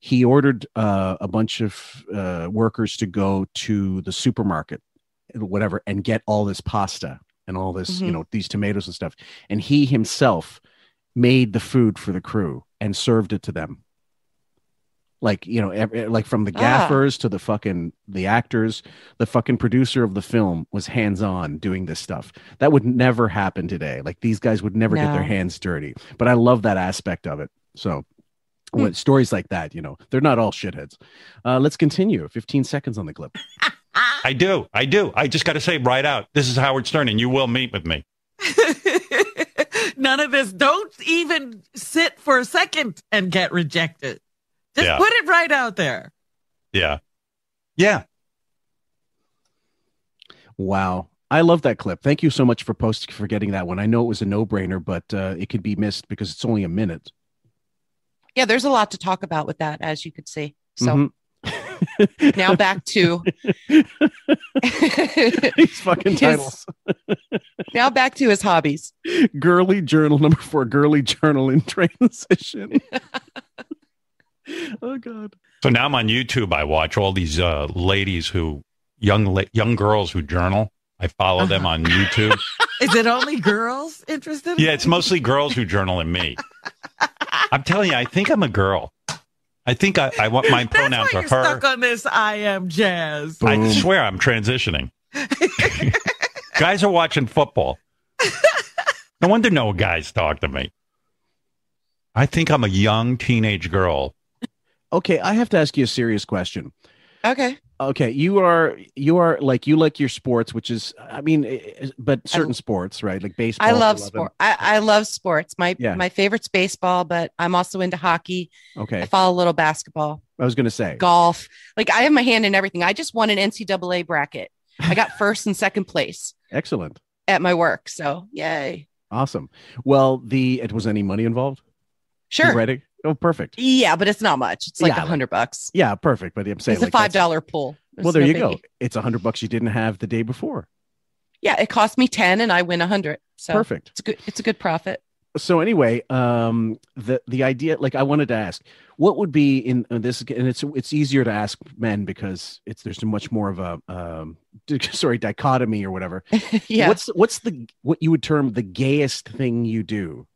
he ordered uh, a bunch of uh, workers to go to the supermarket, whatever, and get all this pasta and all this, you Mhm. know, these tomatoes and stuff. And he himself made the food for the crew and served it to them. Like you know, ev- like from the Ah. gaffers to the fucking the actors, the fucking producer of the film was hands on doing this stuff. That would never happen today. Like these guys would never get their hands dirty. But I love that aspect of it. So Hmm. when stories like that, you know, they're not all shitheads. Uh, let's continue. 15 seconds on the clip. I do. I do. I just got to say right out, this is Howard Stern, and you will meet with me. None of this. Don't even sit for a second and get rejected. Just Yeah. put it right out there. Yeah. Yeah. Wow. I love that clip. Thank you so much for posting for getting that one. I know it was a no brainer, but uh, it could be missed because it's only a minute. yeah, there's a lot to talk about with that, as you could see. So Mhm. Now back to These fucking His- titles. now back to his hobbies. girly journal number four. Girly journal in transition. oh God. So now I'm on YouTube. I watch all these uh, ladies who young la- young girls who journal. I follow them on YouTube. Is it only girls interested? Yeah, it's mostly girls who journal and me. I'm telling you, I think I'm a girl. I think I, I want my pronouns are You're her. stuck on this. I am jazz. I swear I'm transitioning. guys are watching football. No wonder no guys talk to me. I think I'm a young teenage girl. Okay, I have to ask you a serious question. Okay. Okay, you are you are like you like your sports, which is I mean, eh, eh, but certain sports, right? Like baseball. I love them. sport. I, I love sports. My Yeah. my favorite's baseball, but I'm also into hockey. Okay, I follow a little basketball, I was gonna say. golf. Like I have my hand in everything. I just won an NCAA bracket. I got first and second place Excellent, at my work. So yay. awesome. Well, the it was any money involved? Sure. Ready? Oh, perfect. Yeah, but it's not much. It's like a Yeah, like- hundred bucks. Yeah, perfect. But I'm saying It's a like, that's- five dollar pool. It's Well, there no you go. biggie. It's a hundred bucks you didn't have the day before. Yeah, it cost me ten, and I win a hundred. So Perfect. It's a good. It's a good profit. so anyway um the the idea like i wanted to ask what would be in uh, this and it's it's easier to ask men because it's there's much more of a um sorry dichotomy or whatever Yeah. what's what's the what you would term the gayest thing you do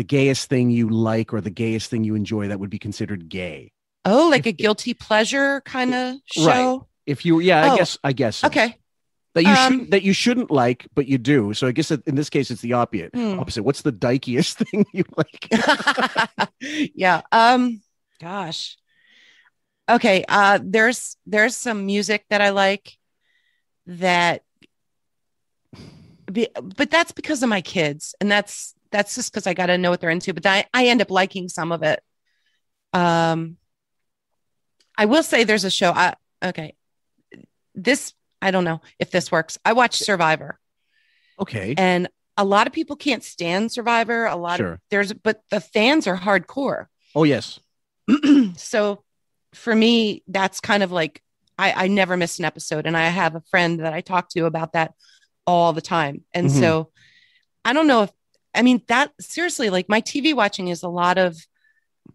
the gayest thing you like or the gayest thing you enjoy that would be considered gay Oh, like a guilty pleasure kind of show. right if you yeah i Oh, guess i guess so. Okay. that you Um, shouldn't that you shouldn't like but you do so i guess in this case it's the opposite Hmm. opposite what's the dykiest thing you like yeah. Um. Gosh. Okay. Uh. There's there's some music that I like that. Be, but that's because of my kids, and that's that's just because I got to know what they're into. But I I end up liking some of it. Um. I will say there's a show. I okay. This I don't know if this works. I watch Survivor. okay and a lot of people can't stand survivor a lot Sure. of there's but the fans are hardcore oh yes so for me that's kind of like I, I never miss an episode and i have a friend that i talk to about that all the time and Mhm. so i don't know if i mean that seriously like my tv watching is a lot of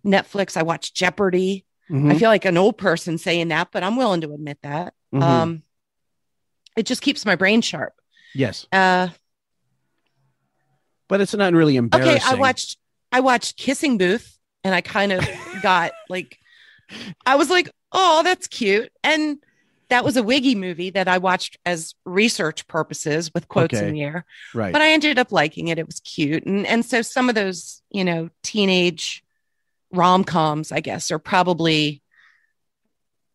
netflix i watch jeopardy i Mhm. feel like an old person saying that but i'm willing to admit that Mhm. um it just keeps my brain sharp yes uh but it's not really embarrassing Okay, I watched I watched Kissing Booth and I kind of got like I was like, "Oh, that's cute." And that was a Wiggy movie that I watched as research purposes with quotes Okay. in the air. right But I ended up liking it. It was cute. And and so some of those, you know, teenage rom-coms, I guess, are probably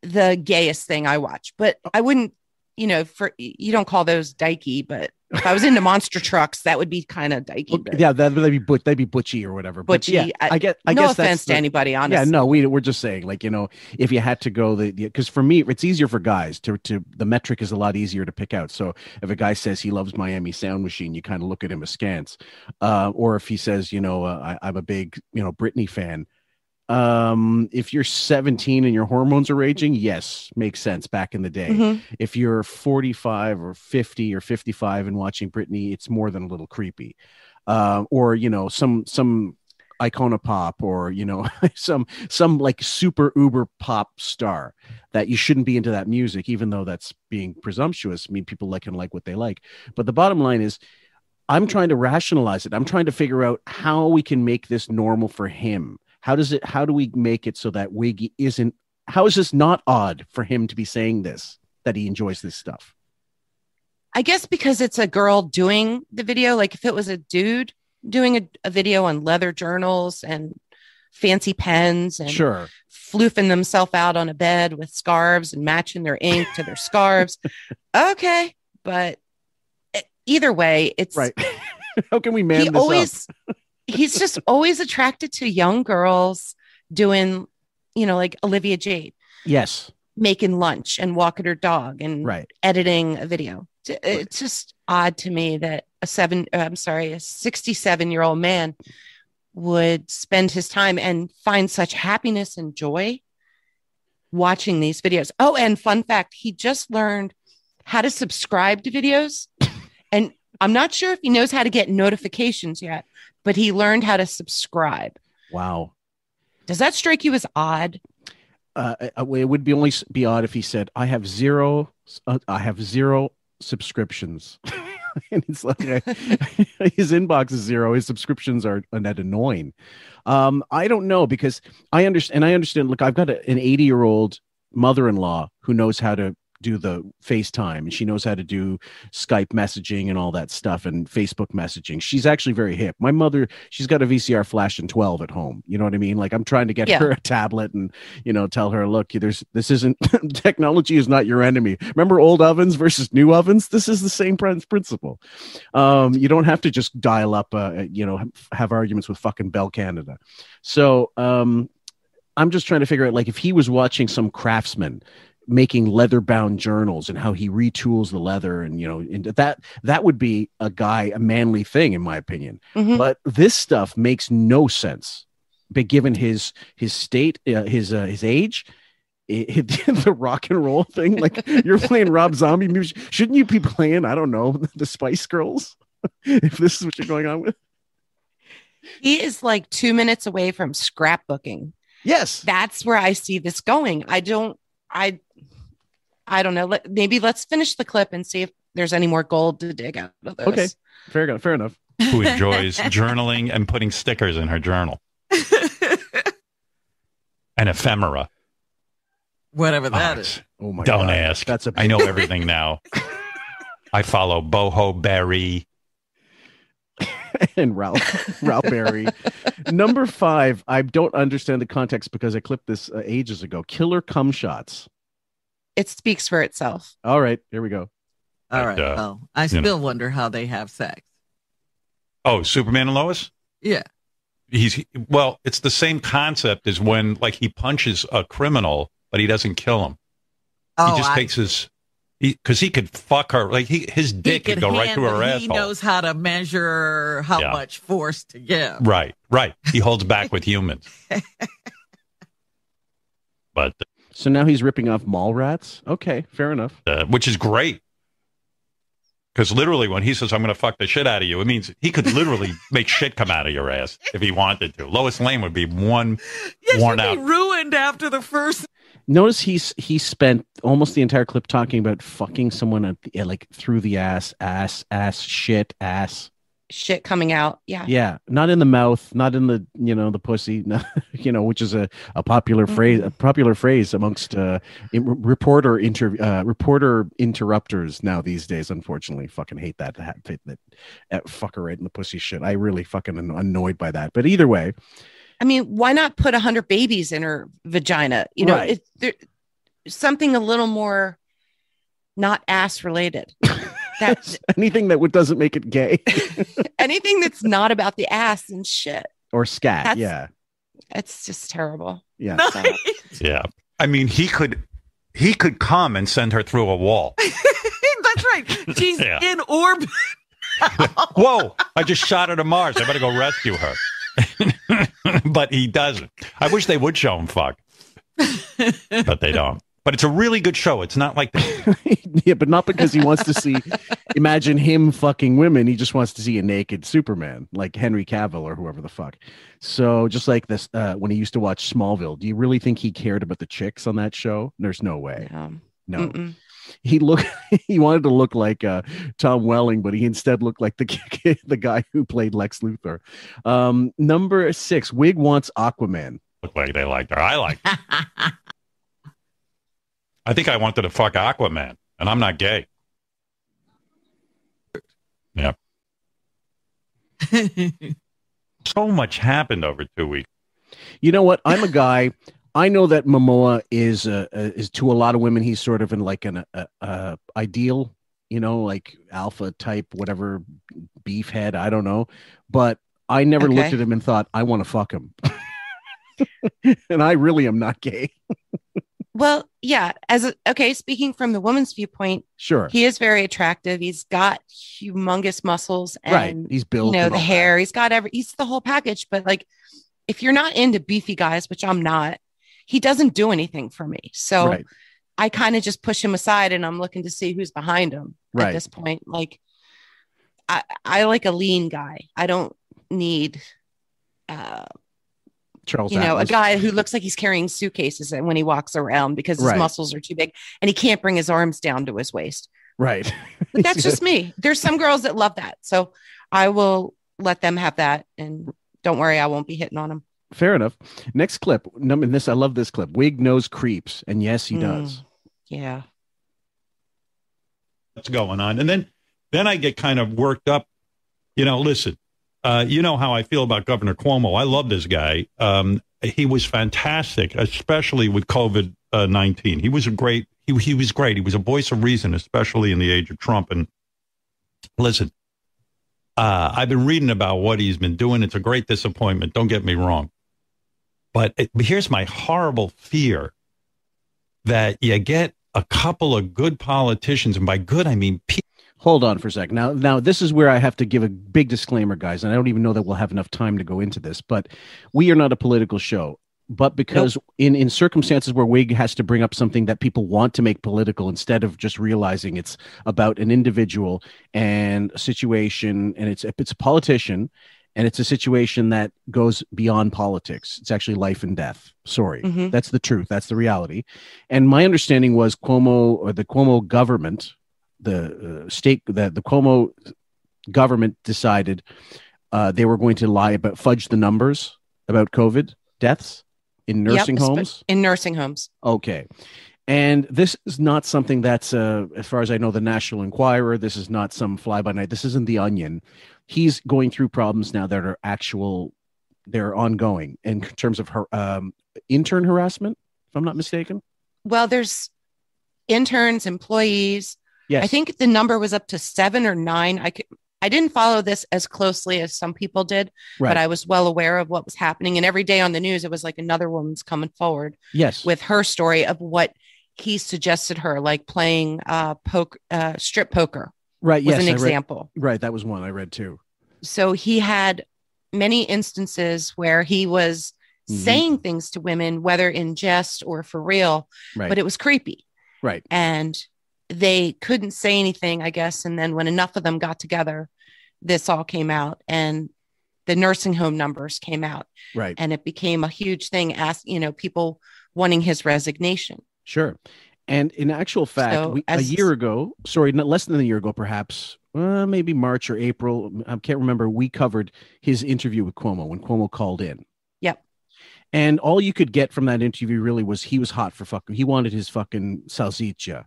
the gayest thing I watch. But oh. I wouldn't, you know, for you don't call those dykey, but if I was into monster trucks, that would be kind of dykey. but- yeah that, that'd be but that'd be butchy or whatever But Butchy. yeah, i get i no guess that's offense to the- anybody, yeah honestly. no we, we're just saying like you know if you had to go the because for me it's easier for guys to to the metric is a lot easier to pick out so if a guy says he loves miami sound machine you kind of look at him askance uh, or if he says you know uh, I, i'm a big you know britney fan um if you're 17 and your hormones are raging yes makes sense back in the day. Mhm. if you're 45 or 50 or 55 and watching Britney, it's more than a little creepy. Uh, or you know, some some icona pop or you know some some like super uber pop star that you shouldn't be into that music even though that's being presumptuous. I mean people like can like what they like. But the bottom line is i'm trying to rationalize it. I'm trying to figure out how we can make this normal for him how does it how do we make it so that wiggy isn't how is this not odd for him to be saying this that he enjoys this stuff I guess because it's a girl doing the video. Like if it was a dude doing a, a video on leather journals and fancy pens and Sure. floofing themselves out on a bed with scarves and matching their ink to their scarves. Okay. But either way, it's right how can we man he this always up he's just always attracted to young girls doing, you know, like Olivia Jade yes making lunch and walking her dog and Right. editing a video. It's just odd to me that a seven, uh, I'm sorry, a 67 year old man would spend his time and find such happiness and joy watching these videos. Oh, and fun fact, he just learned how to subscribe to videos. And I'm not sure if he knows how to get notifications yet, but he learned how to subscribe. Wow. Does that strike you as odd? Uh, uh, it would be only be odd if he said, "I have zero, uh, I have zero subscriptions," and it's like his inbox is zero. His subscriptions are net annoying. Um, I don't know because I understand, and I understand. Look, I've got a, an eighty year old mother in law who knows how to do the FaceTime and she knows how to do Skype messaging and all that stuff and Facebook messaging. She's actually very hip. My mother, she's got a VCR flash and 12 at home. You know what I mean? Like I'm trying to get Yeah. her a tablet and, you know, tell her, look, there's this isn't technology is not your enemy. Remember old ovens versus new ovens? This is the same principle. Um, you don't have to just dial up, uh, you know, have arguments with fucking Bell Canada. So, um, I'm just trying to figure out like if he was watching some craftsman making leather bound journals and how he retools the leather and you know and that that would be a guy a manly thing in my opinion Mhm. but this stuff makes no sense but given his his state uh, his uh, his age it, the rock and roll thing like you're playing rob zombie music shouldn't you be playing i don't know the spice girls if this is what you're going on with He is like two minutes away from scrapbooking. Yes. That's where I see this going. I don't, I, I don't know. Let, maybe let's finish the clip and see if there's any more gold to dig out of this. okay fair enough fair enough Who enjoys journaling and putting stickers in her journal and ephemera. Whatever that is. Oh my God. Don't God. ask. That's a I know everything now. I follow Boho Berry. and Ralph Ralph Berry. Number five, I don't understand the context because I clipped this uh, ages ago. Killer cum shots. It speaks for itself. All right, here we go. All right. uh, well, I you know. still wonder how they have sex. Oh, Superman and Lois? Yeah. He's well, it's the same concept as when like he punches a criminal, but he doesn't kill him. Oh, he just I- takes his because he, could fuck her like he his dick He could can go right through her handle- He asshole. knows how to measure how Yeah. much force to give. Right, right. He holds back with humans. But So now he's ripping off mall rats. Okay, fair enough. uh, which is great. Because literally, when he says, I'm going to fuck the shit out of you, it means he could literally make shit come out of your ass if he wanted to. Lois Lane would be one worn Be out. ruined after the first. Notice he's he spent almost the entire clip talking about fucking someone at the, like through the ass, ass, ass, shit, ass. Shit coming out. Yeah. Yeah, not in the mouth, not in the you know the pussy, no, you know, which is a, a popular phrase, a popular phrase amongst uh, in- reporter inter uh, reporter interrupters now these days. Unfortunately, fucking hate that that, that, that, fucker right in the pussy shit. I really fucking am annoyed by that. But either way, I mean, why not put a hundred babies in her vagina? You know, Right. it, there, something a little more not ass related. That's anything that would doesn't make it gay anything that's not about the ass and shit. or scat, That's- yeah, It's just terrible. yeah. So, Yeah. I mean, he could he could come and send her through a wall. That's right. She's Yeah. in orbit. Whoa! I just shot her to Mars. I better go rescue her. but he doesn't. I wish they would show him fuck, but they don't. But it's a really good show. It's not like yeah, but not because he wants to see. imagine him fucking women. He just wants to see a naked Superman, like Henry Cavill or whoever the fuck. So just like this, uh, when he used to watch Smallville, do you really think he cared about the chicks on that show? There's no way. um, No, mm-mm. he looked. He wanted to look like uh, Tom Welling, but he instead looked like the the guy who played Lex Luthor. Um, number six, Wig wants Aquaman. look like they liked her. I like. Her. I think I wanted to fuck Aquaman, and I'm not gay. Yeah. so much happened over two weeks. You know what? I'm a guy. I know that Momoa is uh, uh, is to a lot of women. He's sort of in like an uh, uh, ideal, you know, like alpha type, whatever beef head. I don't know, but I never Okay. looked at him and thought I want to fuck him. and I really am not gay. Well, yeah. As a, okay, speaking from the woman's viewpoint, Sure. he is very attractive. He's got humongous muscles and Right. He's built you know the hair. He's got every. He's the whole package. But like, if you're not into beefy guys, which I'm not, he doesn't do anything for me. So Right. I kind of just push him aside, and I'm looking to see who's behind him Right. at this point. Like, I I like a lean guy. I don't need. Uh, Charles you know, Atlas. a guy who looks like he's carrying suitcases and when he walks around because his Right. muscles are too big and he can't bring his arms down to his waist. Right. But that's just me. There's some girls that love that. So I will let them have that. And don't worry, I won't be hitting on them. Fair enough. Next clip. Num- and this, I love this clip. Wig knows creeps, and yes, he Mm. does. Yeah. what's going on. And then then I get kind of worked up. You know, listen, uh, you know how I feel about Governor Cuomo. I love this guy. Um, he was fantastic, especially with COVID uh, nineteen. He was a great. He he was great. He was a voice of reason, especially in the age of Trump. And listen, uh, I've been reading about what he's been doing. It's a great disappointment. Don't get me wrong, but, it, but here's my horrible fear that you get a couple of good politicians, and by good I mean pe- Hold on for a sec. Now, now this is where I have to give a big disclaimer, guys. And I don't even know that we'll have enough time to go into this, but we are not a political show. But because in in circumstances where Wig has to bring up something that people want to make political instead of just realizing it's about an individual and a situation, and it's it's a politician, and it's a situation that goes beyond politics. It's actually life and death. Sorry, Mhm. that's the truth. That's the reality. And my understanding was Cuomo or the Cuomo government, the uh, state, that the Cuomo government decided uh, they were going to lie about fudge the numbers about COVID deaths in nursing espe- homes. In nursing homes. Okay. And this is not something that's, uh, as far as I know, the National Enquirer. This is not some fly by night. This isn't the Onion. He's going through problems now that are actual, they're ongoing in terms of her um, intern harassment, if I'm not mistaken. Well, there's interns, employees. Yes. I think the number was up to seven or nine. I could, I didn't follow this as closely as some people did, Right. but I was well aware of what was happening. And every day on the news, it was like another woman's coming forward Yes. with her story of what he suggested her, like playing uh, poke, uh, strip poker. Right. was yes. an I read- example. right. That was one I read too. So he had many instances where he was Mhm. saying things to women, whether in jest or for real, Right. but it was creepy. Right. And they couldn't say anything, I guess. And then when enough of them got together, this all came out and the nursing home numbers came out. Right. And it became a huge thing, ask, you know, people wanting his resignation. Sure. And in actual fact, So we, a year ago, sorry, not less than a year ago, perhaps, uh, maybe March or April, I can't remember. We covered his interview with Cuomo when Cuomo called in. Yep. And all you could get from that interview really was he was hot for fucking. He wanted his fucking salsicha,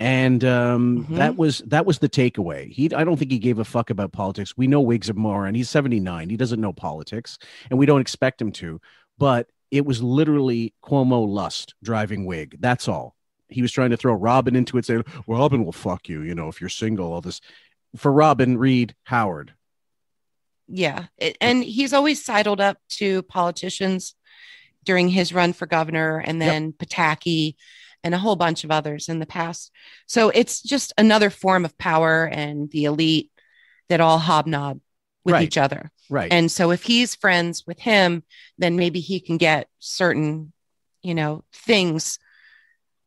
and um, Mhm. that was that was the takeaway. He, I don't think he gave a fuck about politics. We know Wig's a moron. He's seventy nine. He doesn't know politics, and we don't expect him to. But it was literally Cuomo lust driving Wig. That's all. He was trying to throw Robin into it, saying, well, "Robin will fuck you, you know, if you're single." All this for Robin Reed Howard. Yeah. It, and he's always sidled up to politicians during his run for governor and Yep. then Pataki and a whole bunch of others in the past. So it's just another form of power and the elite that all hobnob with Right. each other. Right. And so if he's friends with him, then maybe he can get certain, you know, things,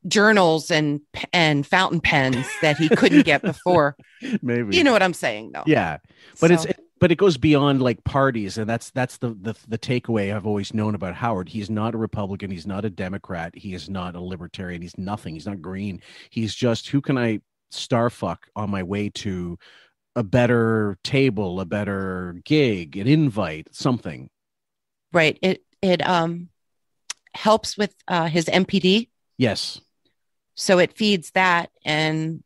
journals and and fountain pens that he couldn't get before. Maybe You know what I'm saying though. Yeah, but it's So- it, but it goes beyond like parties, and that's that's the, the the takeaway I've always known about Howard. He's not a Republican. He's not a Democrat. He is not a Libertarian. He's nothing. He's not green. He's just who can I star fuck on my way to a better table, a better gig, an invite, something. right it it um helps with uh his npd Yes, so it feeds that and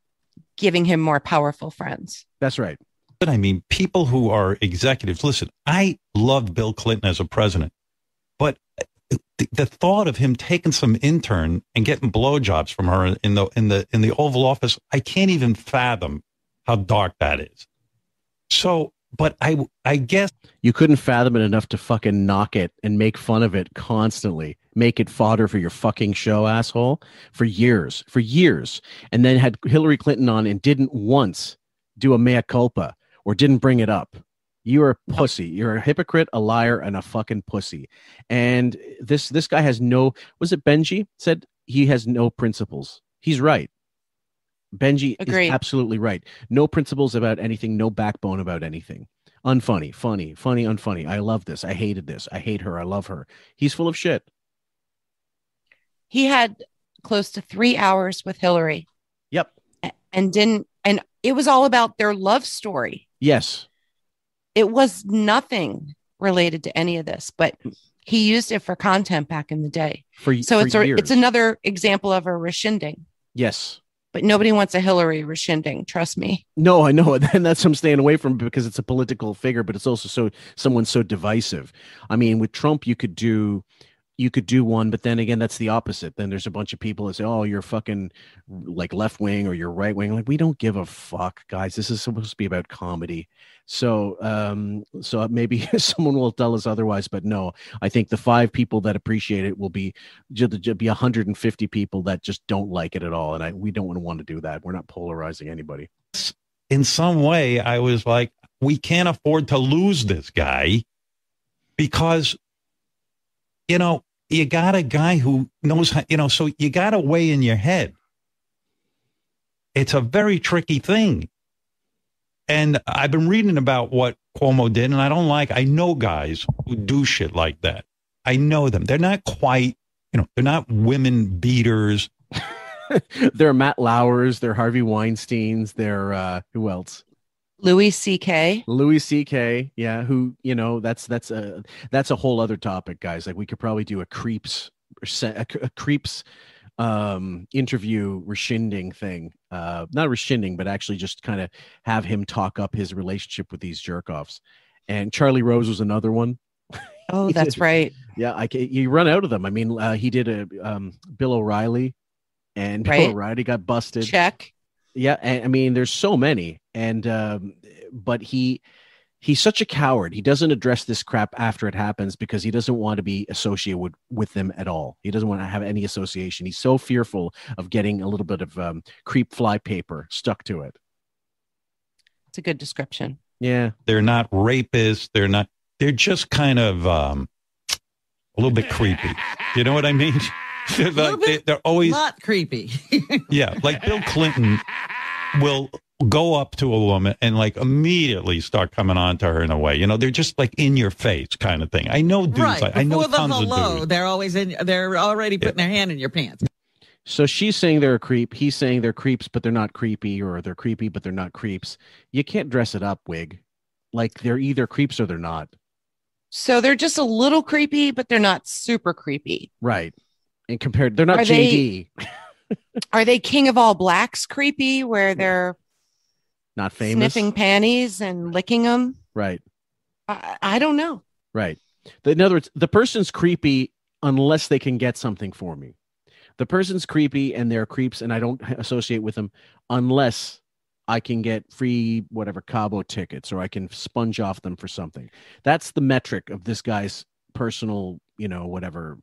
giving him more powerful friends that's right. But I mean, people who are executives. Listen, I loved Bill Clinton as a president, but uh, the, the thought of him taking some intern and getting blowjobs from her in the in the in the Oval Office, I can't even fathom how dark that is. So, but I I guess You couldn't fathom it enough to fucking knock it and make fun of it constantly. make it fodder for your fucking show, asshole, for years, for years, and then had Hillary Clinton on and didn't once do a mea culpa or didn't bring it up. You're a pussy. You're a hypocrite, a liar, and a fucking pussy. And this this guy has no. Was it Benji said he has no principles? He's right. Benji Agreed. is absolutely right. No principles about anything. No backbone about anything. Unfunny, funny, funny, unfunny. I love this. I hated this. I hate her. I love her. He's full of shit. He had close to three hours with Hillary. Yep. And didn't, and it was all about their love story. Yes. It was nothing related to any of this, but he used it for content back in the day. For So for it's a, it's another example of a rescinding, yes. but nobody wants a Hillary rescinding. Trust me. No, I know, and that's I'm staying away from because it's a political figure, but it's also so someone so divisive. I mean, with Trump, you could do you could do one, but then again, that's the opposite. Then there's a bunch of people that say, "Oh, you're fucking like left wing or you're right wing." Like we don't give a fuck, guys. This is supposed to be about comedy. So, um, so maybe someone will tell us otherwise, but no, I think the five people that appreciate it will be just be 150 people that just don't like it at all, and I we don't want to want to do that. We're not polarizing anybody. in some way, I was like, we can't afford to lose this guy because, you know, you got a guy who knows how, you know, so you got to weigh in your head. It's a very tricky thing. And I've been reading about what Cuomo did, and I don't like, I know guys who do shit like that. I know them. They're not quite, you know, they're not women beaters. they're Matt Lauers, they're Harvey Weinstein's, they're uh who else? Louis C.K. Louis C.K. Yeah, who you know that's that's a that's a whole other topic, guys. Like we could probably do a creeps a, a creeps um interview rescinding thing uh not rescinding but actually just kind of have him talk up his relationship with these jerk offs and charlie rose was another one Oh, that's right. yeah i you run out of them i mean uh, he did a um bill o'reilly and Right. bill o'reilly got busted Check. Yeah, and, I mean, there's so many, and um, but he he's such a coward. He doesn't address this crap after it happens because he doesn't want to be associated with, with them at all. He doesn't want to have any association. He's so fearful of getting a little bit of um, creep fly paper stuck to it. It's a good description. Yeah, They're not rapists. They're not, they're just kind of um, a little bit creepy. You know what I mean? They're, like, they, they're always, Not creepy. yeah, like Bill Clinton will go up to a woman and like immediately start coming on to her in a way. You know, they're just like in your face kind of thing. I know dudes. right. like, I know Before the tons of dudes. they're always in. They're already putting their hand in your pants. So she's saying they're a creep. He's saying they're creeps, but they're not creepy, or they're creepy, but they're not creeps. You can't dress it up, wig. Like they're either creeps or they're not. So they're just a little creepy, but they're not super creepy. Right. And compared, they're not Are they- JD. Are they king of all blacks creepy where they're Not famous. sniffing panties and licking them? Right. I, I don't know. Right. In other words, the person's creepy unless they can get something for me. The person's creepy and they're creeps, and I don't associate with them unless I can get free whatever Cabo tickets or I can sponge off them for something. That's the metric of this guy's personal, you know, whatever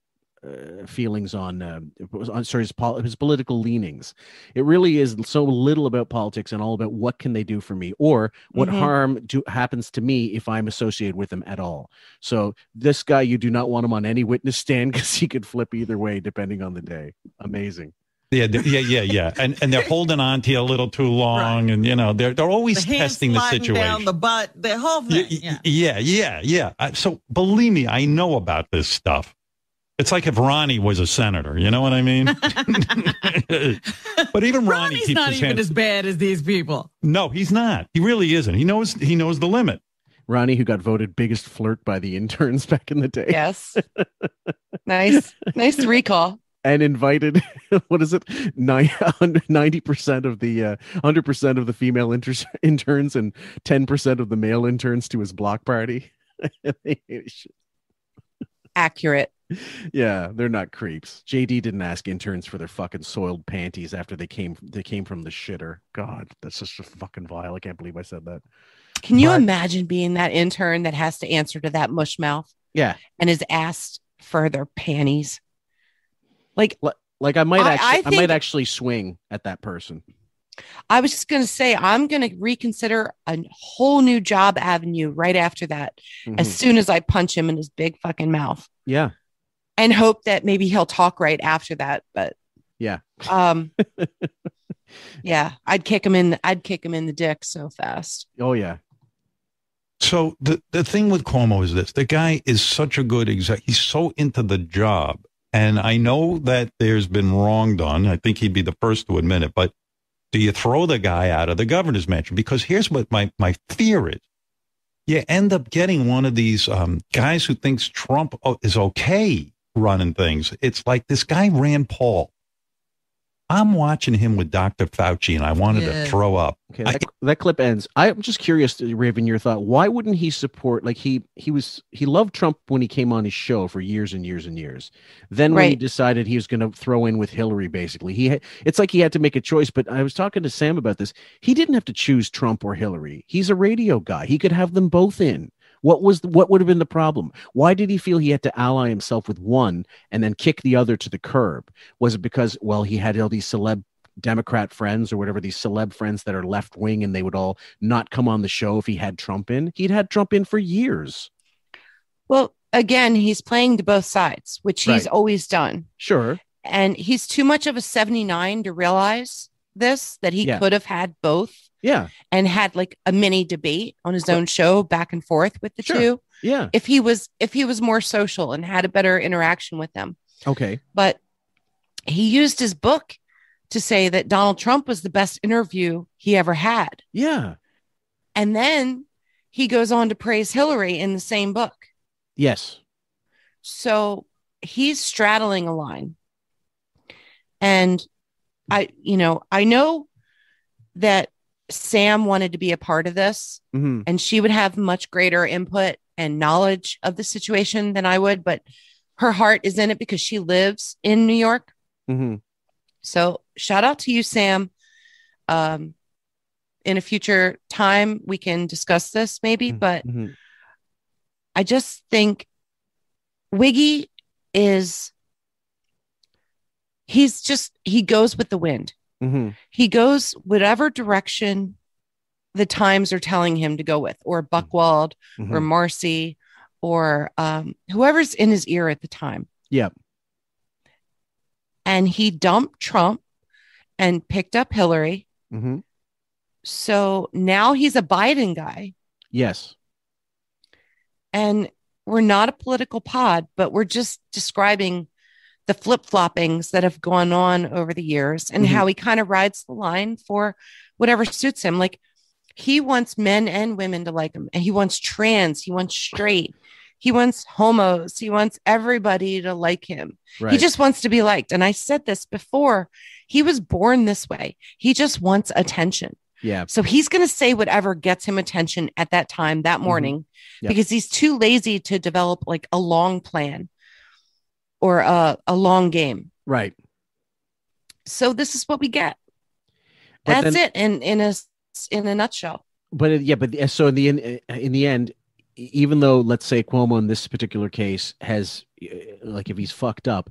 uh, feelings on, uh, on sorry, his, pol- his political leanings. It really is so little about politics and all about what can they do for me or what Mhm. harm do, happens to me if I'm associated with them at all. So this guy, you do not want him on any witness stand because he could flip either way depending on the day. Amazing. Yeah, yeah, yeah, yeah. And and they're holding on to you a little too long, and you know they're they're always The testing the situation. down the butt, the whole thing. Yeah. Yeah, yeah, yeah. I- So believe me, I know about this stuff. It's like if Ronnie was a senator, you know what I mean? but even Ronnie Ronnie's keeps not his even hands. as bad as these people. No, he's not. He really isn't. He knows. He knows the limit. Ronnie, who got voted biggest flirt by the interns back in the day. Yes. nice. Nice recall. and invited what is it 90 percent of the uh, 100 percent of the female inter- interns and 10 percent of the male interns to his block party Accurate. yeah they're not creeps. Jd didn't ask interns for their fucking soiled panties after they came they came from the shitter. God that's just a fucking vile. I can't believe i said that. Can you imagine being that intern that has to answer to that mush mouth yeah. and is asked for their panties? Like, like I might I- actually, I I, might actually swing at that person. I was just going to say, I'm going to reconsider a whole new job avenue right after that, as Mhm. soon as I punch him in his big fucking mouth, Yeah, and hope that maybe he'll talk right after that. But yeah. um, yeah, I'd kick him in. I'd kick him in the dick so fast. Oh yeah. So the the thing with Cuomo is this: the guy is such a good exec. He's so into the job, and I know that there's been wrong done. I think he'd be the first to admit it. But do you throw the guy out of the governor's mansion? Because here's what my my fear is: you end up getting one of these um, guys who thinks Trump oh, is okay running things. It's like this guy Rand Paul. I'm watching him with Dr. Fauci, and I wanted Yeah. to throw up. Okay, that, that clip ends. I'm just curious, Raven, your thought. Why wouldn't he support? Like he he was he loved Trump when he came on his show for years and years and years. Then when he decided he was going to throw in with Hillary, basically, he had, it's like he had to make a choice. But I was talking to Sam about this. He didn't have to choose Trump or Hillary. He's a radio guy. He could have them both in. What was the, what would have been the problem? Why did he feel he had to ally himself with one and then kick the other to the curb? Was it because well he had all these celeb Democrat friends or whatever these celeb friends that are left wing and they would all not come on the show if he had Trump in? He'd had Trump in for years. Well, again, he's playing to both sides, which he's Right. always done. Sure. And he's too much of a 79 to realize this, that he Yeah. could have had both Yeah. and had like a mini debate on his own show back and forth with the Sure. two. Yeah. If he was if he was more social and had a better interaction with them. Okay. But he used his book to say that Donald Trump was the best interview he ever had. Yeah. And then he goes on to praise Hillary in the same book. Yes. So he's straddling a line. And I, you know, I know that Sam wanted to be a part of this Mhm. and she would have much greater input and knowledge of the situation than I would, but her heart is in it because she lives in New York. Mm-hmm. So shout out to you, Sam. Um, in a future time, we can discuss this maybe, but Mhm. I just think Wiggy is he's just he goes with the wind. Mhm. He goes whatever direction the times are telling him to go with, or Buchwald or Mhm. Marcy or um, whoever's in his ear at the time. Yep. And he dumped Trump and picked up Hillary. Mm-hmm. So now he's a Biden guy. Yes. And we're not a political pod, but we're just describing the flip floppings that have gone on over the years and Mhm. how he kind of rides the line for whatever suits him. Like he wants men and women to like him, and he wants trans, he wants straight, he wants homos, he wants everybody to like him. He just wants to be liked. And I said this before he was born this way, he just wants attention. Yeah. So he's going to say whatever gets him attention at that time, that morning, Yep. because he's too lazy to develop like a long plan or a, a long game. Right. So this is what we get. But That's then- it in in a in a nutshell. But it- yeah, but the- so in the end, in the end, even though let's say Cuomo in this particular case has, uh, like, if he's fucked up,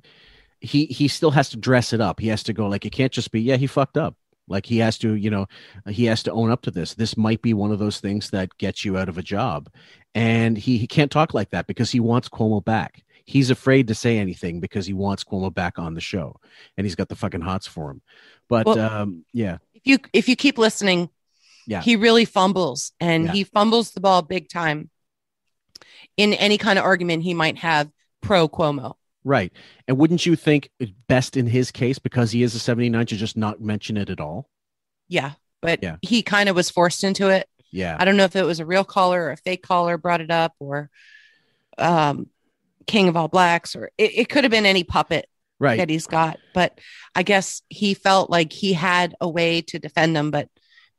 he he still has to dress it up. He has to go like it can't just be yeah he fucked up. Like he has to, you know, he has to own up to this. This might be one of those things that gets you out of a job, and he he can't talk like that because he wants Cuomo back. He's afraid to say anything because he wants Cuomo back on the show, and he's got the fucking hots for him. But Well- um, yeah, If you if you keep listening, Yeah. he really fumbles and Yeah. he fumbles the ball big time in any kind of argument he might have pro Cuomo. Right. And wouldn't you think best in his case, because he is a 79, to just not mention it at all? Yeah, but Yeah. he kind of was forced into it. Yeah. I don't know if it was a real caller or a fake caller brought it up or um, King of All Blacks or it, it could have been any puppet Right. that he's got. But I guess he felt like he had a way to defend them. But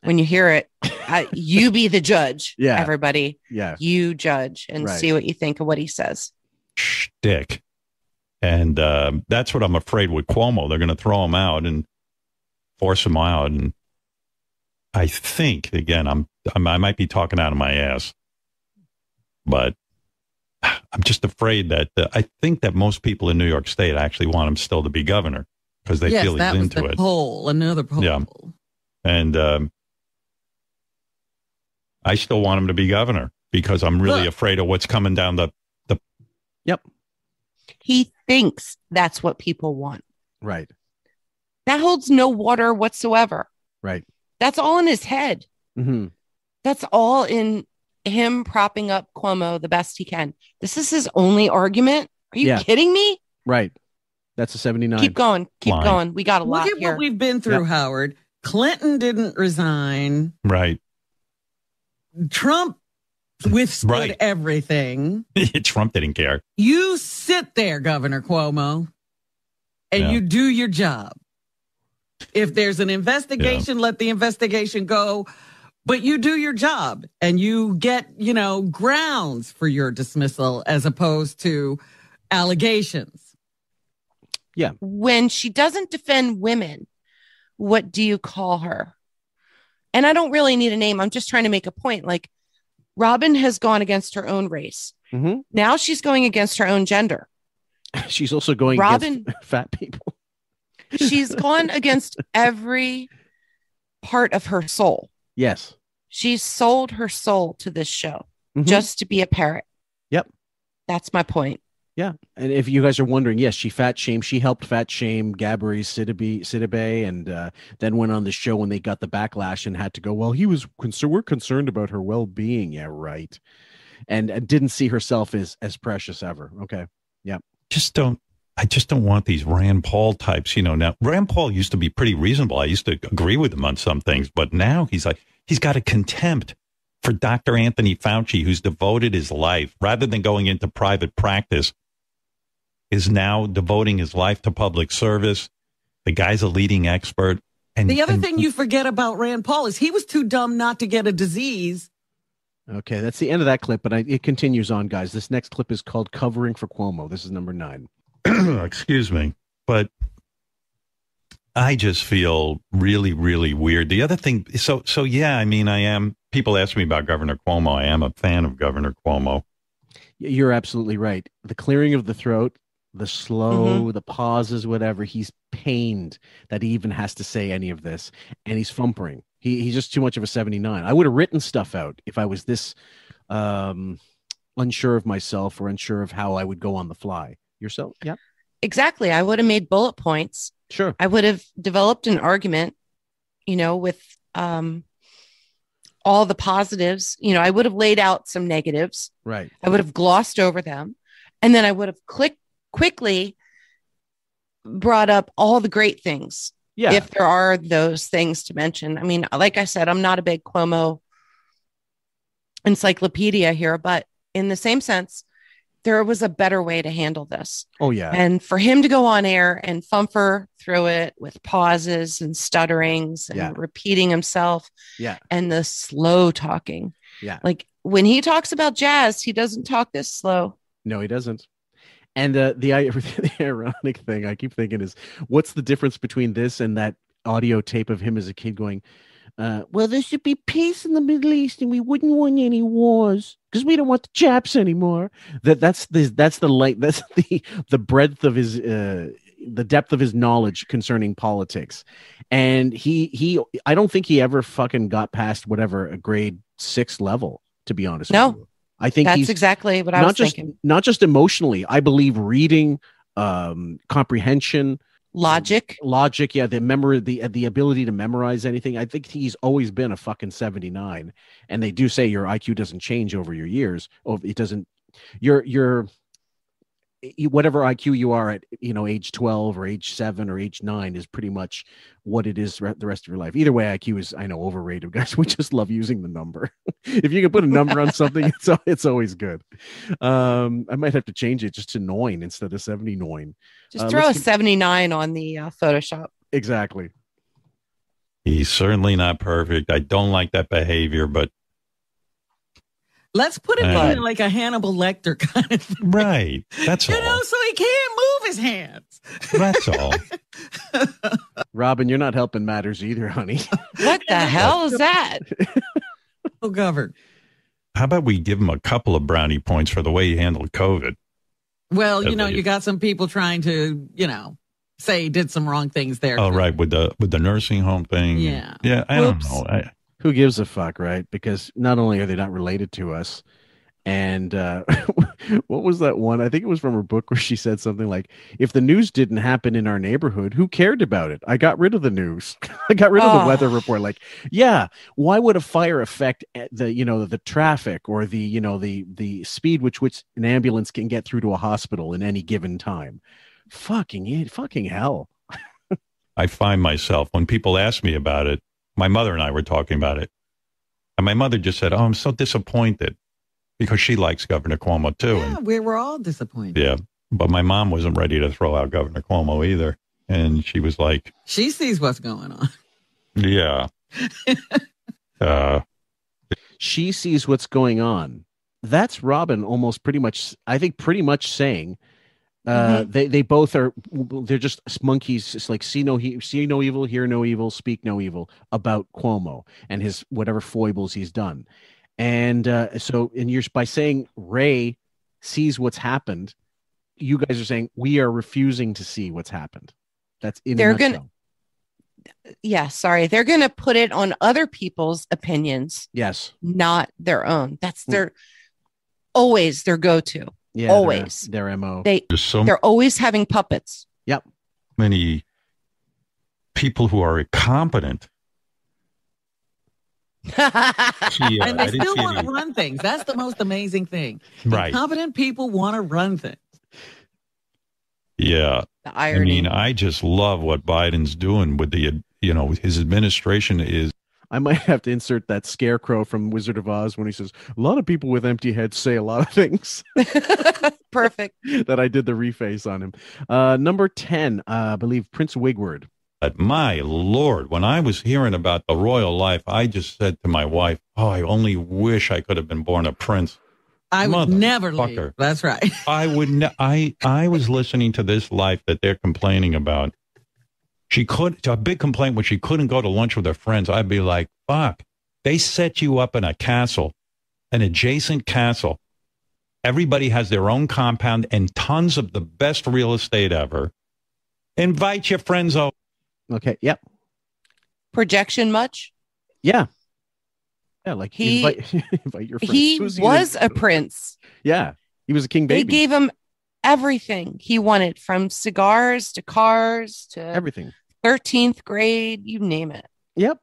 when you hear it, I, you be the judge. Yeah. Everybody, Yeah. you judge and Right. see what you think of what he says. shtick. And uh, that's what I'm afraid with Cuomo. They're going to throw him out and force him out. And I think, again, I'm, I'm I might be talking out of my ass, but I'm just afraid that uh, I think that most people in New York State actually want him still to be governor because they yes, feel he's that was into the it. poll. Another poll. Yeah. And um, I still want him to be governor because I'm really Look. afraid of what's coming down the the. Yep. He thinks that's what people want. Right. That holds no water whatsoever. Right. That's all in his head. hmm That's all in him propping up Cuomo the best he can. This is his only argument. Are you Yeah. kidding me? Right. That's a 79. Keep going. Keep Line. going. We got a lot Look lot at here. what we've been through, Yep. Howard. Clinton didn't resign. Right. Trump withstood Right. everything. Trump didn't care. You sit there, Governor Cuomo, and Yeah. you do your job. If there's an investigation, let the investigation go. But you do your job and you get, you know, grounds for your dismissal as opposed to allegations. Yeah. When she doesn't defend women, what do you call her? And I don't really need a name. I'm just trying to make a point. Like Robin has gone against her own race. Mhm. Now she's going against her own gender. She's also going Robin- against fat people. She's gone against every part of her soul. Yes. She's sold her soul to this show Mhm. just to be a parrot. Yep. That's my point. Yeah. And if you guys are wondering, yes, she fat shamed. She helped fat shame Gabri Sidibe, Sidibe and uh, then went on the show when they got the backlash and had to go, well, he was concerned. We're concerned about her well being. Yeah, right. And, and didn't see herself as, as precious ever. Okay. Yeah. Just don't. I just don't want these Rand Paul types. You know, now Rand Paul used to be pretty reasonable. I used to agree with him on some things, but now he's like he's got a contempt for Dr. Anthony Fauci, who's devoted his life rather than going into private practice, is now devoting his life to public service. The guy's a leading expert. And The other and- thing you forget about Rand Paul is he was too dumb not to get a disease. Okay. That's the end of that clip, but I, it continues on, guys. This next clip is called Covering for Cuomo. This is number nine. excuse me, but I just feel really, really weird. The other thing, so, so yeah, I mean, I am. People ask me about Governor Cuomo. I am a fan of Governor Cuomo. You're absolutely right. The clearing of the throat, the slow, the pauses, whatever. He's pained that he even has to say any of this, and he's fumpering. He, he's just too much of a 79. I would have written stuff out if I was this um, unsure of myself or unsure of how I would go on the fly. Yourself? Yeah. Exactly. I would have made bullet points. Sure. I would have developed an argument, you know, with um, all the positives. You know, I would have laid out some negatives. Right. I would have glossed over them. And then I would have click quickly brought up all the great things. Yeah. If there are those things to mention. I mean, like I said, I'm not a big Cuomo encyclopedia here, but in the same sense, there was a better way to handle this. Oh, yeah. And for him to go on air and fumfer through it with pauses and stutterings and Yeah. repeating himself yeah. and the slow talking. Yeah. Like when he talks about jazz, he doesn't talk this slow. No, he doesn't. And uh, the, the ironic thing I keep thinking is, what's the difference between this and that audio tape of him as a kid going, uh, "Well, there should be peace in the Middle East, and we wouldn't want any wars because we don't want the Japs anymore." That that's the that's the light that's the the breadth of his uh, the depth of his knowledge concerning politics, and he he I don't think he ever fucking got past whatever a grade six level. To be honest, No. with you. I think That's he's exactly what I not was just thinking. not just emotionally. I believe reading, um, comprehension, Logic. logic. Yeah, the memory, the uh, the ability to memorize anything. I think he's always been a fucking seventy nine. And they do say your IQ doesn't change over your years. It doesn't. Your your you- whatever IQ you are at, you know, age 12 or age seven or age nine is pretty much what it is re- the rest of your life. Either way, IQ is, I know, overrated. Guys, we just love using the number. if you can put a number on something, it's, it's always good. Um, I might have to change it just to nine instead of 79. Just Uh, throw a keep- 79 on the uh, Photoshop. Exactly. He's certainly not perfect. I don't like that behavior, but Let's put it Right. in like a Hannibal Lecter kind of thing. right. That's You all. know, so he can't move his hands. That's all. Robin, you're not helping matters either, honey. What the hell is that? Oh, govern. how about we give him a couple of brownie points for the way he handled COVID? Well, you know, least. you got some people trying to, you know, say he did some wrong things there. Oh, right, with the with the nursing home thing. Yeah. yeah. I don't know. I, Who gives a fuck, right? Because not only are they not related to us, and uh, what was that one? I think it was from her book where she said something like, "If the news didn't happen in our neighborhood, who cared about it? I got rid of the news. I got rid of the Oh. weather report." Like, yeah, why would a fire affect eh, the you know the traffic or the you know the the speed which which an ambulance can get through to a hospital in any given time? Fucking it, fucking hell. I find myself when people ask me about it. My mother and I were talking about it, and my mother just said, "Oh, I'm so disappointed," because she likes Governor Cuomo too, and Yeah, we were all disappointed. Yeah. But my mom wasn't ready to throw out Governor Cuomo either. And she was like, She sees what's going on. yeah. uh, she sees what's going on. That's Robin almost pretty much, I think, pretty much saying uh, they they both are they're just monkeys. It's like see no he, see no evil, hear no evil, speak no evil about Cuomo and his whatever foibles he's done. And uh, so, and you're by saying Ray sees what's happened, you guys are saying we are refusing to see what's happened. That's in They're gonna-. Yeah, sorry. They're going to put it on other people's opinions, Yes. not their own. That's their always their go-to. Yeah. always. their, their mo. They so they're always having puppets. Yep. many people who are incompetent. She, and they didn't still want to run things. That's the most amazing thing. Right. Competent people want to run things. Yeah. The irony. I mean, I just love what Biden's doing with the, you know, his administration is I might have to insert that scarecrow from Wizard of Oz when he says, A lot of people with empty heads say a lot of things. Perfect. that I did the reface on him. Uh, number 10, uh, I believe Prince Wigward. But my lord, when I was hearing about the royal life, I just said to my wife, "Oh, I only wish I could have been born a prince." I would never leave. That's right. I would. Ne- I I was listening to this life that they're complaining about. She could. A big complaint when she couldn't go to lunch with her friends. I'd be like, "Fuck!" They set you up in a castle, an adjacent castle. Everybody has their own compound and tons of the best real estate ever. Invite your friends over. Okay. Yep. Projection much? Yeah. Yeah. Like He- invite, invite your friends. He Who's was a prince. Yeah. He was a king baby. They gave him everything he wanted from cigars to cars to Everything. 13th grade, you name it. Yep.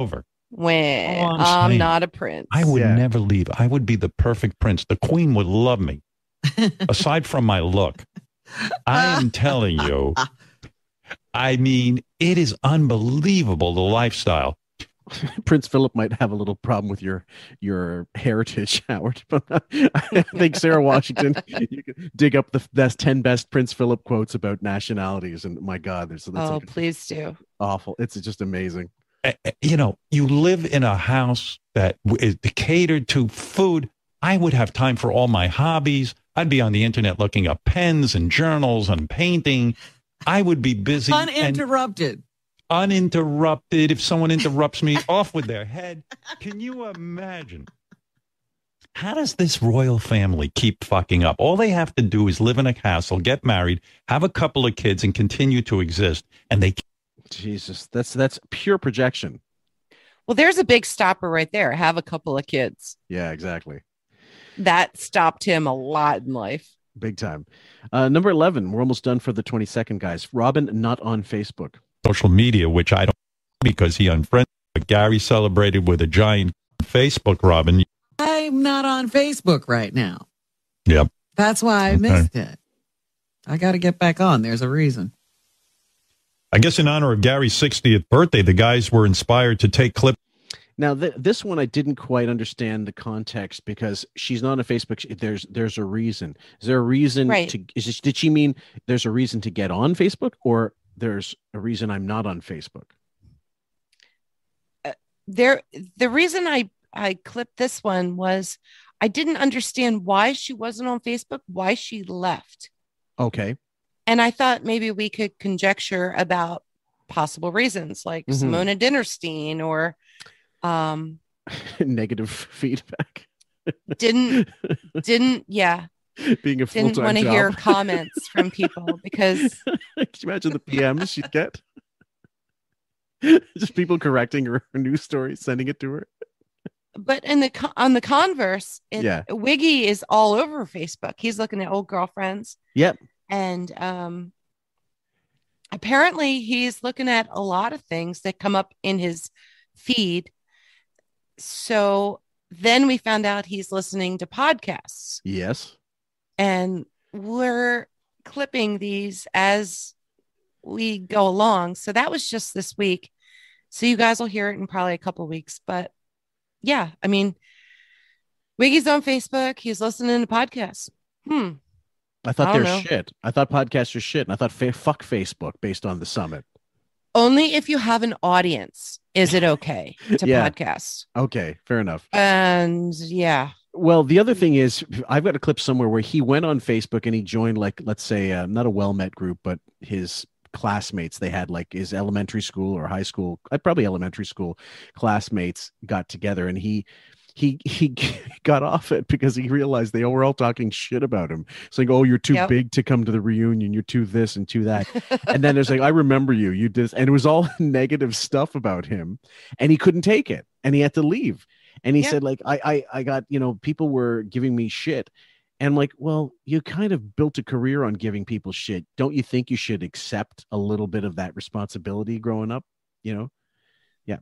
over. When All I'm I'm, not a prince. I would Yeah. never leave. I would be the perfect prince. The queen would love me. Aside from my look, I am telling you, I mean, it is unbelievable the lifestyle. Prince Philip might have a little problem with your your heritage, Howard. But I think Sarah Washington, you can dig up the best ten best Prince Philip quotes about nationalities, and my God, there's that's oh, like please do. awful. It's just amazing. Eh, eh, You know, you live in a house that w- is catered to food. I would have time for all my hobbies. I'd be on the internet looking up pens and journals and painting. I would be busy and Uninterrupted. Uninterrupted. If someone interrupts me, off with their head. Can you imagine? How does this royal family keep fucking up? All they have to do is live in a castle, get married, have a couple of kids, and continue to exist. And they Jesus, that's that's pure projection. Well, there's a big stopper right there. Have a couple of kids. Yeah, exactly. That stopped him a lot in life. Big time. Uh, number 11, we're almost done for the 22nd, guys. Robin, not on Facebook. Social media, which I don't because he unfriended. But Gary celebrated with a giant Facebook, Robin. I'm not on Facebook right now. Yep. That's why I Okay. missed it. I got to get back on. There's a reason. I guess in honor of Gary's 60th birthday, the guys were inspired to take clips. Now, th- this one I didn't quite understand the context because she's not on Facebook. She- There's there's a reason. Is there a reason Right. to? Is this, did she mean there's a reason to get on Facebook, or there's a reason I'm not on Facebook? There the reason I I clipped this one was I didn't understand why she wasn't on Facebook, why she left. Okay. And I thought maybe we could conjecture about possible reasons like Mhm. Simona Dinnerstein or um Negative feedback. didn't didn't yeah Being a full didn't want to hear comments from people because Can you imagine the PMs she'd get? Just people correcting her news story, sending it to her. but in the on the converse it, Yeah. wiggy is all over facebook he's looking at old girlfriends Yep. and um apparently he's looking at a lot of things that come up in his feed so then we found out he's listening to podcasts Yes. And we're clipping these as we go along so that was just this week so you guys will hear it in probably a couple weeks but yeah i mean wiggy's on facebook he's listening to podcasts hmm I thought I they're know. shit. I thought podcasts are shit. And I thought fa- fuck Facebook based on the summit. only if you have an audience is it okay to Yeah. podcast Okay, fair enough. and yeah Well, the other thing is, I've got a clip somewhere where he went on Facebook and he joined, like, let's say, uh, not a well met group, but his classmates. They had like his elementary school or high school, uh, probably elementary school classmates got together and he. He, he got off it because he realized they were all talking shit about him. It's like, oh, you're too Yep. big to come to the reunion. You're too this and too that. and then there's like, I remember you. You did, and it was all negative stuff about him, and he couldn't take it, and he had to leave. And he Yeah. said, like, I, I, I got, you know, people were giving me shit, and like, well, you kind of built a career on giving people shit. Don't you think you should accept a little bit of that responsibility growing up? You know? Yeah.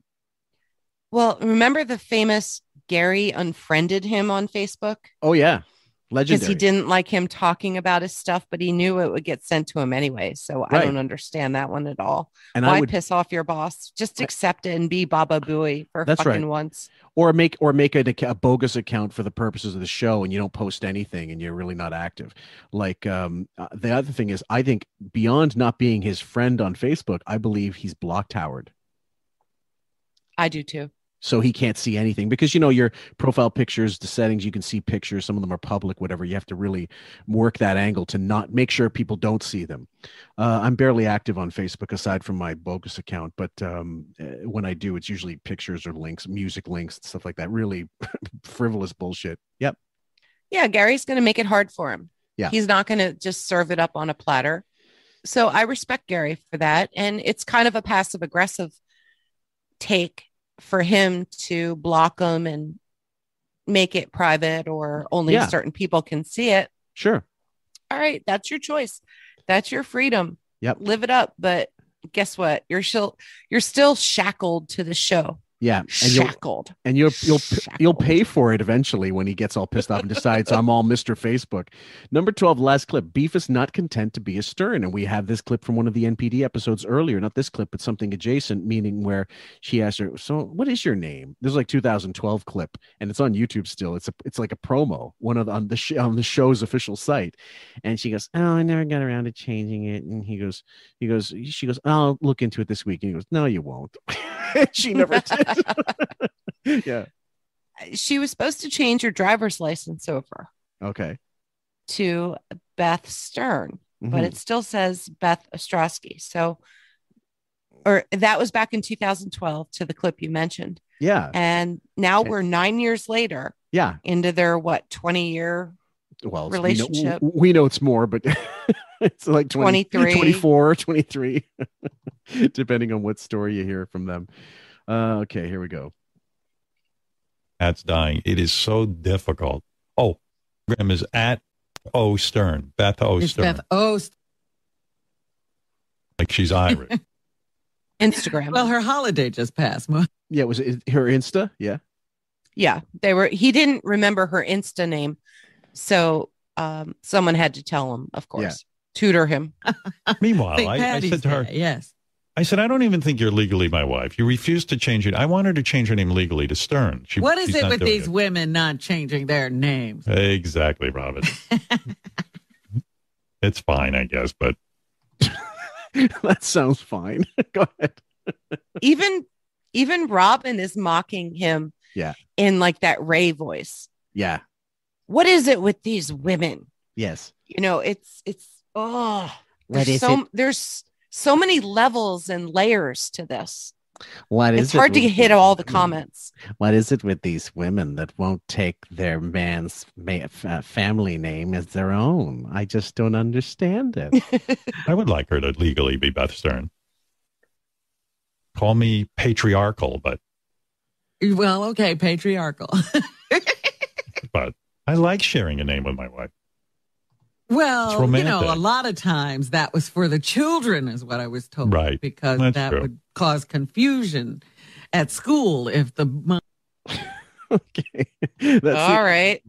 well remember the famous gary unfriended him on facebook Oh yeah, because he didn't like him talking about his stuff, but he knew it would get sent to him anyway. So I don't understand that one at all. And I Why would- piss off your boss? Just accept it and be Baba Booey for That's fucking right. once. or make or make a, a bogus account for the purposes of the show and you don't post anything and you're really not active like um uh, the other thing is i think beyond not being his friend on facebook i believe he's blocked howard I do too. So he can't see anything because you know your profile pictures the settings you can see pictures some of them are public whatever you have to really work that angle to not make sure people don't see them uh, i'm barely active on facebook aside from my bogus account but um, uh, when i do it's usually pictures or links music links stuff like that really frivolous bullshit yep Yeah, Gary's going to make it hard for him. Yeah. He's not going to just serve it up on a platter. So I respect Gary for that. And it's kind of a passive aggressive take for him to block them and make it private or only Yeah. certain people can see it. sure All right, that's your choice. That's your freedom. Yep. Live it up. But guess what? You're still you're still shackled to the show. Yeah, and you'll Shackled. and you'll you'll you'll pay for it eventually when he gets all pissed off and decides I'm all Mr. Facebook. Number 12, last clip. Beef is not content to be a stern. And we have this clip from one of the NPD episodes earlier, not this clip, but something adjacent, meaning where she asked her, So what is your name? This is like 2012 clip, and it's on YouTube still. It's a it's like a promo, one of the, on the sh- on the show's official site. And she goes, Oh, I never got around to changing it. And he goes, he goes, she goes, I'll look into it this week. And he goes, No, you won't. she never did. yeah. She was supposed to change her driver's license over Okay. to Beth Stern, but Mhm. it still says Beth Ostrowski. So, or that was back in 2012 to the clip you mentioned. Yeah. And now we're nine years later Yeah. into their what 20 year Well, it's- we know- relationship. We know, we know it's more, but it's like 20, 23. 24, 23, depending on what story you hear from them. Uh, okay, here we go. That's dying. It is so difficult. Oh, Graham is at O Stern, Beth O It's Stern, Beth Ost. like she's Irish. Instagram. Well, her holiday just passed. Well, Yeah, was it her Insta? Yeah. yeah, they were. He didn't remember her Insta name, so um, someone had to tell him. Of course, tutor him. Meanwhile, St. I, I Patty's said to her, Day, yes. I said, I don't even think you're legally my wife. You refused to change it. I want her to change her name legally to Stern. She, What is it with doing these women not changing their names? Exactly, Robin. it's fine, I guess, but that sounds fine. go ahead. even even Robin is mocking him Yeah. in like that Ray voice. Yeah. What is it with these women? Yes. You know, it's it's oh What there's is so it? there's so many levels and layers to this. What is It's it hard to hit all the comments. What is it with these women that won't take their man's ma- f- uh, family name as their own? I just don't understand it. I would like her to legally be Beth Stern. Call me patriarchal, but Well, okay, patriarchal. but I like sharing a name with my wife. Well, you know, a lot of times that was for the children, is what I was told. Right. Because That's that true. would cause confusion at school if the mo- That's All right.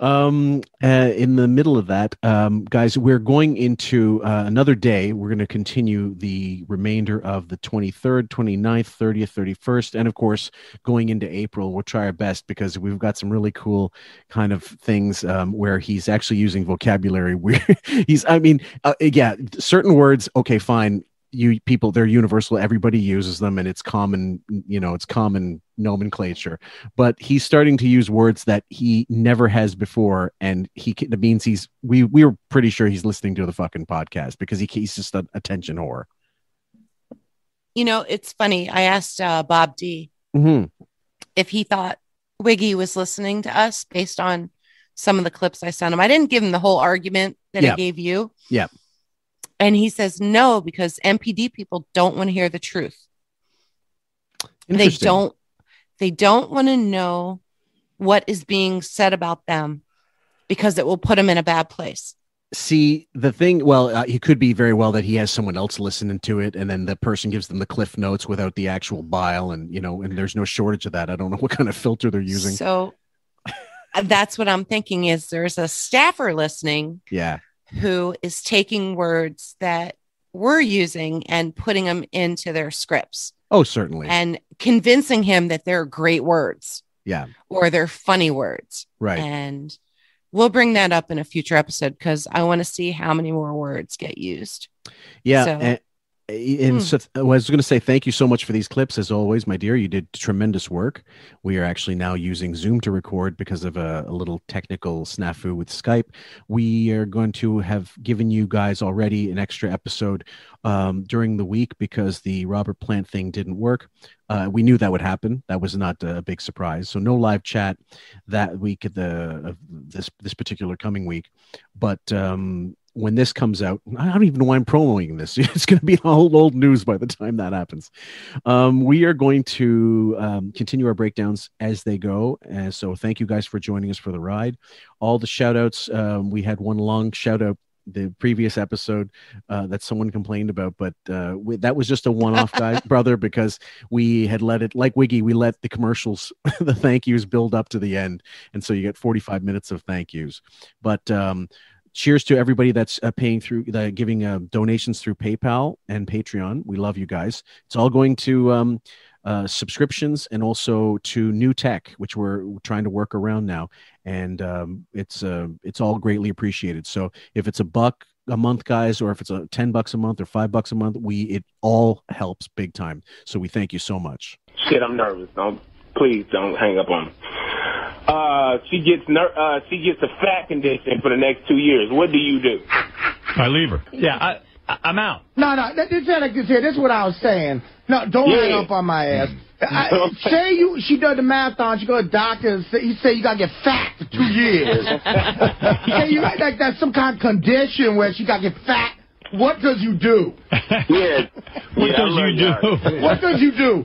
um uh, in the middle of that um guys we're going into uh, another day. We're going to continue the remainder of the 23rd 29th 30th 31st and of course going into april we'll try our best because we've got some really cool kind of things um, where he's actually using vocabulary. Where he's i mean uh, yeah certain words okay fine you people they're universal everybody uses them and it's common you know it's common nomenclature but he's starting to use words that he never has before and he that means he's we we were pretty sure he's listening to the fucking podcast because he, he's just an attention whore You know, it's funny. I asked uh, Bob D mm-hmm. if he thought Wiggy was listening to us based on some of the clips I sent him. I didn't give him the whole argument that Yeah. I gave you. yeah And he says no, because NPD people don't want to hear the truth. They don't they don't want to know what is being said about them because it will put them in a bad place. see the thing well uh, it could be very well that he has someone else listening to it and then the person gives them the cliff notes without the actual bile and you know and there's no shortage of that i don't know what kind of filter they're using So uh, that's what I'm thinking is there's a staffer listening yeah who is taking words that we're using and putting them into their scripts oh certainly and convincing him that they're great words yeah or they're funny words. Right. And we'll bring that up in a future episode because I want to see how many more words get used. Yeah, So- and, and Hmm. so I was going to say thank you so much for these clips as always, my dear. You did tremendous work. We are actually now using Zoom to record because of a, a little technical snafu with Skype. We are going to have given you guys already an extra episode um, during the week because the Robert Plant thing didn't work. Uh, we knew that would happen. That was not a big surprise. So no live chat that week at the of this this particular coming week. But um, when this comes out, I don't even know why I'm promoting this. It's going to be all old news by the time that happens. Um, we are going to um, continue our breakdowns as they go. And so thank you guys for joining us for the ride. All the shout outs. Um, we had one long shout out the previous episode uh, that someone complained about, but uh, we, that was just a one-off guy, brother, because we had let it like Wiggy, we let the commercials, the thank yous build up to the end, and so you get 45 minutes of thank yous. But um, cheers to everybody that's uh, paying through the giving uh, donations through PayPal and Patreon. We love you guys. It's all going to um, uh, subscriptions and also to new tech, which we're trying to work around now, and um, it's uh, it's all greatly appreciated. So if it's a buck a month, guys, or if it's a ten bucks a month or five bucks a month, we it all helps big time. So we thank you so much. Shit, I'm nervous. Don't please don't hang up on me. Uh, she gets ner- uh, she gets a fat condition for the next two years. What do you do? I leave her. Yeah, I, I- I'm out. No, no, this is like this here. This is what I was saying. No, don't hang up on my ass. I, say you, she does the marathon. She go to the doctor and say, he say you gotta get fat for two years. say you like like that's some kind of condition where she gotta get fat. What does you do? Yeah. What yeah, does I you love y'all. do? What does you do?